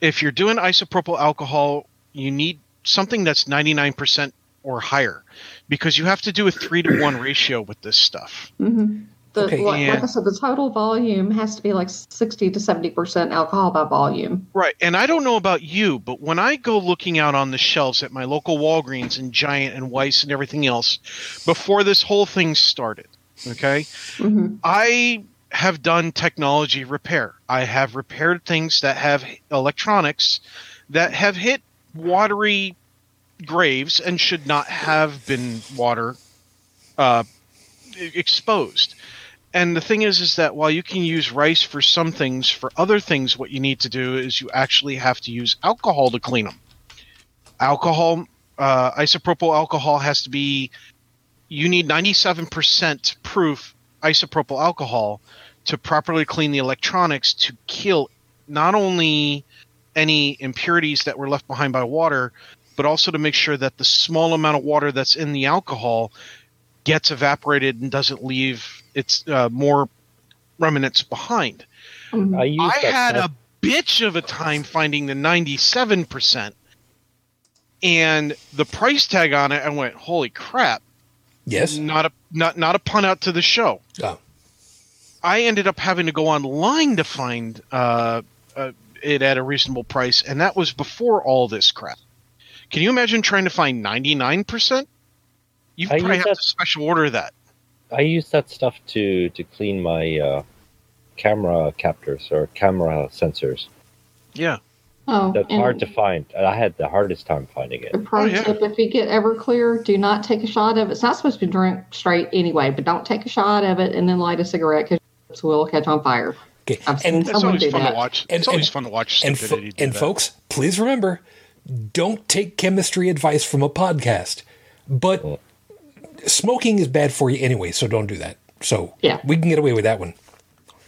if you're doing isopropyl alcohol, you need something that's 99% or higher because you have to do a 3 to 1 ratio with this stuff. hmm The, Okay, like, like. I said, the total volume has to be like 60 to 70% alcohol by volume. Right. And I don't know about you, but when I go looking out on the shelves at my local Walgreens and Giant and Weis and everything else before this whole thing started, okay? hmm I have done technology repair. I have repaired things that have electronics that have hit watery graves and should not have been water uh, exposed. And the thing is, is that while you can use rice for some things, for other things, what you need to do is you actually have to use alcohol to clean them. Alcohol, uh, isopropyl alcohol has to be. You need ninety-seven percent proof isopropyl alcohol to properly clean the electronics to kill not only any impurities that were left behind by water, but also to make sure that the small amount of water that's in the alcohol gets evaporated and doesn't leave its uh, more remnants behind. Mhm. I use I had stuff- a bitch of a time finding the 97%. And the price tag on it, I went, holy crap. Yes. Not a not not a pun out to the show. Oh. I ended up having to go online to find uh, uh, it at a reasonable price, and that was before all this crap. Can you imagine trying to find ninety nine percent? You probably have that- to special order that. I use that stuff to to clean my uh, camera captors or camera sensors. Yeah, Oh, That's hard to find. I had the hardest time finding it. a pro Oh, yeah. tip: if you get Everclear, do not take a shot of it. It's not supposed to be drunk straight anyway, but don't take a shot of it and then light a cigarette because it will catch on fire. Okay. I've seen And it's someone always do fun that. to watch. And- it's always and- fun to watch and, fo- do and that. folks, please remember, don't take chemistry advice from a podcast. But smoking is bad for you anyway, so don't do that. So Yeah. we can get away with that one.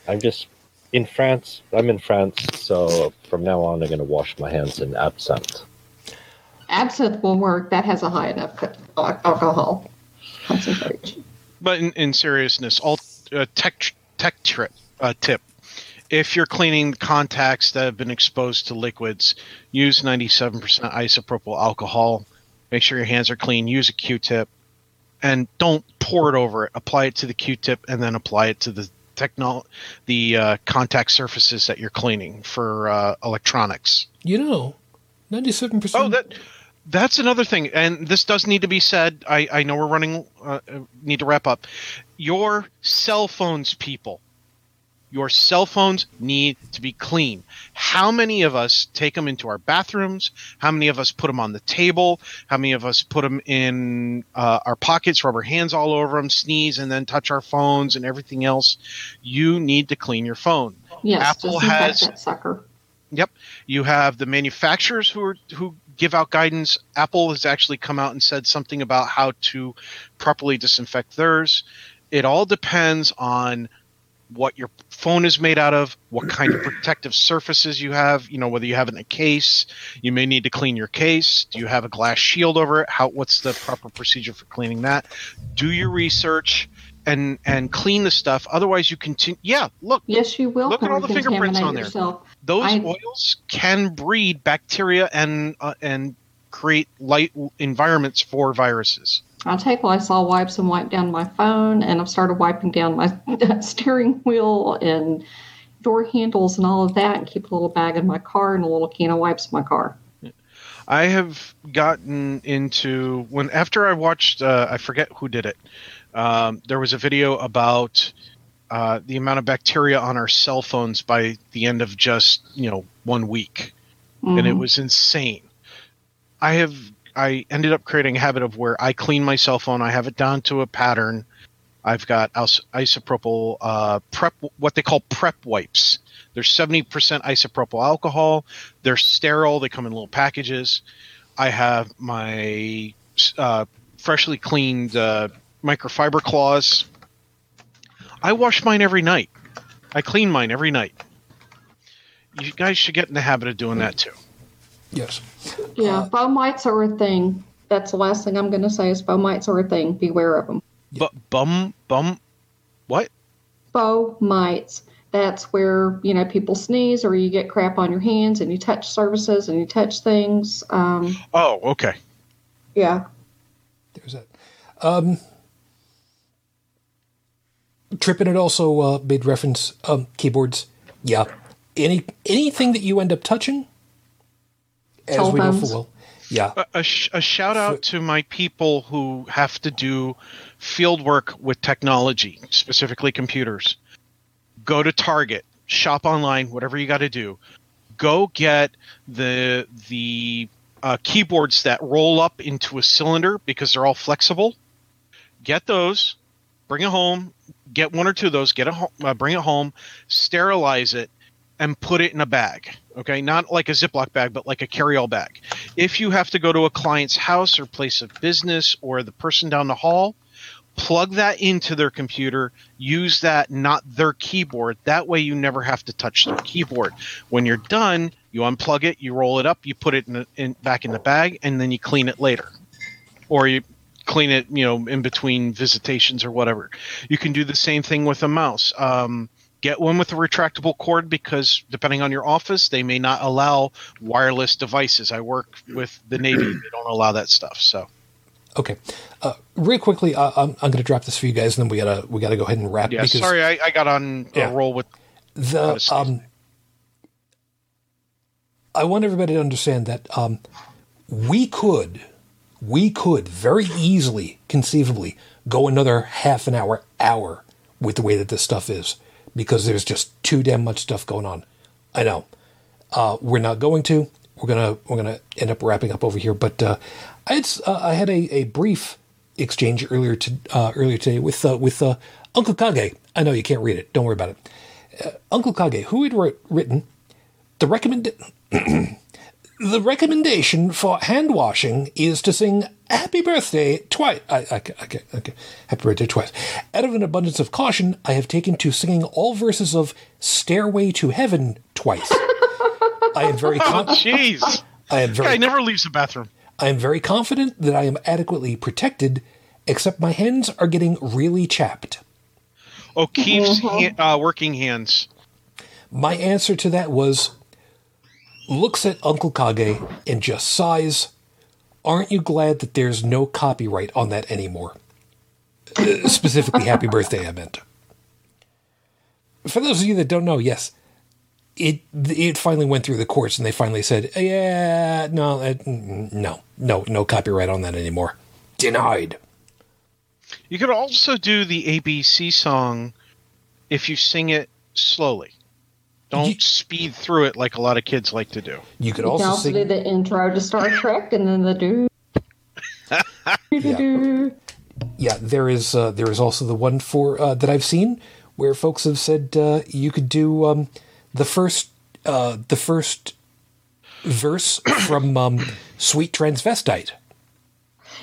I'm just in France. I'm in France, so from now on, I'm going to wash my hands in absinthe. Absinthe will work. That has a high enough co- al- alcohol concentration. But in, in seriousness, all uh, tech tech trip uh, tip: if you're cleaning contacts that have been exposed to liquids, use 97% isopropyl alcohol. Make sure your hands are clean. Use a Q-tip, and don't pour it over it. Apply it to the Q-tip, and then apply it to the technol the uh, contact surfaces that you're cleaning for uh, electronics. You know, 97%. Oh, that that's another thing, and this does need to be said. I I know we're running, uh, need to wrap up. Your cell phones, people. Your cell phones need to be clean. How many of us take them into our bathrooms? How many of us put them on the table? How many of us put them in uh, our pockets, rub our hands all over them, sneeze, and then touch our phones and everything else? You need to clean your phone. Yes, Apple has- that sucker. Yep. You have the manufacturers who are who give out guidance. Apple has actually come out and said something about how to properly disinfect theirs. It all depends on what your phone is made out of, what kind of protective surfaces you have, you know, whether you have it in a case, you may need to clean your case. Do you have a glass shield over it? How what's the proper procedure for cleaning that? Do your research and and clean the stuff. Otherwise you continue yeah, look, Yes, you will. Look at all the fingerprints on there. Yourself. those I- oils can breed bacteria and uh, and create light environments for viruses. I'll take Lysol wipes and wipe down my phone, and I've started wiping down my steering wheel and door handles and all of that, and keep a little bag in my car and a little can of wipes in my car. I have gotten into when after I watched uh, I forget who did it. Um, there was a video about uh, the amount of bacteria on our cell phones by the end of just you know one week, and it Mhm. was insane. I have I ended up creating a habit of where I clean my cell phone. I have it down to a pattern. I've got isopropyl uh, prep, what they call prep wipes. They're seventy percent isopropyl alcohol. They're sterile. They come in little packages. I have my uh, freshly cleaned uh, microfiber claws. I wash mine every night. I clean mine every night. You guys should get in the habit of doing that too. Yes. Yeah, fomites are a thing. That's the last thing I'm going to say is fomites are a thing. Beware of them. But bum bum, what? Fomites. That's where you know people sneeze or you get crap on your hands and you touch surfaces and you touch things. Um, Oh, okay. yeah, There's that. Um, Trippin had also uh, made reference um, keyboards. Yeah, any anything that you end up touching, as we know full Telephones. Yeah, A, a, sh- a shout out to my people who have to do field work with technology, specifically computers. Go to Target, shop online, whatever you got to do. Go get the the uh, keyboards that roll up into a cylinder because they're all flexible. Get those, bring it home. Get one or two of those. Get it, ho- uh, bring it home, sterilize it, and put it in a bag. Okay, not like a Ziploc bag, but like a carry-all bag if you have to go to a client's house or place of business or the person down the hall, plug that into their computer, use that, not their keyboard. That way you never have to touch their keyboard. When you're done, you unplug it, you roll it up, you put it in, the, in back in the bag, and then you clean it later. Or you clean it, you know, in between visitations or whatever. You can do the same thing with a mouse. Um, get one with a retractable cord because depending on your office, they may not allow wireless devices. I work with the Navy; they don't allow that stuff. So Okay. Uh, real quickly, uh, I'm, I'm going to drop this for you guys, and then we gotta we gotta go ahead and wrap. yeah, because sorry, I, I got on Yeah. a roll with. the um, I want everybody to understand that um, we could we could very easily, conceivably, go another half an hour, hour with the way that this stuff is, because there's just too damn much stuff going on. I know. Uh, we're not going to. We're gonna we're gonna end up wrapping up over here. But uh, I had uh, I had a, a brief exchange earlier to uh, earlier today with uh, with Uncle Kage. I know you can't read it. Don't worry about it. Uncle Kage, who had writ- written the recommend the recommendation for hand washing is to sing "Happy Birthday" twice. I, I, okay, okay, Happy Birthday twice. Out of an abundance of caution, I have taken to singing all verses of "Stairway to Heaven" twice. I am very Oh, con- jeez! I am very Guy never leaves the bathroom. I am very confident that I am adequately protected, except my hands are getting really chapped. O'Keeffe's ha- uh, working hands. My answer to that was looks at Uncle Kage and just sighs. Aren't you glad that there's no copyright on that anymore? Uh, specifically, happy birthday, I meant. For those of you that don't know, yes, it it finally went through the courts and they finally said, yeah, no, uh, no, no, no copyright on that anymore. Denied. You could also do the ABC song if you sing it slowly. Don't Ye- speed through it like a lot of kids like to do. You could You also can also sing. do the intro to Star Trek and then the do. do yeah, there is uh, there is also the one for uh, that I've seen where folks have said uh, you could do um, the first uh, the first verse from um, "Sweet Transvestite."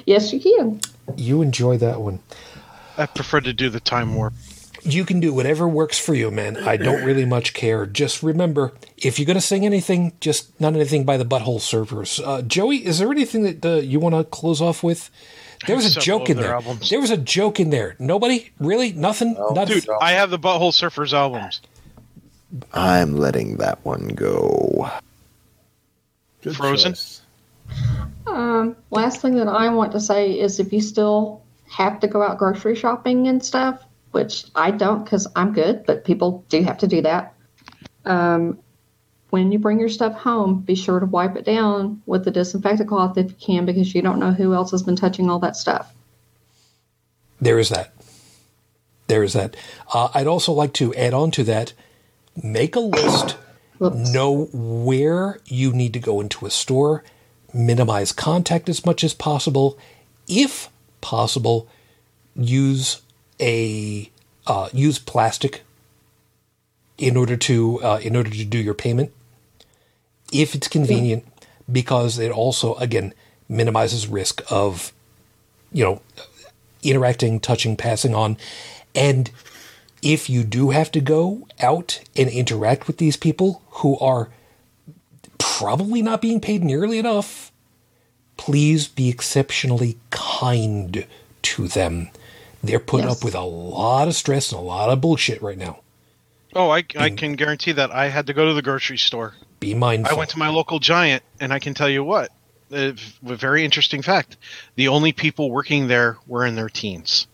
Yes, you can. You enjoy that one. I prefer to do the time warp. You can do whatever works for you, man. I don't really much care. Just remember, if you're going to sing anything, just not anything by the Butthole Surfers. Uh, Joey, is there anything that uh, you want to close off with? There was a joke in there. albums. There was a joke in there. Nobody really, nothing. Not Dude, I have the Butthole Surfers albums. I'm letting that one go. Good Frozen? choice. Um, last thing that I want to say is if you still have to go out grocery shopping and stuff, which I don't because I'm good, but people do have to do that. Um, when you bring your stuff home, be sure to wipe it down with the disinfectant cloth if you can, because you don't know who else has been touching all that stuff. There is that. There is that. Uh, I'd also like to add on to that make a list, know where you need to go into a store, minimize contact as much as possible. If possible, use a uh, use plastic in order to uh, in order to do your payment if it's convenient because it also again minimizes risk of you know interacting, touching, passing on. And if you do have to go out and interact with these people who are probably not being paid nearly enough, please be exceptionally kind to them. They're putting Yes. up with a lot of stress and a lot of bullshit right now. Oh, I, I can guarantee that I had to go to the grocery store. Be mindful. I went to my local giant, and I can tell you what, a a very interesting fact: the only people working there were in their teens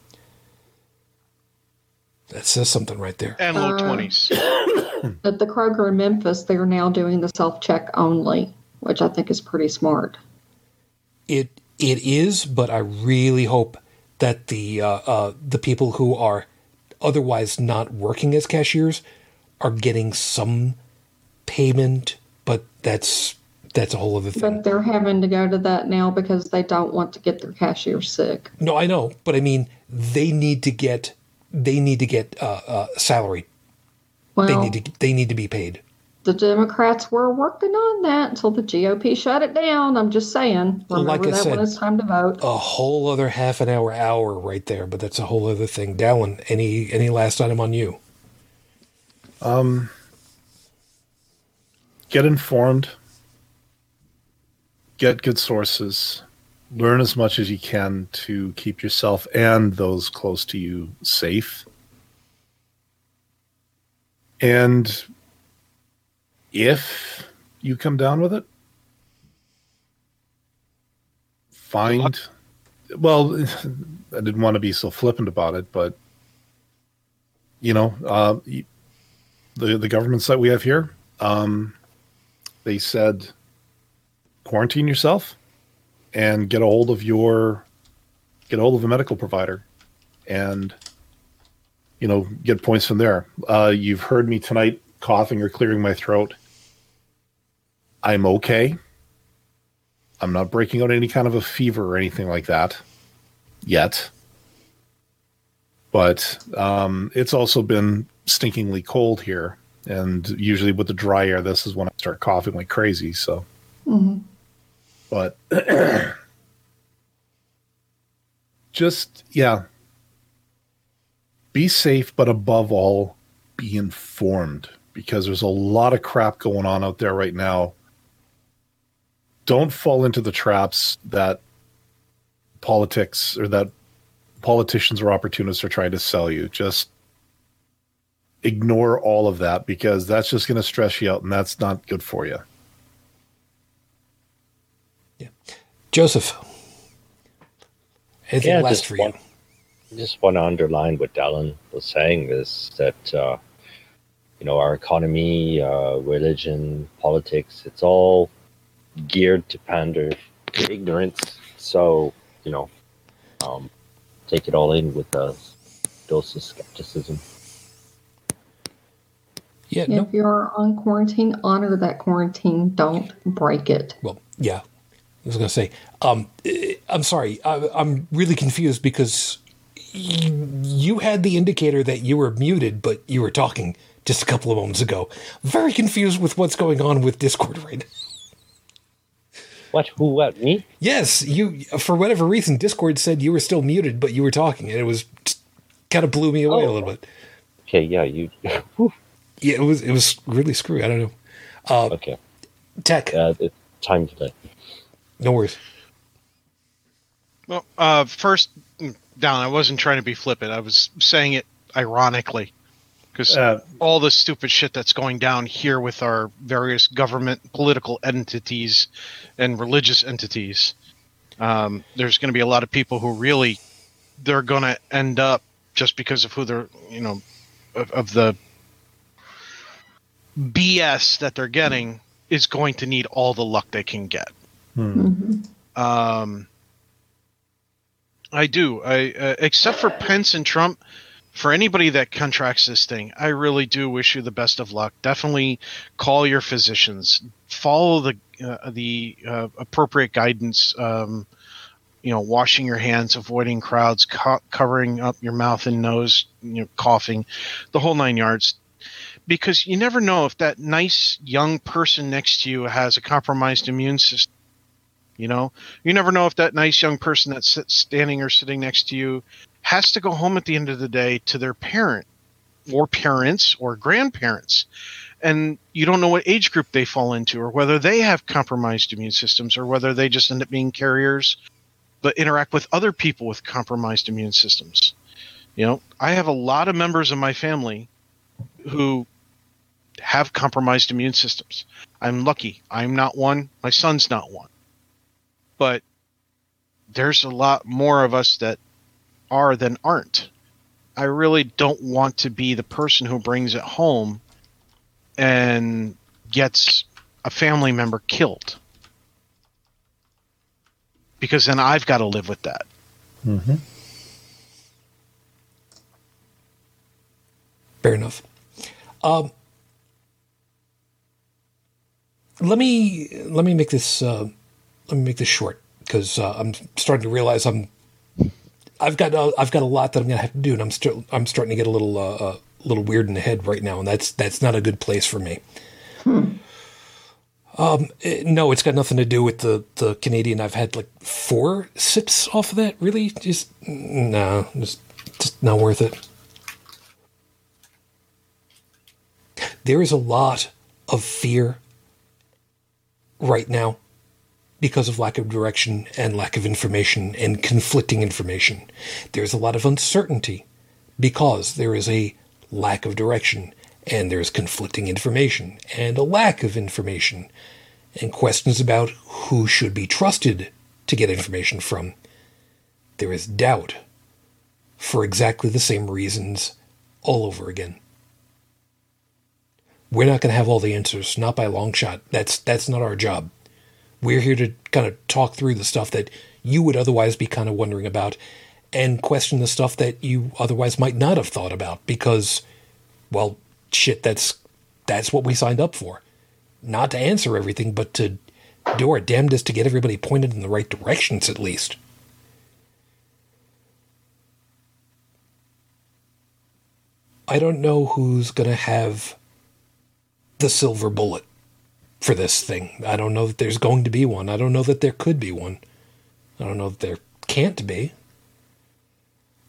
that says something right there. and low Uh, twenties. At the Kroger in Memphis, they are now doing the self check only, which I think is pretty smart. It it is, but I really hope that the uh, uh, the people who are otherwise not working as cashiers are getting some payment. But that's that's a whole other thing. But they're having to go to that now because they don't want to get their cashier sick. no, I know, but I mean they need to get they need to get uh, uh, salary. Well, They need to they need to be paid. The Democrats were working on that until the GOP shut it down. I'm just saying. Remember Like I that said- when it's time to vote. A whole other half an hour, hour right there, but that's a whole other thing. Dallin, any any last item on you? Um, get informed. Get good sources. Learn as much as you can to keep yourself and those close to you safe. And if you come down with it, find. Well, I didn't want to be so flippant about it, but you know, uh, the the governments that we have here, um, they said quarantine yourself and get a hold of your get a hold of a medical provider and you know get points from there uh, you've heard me tonight coughing or clearing my throat i'm okay. I'm not breaking out any kind of a fever or anything like that yet. But um, it's also been stinkingly cold here. And usually with the dry air this is when i start coughing like crazy so. But just yeah. Be safe but above all be informed because there's a lot of crap going on out there right now don't fall into the traps that politics or that politicians or opportunists are trying to sell you just ignore all of that because that's just going to stress you out and that's not good for you Yeah. Joseph. Anything Yeah, last just for you? one- just want to underline what Dallin was saying is that uh, you know our economy, uh, religion, politics, it's all geared to pander to ignorance. So you know, um, take it all in with a dose of skepticism. Yeah, no. If you're on quarantine, honor that quarantine. Don't break it. Well, yeah. I was going to say, um, eh, I'm sorry. I, I'm really confused because you, you had the indicator that you were muted, but you were talking just a couple of moments ago. Very confused with what's going on with Discord right now. What? Who? What? Me? Yes, you for whatever reason Discord said you were still muted, but you were talking, and it was kind of blew me away a Oh. little bit. Okay, yeah, you. Yeah, it was it was really screwy. I don't know. okay, Tech, uh, it's time today. no worries. Well, uh, first, mm, down. I wasn't trying to be flippant. I was saying it ironically, because Uh, all the stupid shit that's going down here with our various government, political entities, and religious entities. Um, there's going to be a lot of people who really they're going to end up just because of who they're, you know, of, of the BS that they're getting is going to need all the luck they can get. Um, I do. I uh, except for Pence and Trump. For anybody that contracts this thing, I really do wish you the best of luck. Definitely call your physicians. Follow the uh, the uh, appropriate guidance. Um, you know, washing your hands, avoiding crowds, co- covering up your mouth and nose, you know, coughing, the whole nine yards. Because you never know if that nice young person next to you has a compromised immune system. You know, you never know if that nice young person that's standing or sitting next to you has to go home at the end of the day to their parent or parents or grandparents. And you don't know what age group they fall into or whether they have compromised immune systems or whether they just end up being carriers but interact with other people with compromised immune systems. You know, I have a lot of members of my family who have compromised immune systems. I'm lucky. I'm not one. My son's not one but there's a lot more of us that are than aren't. I really don't want to be the person who brings it home and gets a family member killed. Because then I've got to live with that. Fair enough. Um, let me let me make this uh, let me make this short because uh, I'm starting to realize I'm I've got uh, I've got a lot that I'm gonna have to do, and I'm still I'm starting to get a little uh, uh, little weird in the head right now, and that's that's not a good place for me. Um, eh, no, it's got nothing to do with the, the Canadian. I've had like four sips off of that. Really, just no, just just not worth it. There is a lot of fear right now because of lack of direction and lack of information and conflicting information. There's a lot of uncertainty because there is a lack of direction and there's conflicting information and a lack of information and questions about who should be trusted to get information from. There is doubt for exactly the same reasons all over again. We're not going to have all the answers, not by a long shot. That's that's not our job. We're here to kind of talk through the stuff that you would otherwise be kind of wondering about and question the stuff that you otherwise might not have thought about because well, shit, that's that's what we signed up for. Not to answer everything, but to do our damnedest to get everybody pointed in the right directions at least. I don't know who's going to have the silver bullet for this thing. I don't know that there's going to be one. I don't know that there could be one. I don't know that there can't be.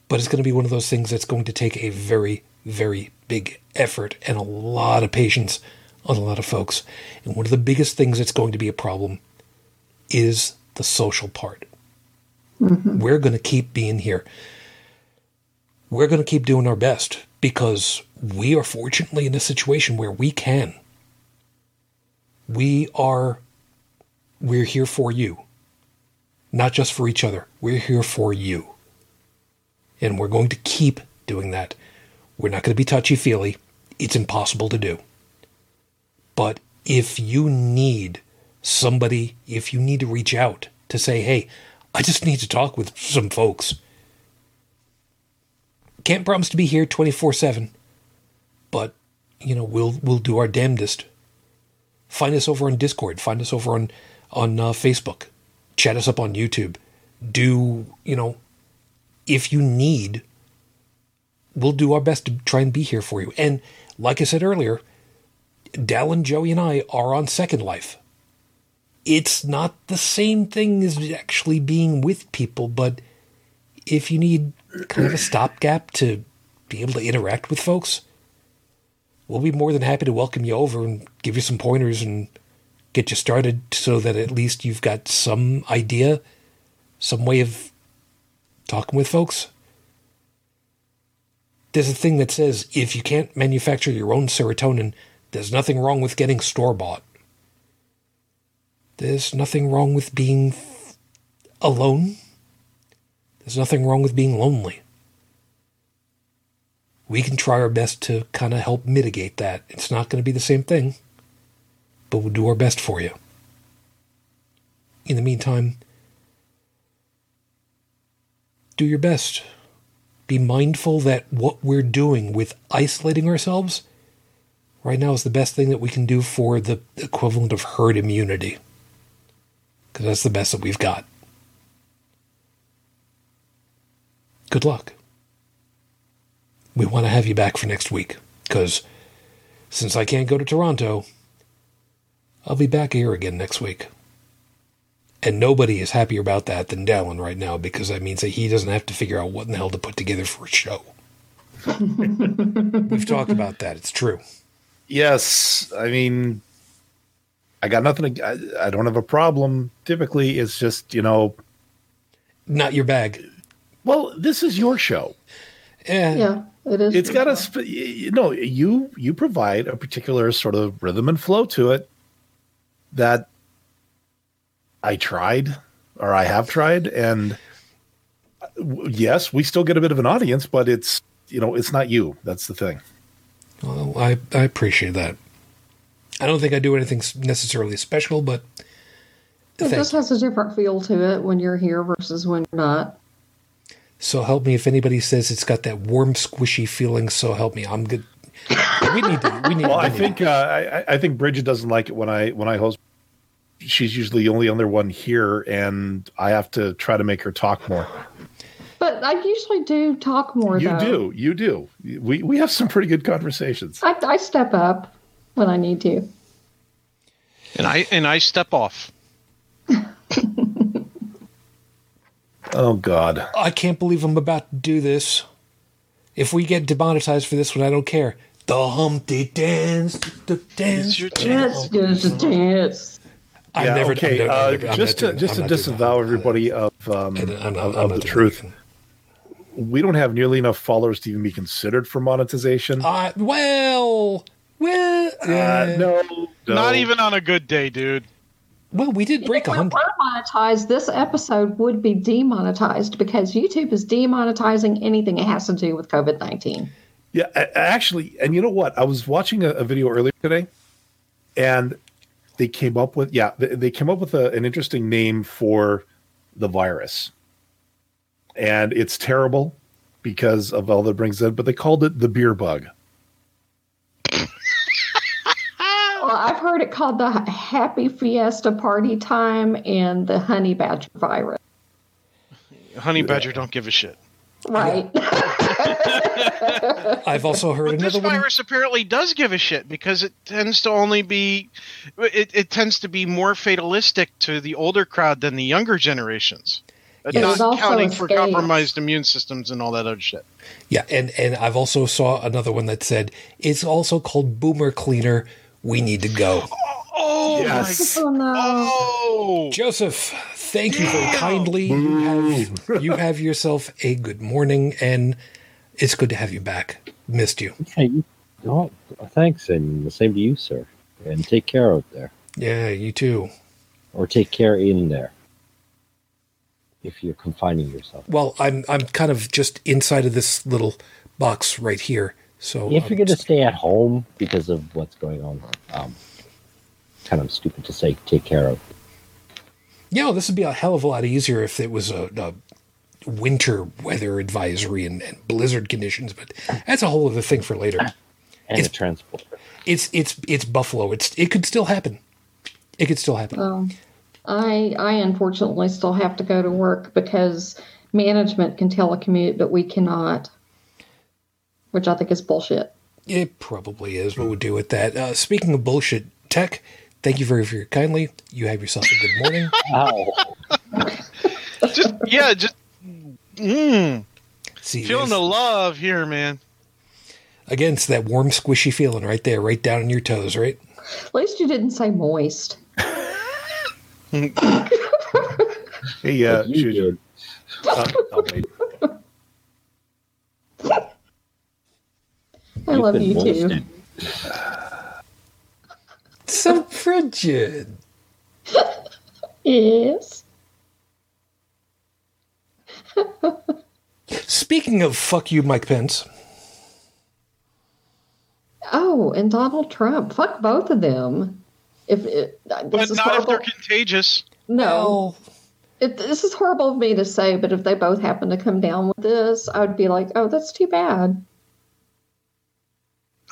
But it's going to be one of those things that's going to take a very, very big effort and a lot of patience on a lot of folks. And one of the biggest things that's going to be a problem is the social part. Mm-hmm. We're going to keep being here. We're going to keep doing our best because we are fortunately in a situation where we can. We are, we're here for you, not just for each other. We're here for you. And we're going to keep doing that. We're not going to be touchy feely. It's impossible to do. But if you need somebody, if you need to reach out to say, hey, I just need to talk with some folks. Can't promise to be here 24 7, but, you know, we'll, we'll do our damnedest. Find us over on Discord. Find us over on, on uh, Facebook. Chat us up on YouTube. Do, you know, if you need we'll do our best to try and be here for you. And like I said earlier, Dallin, Joey, and I are on Second Life. It's not the same thing as actually being with people, but if you need kind of a stopgap to be able to interact with folks, we'll be more than happy to welcome you over and give you some pointers and get you started so that at least you've got some idea, some way of talking with folks there's a thing that says if you can't manufacture your own serotonin, there's nothing wrong with getting store bought. There's nothing wrong with being alone. There's nothing wrong with being lonely. We can try our best to kind of help mitigate that. It's not going to be the same thing, but we'll do our best for you. In the meantime, do your best be mindful that what we're doing with isolating ourselves right now is the best thing that we can do for the equivalent of herd immunity. Because that's the best that we've got. Good luck. We want to have you back for next week. Because since I can't go to Toronto, I'll be back here again next week. And nobody is happier about that than Dallin right now because that means that he doesn't have to figure out what in the hell to put together for a show. We've talked about that. It's true. Yes. I mean, I got nothing. To, I, I don't have a problem. Typically, it's just, you know. Not your bag. Well, this is your show. Eh. Yeah. Yeah. It is. It's got a, you know, you you provide a particular sort of rhythm and flow to it that I tried or I have tried and yes, we still get a bit of an audience, but it's you know, it's not you. That's the thing. Well, I I appreciate that. I don't think I do anything necessarily special, but it just has a different feel to it when you're here versus when you're not. So help me if anybody says it's got that warm, squishy feeling. So help me. I'm good. We need to. We need. Well, I think uh, I, I think Brigid doesn't like it when I when I host she's usually the only other one here, and I have to try to make her talk more. But I usually do talk more. You though. do, you do. We we have some pretty good conversations. I, I step up when I need to. And I and I step off. Oh God. I can't believe I'm about to do this. If we get demonetized for this one, I don't care. The Humpty Dance, the dance. It's your Yes, yes, yes. I'm yeah, never. okay. I'm uh, I'm never- I'm just to doing- just I'm to disavow everybody of um, I'm- I'm- of, I'm of the truth. anything. We don't have nearly enough followers to even be considered for monetization. Uh, well, well, Uh, yeah. no, no. Not even on a good day, dude. Well, we did break a hundred. monetized, this episode would be demonetized because YouTube is demonetizing anything it has to do with COVID 19. Yeah, actually, and you know what? I was watching a, a video earlier today, and they came up with yeah, they, they came up with a, an interesting name for the virus, and it's terrible because of all that it brings in. But they called it the beer bug. Well, I've heard it called the Happy Fiesta Party Time and the Honey Badger virus. Honey Badger don't give a shit. Right. I've also heard But this another one. virus apparently does give a shit because it tends to only be, it, it tends to be more fatalistic to the older crowd than the younger generations. Yes. Not also counting for compromised immune systems and all that other shit. Yeah, and and I've also saw another one that said it's also called Boomer Cleaner. We need to go. Oh Yes. my! oh no. Oh, Joseph, thank you very kindly. You have, you have yourself a good morning, and it's good to have you back. Missed you. Hey, you, oh, thanks, and the same to you, sir. And take care out there, Yeah, you too. or take care in there. If you're confining yourself, Well, I'm I'm kind of just inside of this little box right here. So if um, you're going to stay at home because of what's going on, um, kind of stupid to say take care of. you know, this would be a hell of a lot easier if it was a, a winter weather advisory and, and blizzard conditions. But that's a whole other thing for later. And It's- a transporter. It's it's it's Buffalo. It's it could still happen. It could still happen. Um, I I unfortunately still have to go to work because management can telecommute, but we cannot, which I think is bullshit. It probably is. What we'll do with that. Uh, speaking of bullshit, Tech, thank you very, very kindly. You have yourself a good morning. Ow. just yeah, just mm, See, feeling the love here, man. again, it's that warm, squishy feeling right there, right down in your toes, right? At least you didn't say moist. Hey, uh, Like you Juju, did. uh, oh, wait. I love been you too. moisted. So frigid. Yes. Speaking of fuck you, Mike Pence. Oh, and Donald Trump. Fuck both of them. If it, this But is not if they're contagious. no, Well, it, this is horrible of me to say, but if they both happen to come down with this, I would be like, oh, that's too bad.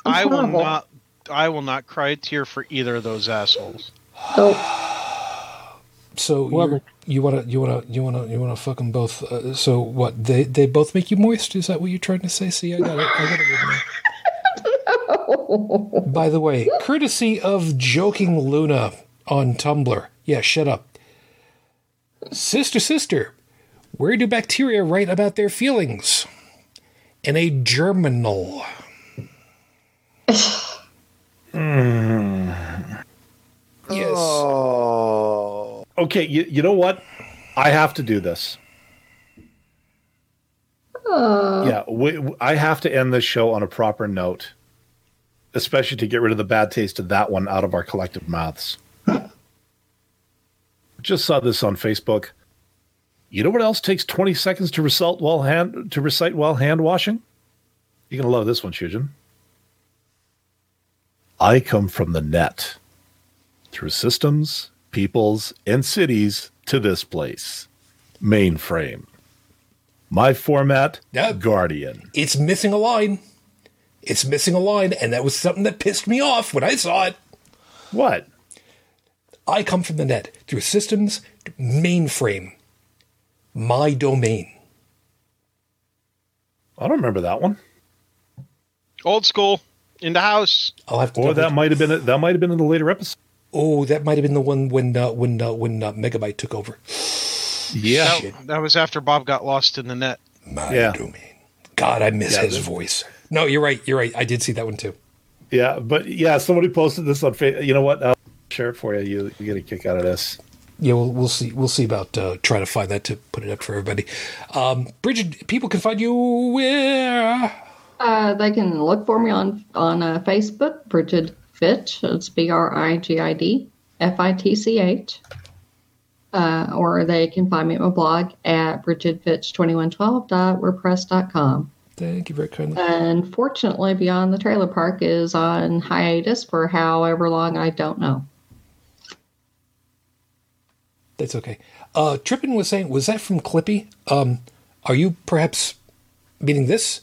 It's I will horrible. not. I will not cry a tear for either of those assholes. So, so Well, you're- want to you want to you want to you want to fuck them both. Uh, so what? They they both make you moist? Is that what you're trying to say? See, I got it. I got it. in. By the way, courtesy of joking Luna on Tumblr. Yeah, shut up. Sister, sister, where do bacteria write about their feelings? In a germinal. Yes. Oh. Okay, you, you know what? I have to do this. uh, Yeah, we, I have to end this show on a proper note, especially to get rid of the bad taste of that one out of our collective mouths. Just saw this on Facebook. You know what else takes 20 seconds to recite while hand to recite while hand washing? You're gonna love this one, Shujin. I come from the net. Through systems, peoples, and cities to this place. Mainframe. My format, Yeah. Guardian. it's missing a line. It's missing a line, and that was something that pissed me off when I saw it. What? I come from the net through systems, mainframe, my domain. I don't remember that one. Old school in the house. I'll have to. Or that might have been that might have been in the later episode. Oh, that might have been the one when uh, when uh, when uh, Megabyte took over. Yeah. That, that was after Bob got lost in the net. My Yeah. domain. God, I miss Yeah, his voice. No, you're right. You're right. I did see that one too. Yeah, but yeah, somebody posted this on Facebook. You know what? I'll share it for you. You, you get a kick out of this. Yeah, we'll, we'll see. We'll see about uh, trying to find that to put it up for everybody. Um, Brigid, people can find you where? Uh, they can look for me on on uh, Facebook, Brigid Fitch. It's B R I G I D F I T C H. Uh, or they can find me at my blog at brigidfitch2112.wordpress.com. Thank you very kindly. Unfortunately, Beyond the Trailer Park is on hiatus for however long I don't know. That's okay. Uh, Trippin was saying, was that from Clippy? Um, are you perhaps meaning this?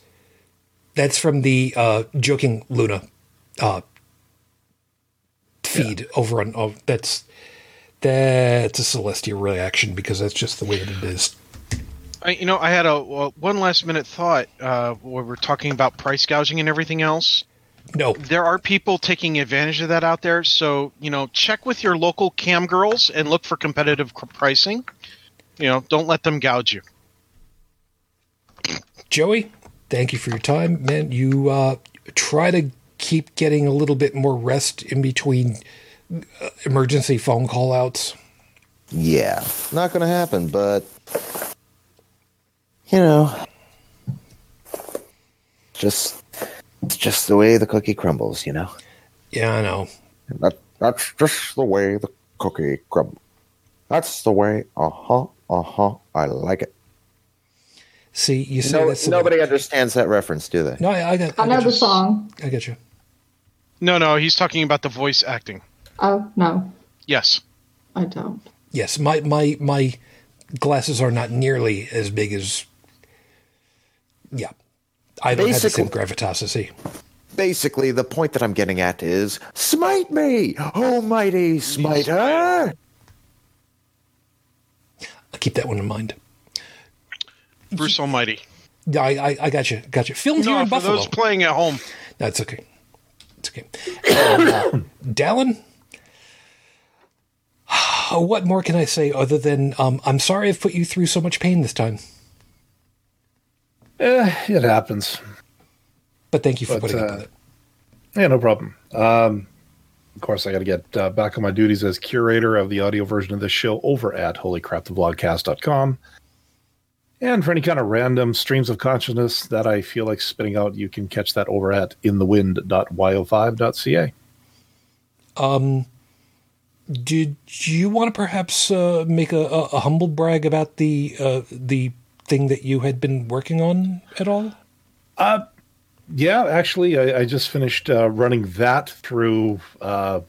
That's from the uh, joking Luna uh, feed over on. Oh, that's that's a celestial reaction because that's just the way that it is. I, you know, I had a one last minute thought uh, where we're talking about price gouging and everything else. No, There are people taking advantage of that out there, so you know, check with your local cam girls and look for competitive pricing. You know, don't let them gouge you. Joey, thank you for your time, man. You uh, try to keep getting a little bit more rest in between uh, emergency phone call outs. Yeah, not gonna happen, but you know, just it's just the way the cookie crumbles, you know. Yeah, I know. That that's just the way the cookie crumbles. That's the way. Uh huh. Uh huh. I like it. See, you say No, that's the- nobody understands that reference, do they? No, I, I got. I, I know got the you. song. I got you. No, no, he's talking about the voice acting. Oh, no, Yes. I don't. Yes, my my my glasses are not nearly as big as. Yeah, I don't have the same Basically- gravitas as he. Basically, the point that I'm getting at is smite me, oh mighty smiter. I'll keep that one in mind. Bruce Almighty. Yeah, I, I, I got you. Got you. Filmed here No, in for Buffalo. those playing at home. That's okay. It's okay. And, uh, Dallin, what more can I say other than um, I'm sorry I've put you through so much pain this time, Eh, it happens. but thank you for But, putting up uh, with it. Yeah, no problem. Um, of course, I got to get uh, back on my duties as curator of the audio version of this show over at holycrapthevlogcast.com. And for any kind of random streams of consciousness that I feel like spitting out, you can catch that over at inthewind.yo5.ca. Um, Did you want to perhaps uh, make a, a, a humble brag about the uh, the thing that you had been working on at all? Yeah, actually, I, I just finished uh, running that through uh,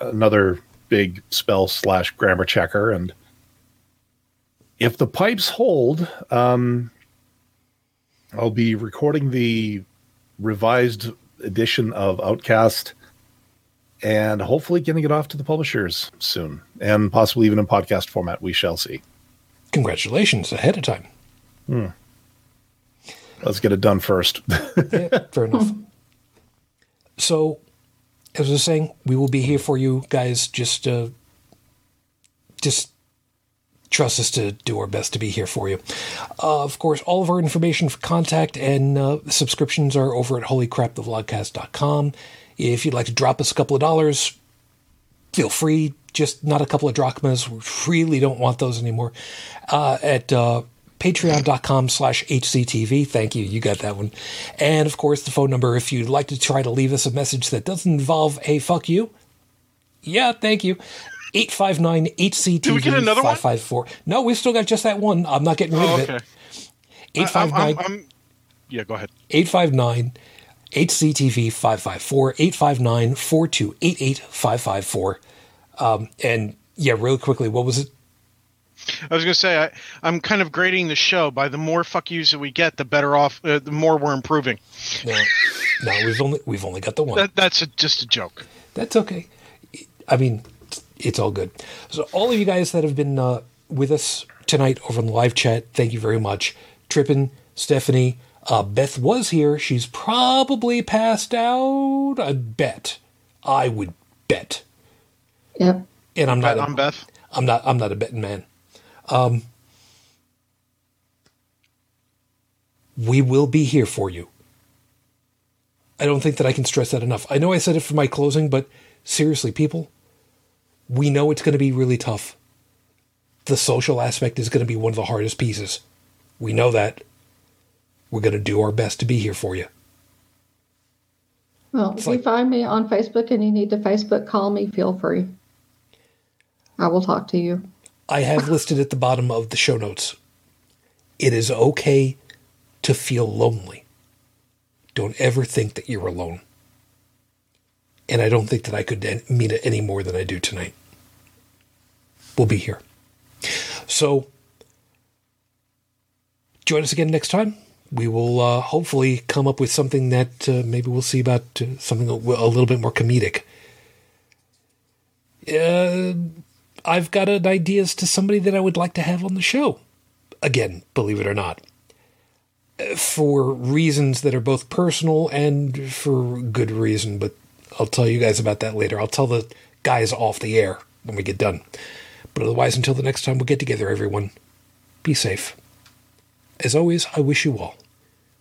another big spell slash grammar checker, and if the pipes hold, um, I'll be recording the revised edition of Outcast, and hopefully getting it off to the publishers soon, and possibly even in podcast format. We shall see. Congratulations ahead of time. Let's get it done first. Yeah, fair enough. So, as I was saying, we will be here for you guys. Just, uh, just trust us to do our best to be here for you. Uh, of course, all of our information for contact and uh, subscriptions are over at holycrapthevlogcast.com. If you'd like to drop us a couple of dollars, feel free. Just not a couple of drachmas. We really don't want those anymore. Uh, at uh, patreon.com slash hctv. Thank you. You got that one. And of course, the phone number if you'd like to try to leave us a message that doesn't involve a fuck you. Yeah, thank you. 859 HCTV Did we get another one? 554. No, we've still got just that one. I'm not getting rid Oh, of okay. it. I- I'm- 859 I'm- I'm- yeah, go ahead. 859 HCTV 554 859 4288 554. Um, and yeah, really quickly, what was it? I was going to say I, I'm kind of grading the show by the more fuck yous that we get, the better off, uh, the more we're improving. No, no, we've only we've only got the one. That, that's a, just a joke. That's okay. I mean, it's all good. So, all of you guys that have been uh, with us tonight over in the live chat, thank you very much. Trippin, Stephanie, uh, Beth was here. She's probably passed out. I bet. I would bet. Yep. And I'm not. Bet A, Beth. I'm not. I'm not a betting man. Um, we will be here for you. I don't think that I can stress that enough. I know I said it for my closing, but seriously, people, we know it's going to be really tough. The social aspect is going to be one of the hardest pieces. We know that. We're going to do our best to be here for you. Well, It's if like- you find me on Facebook and you need to Facebook call me, feel free. I will talk to you. I have listed at the bottom of the show notes. It is okay to feel lonely. Don't ever think that you're alone. And I don't think that I could mean it any more than I do tonight. We'll be here. So, join us again next time. We will uh, hopefully come up with something that uh, maybe we'll see about uh, something a a little bit more comedic. Uh, I've got an idea as to somebody that I would like to have on the show. Again, believe it or not. Uh, For reasons that are both personal and for good reason, but I'll tell you guys about that later. I'll tell the guys off the air when we get done. But otherwise, until the next time we get together, everyone, be safe. As always, I wish you all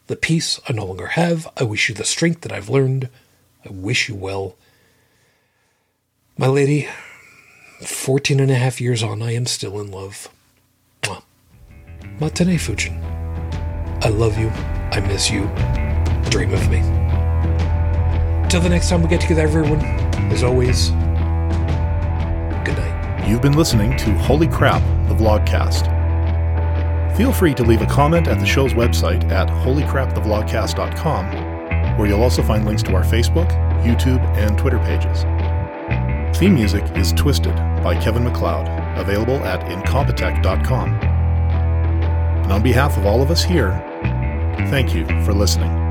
the peace I no longer have. I wish you the strength that I've learned. I wish you well. My lady, 14 and a half years on, I am still in love. Mwah. Matane Fujin. I love you. I miss you. Dream of me. Till the next time we get together, everyone, as always, good night. You've been listening to Holy Crap, the Vlogcast. Feel free to leave a comment at the show's website at holycrapthevlogcast.com, where you'll also find links to our Facebook, YouTube, and Twitter pages. Theme music is Twisted by Kevin MacLeod, available at incompetech.com. And on behalf of all of us here, thank you for listening.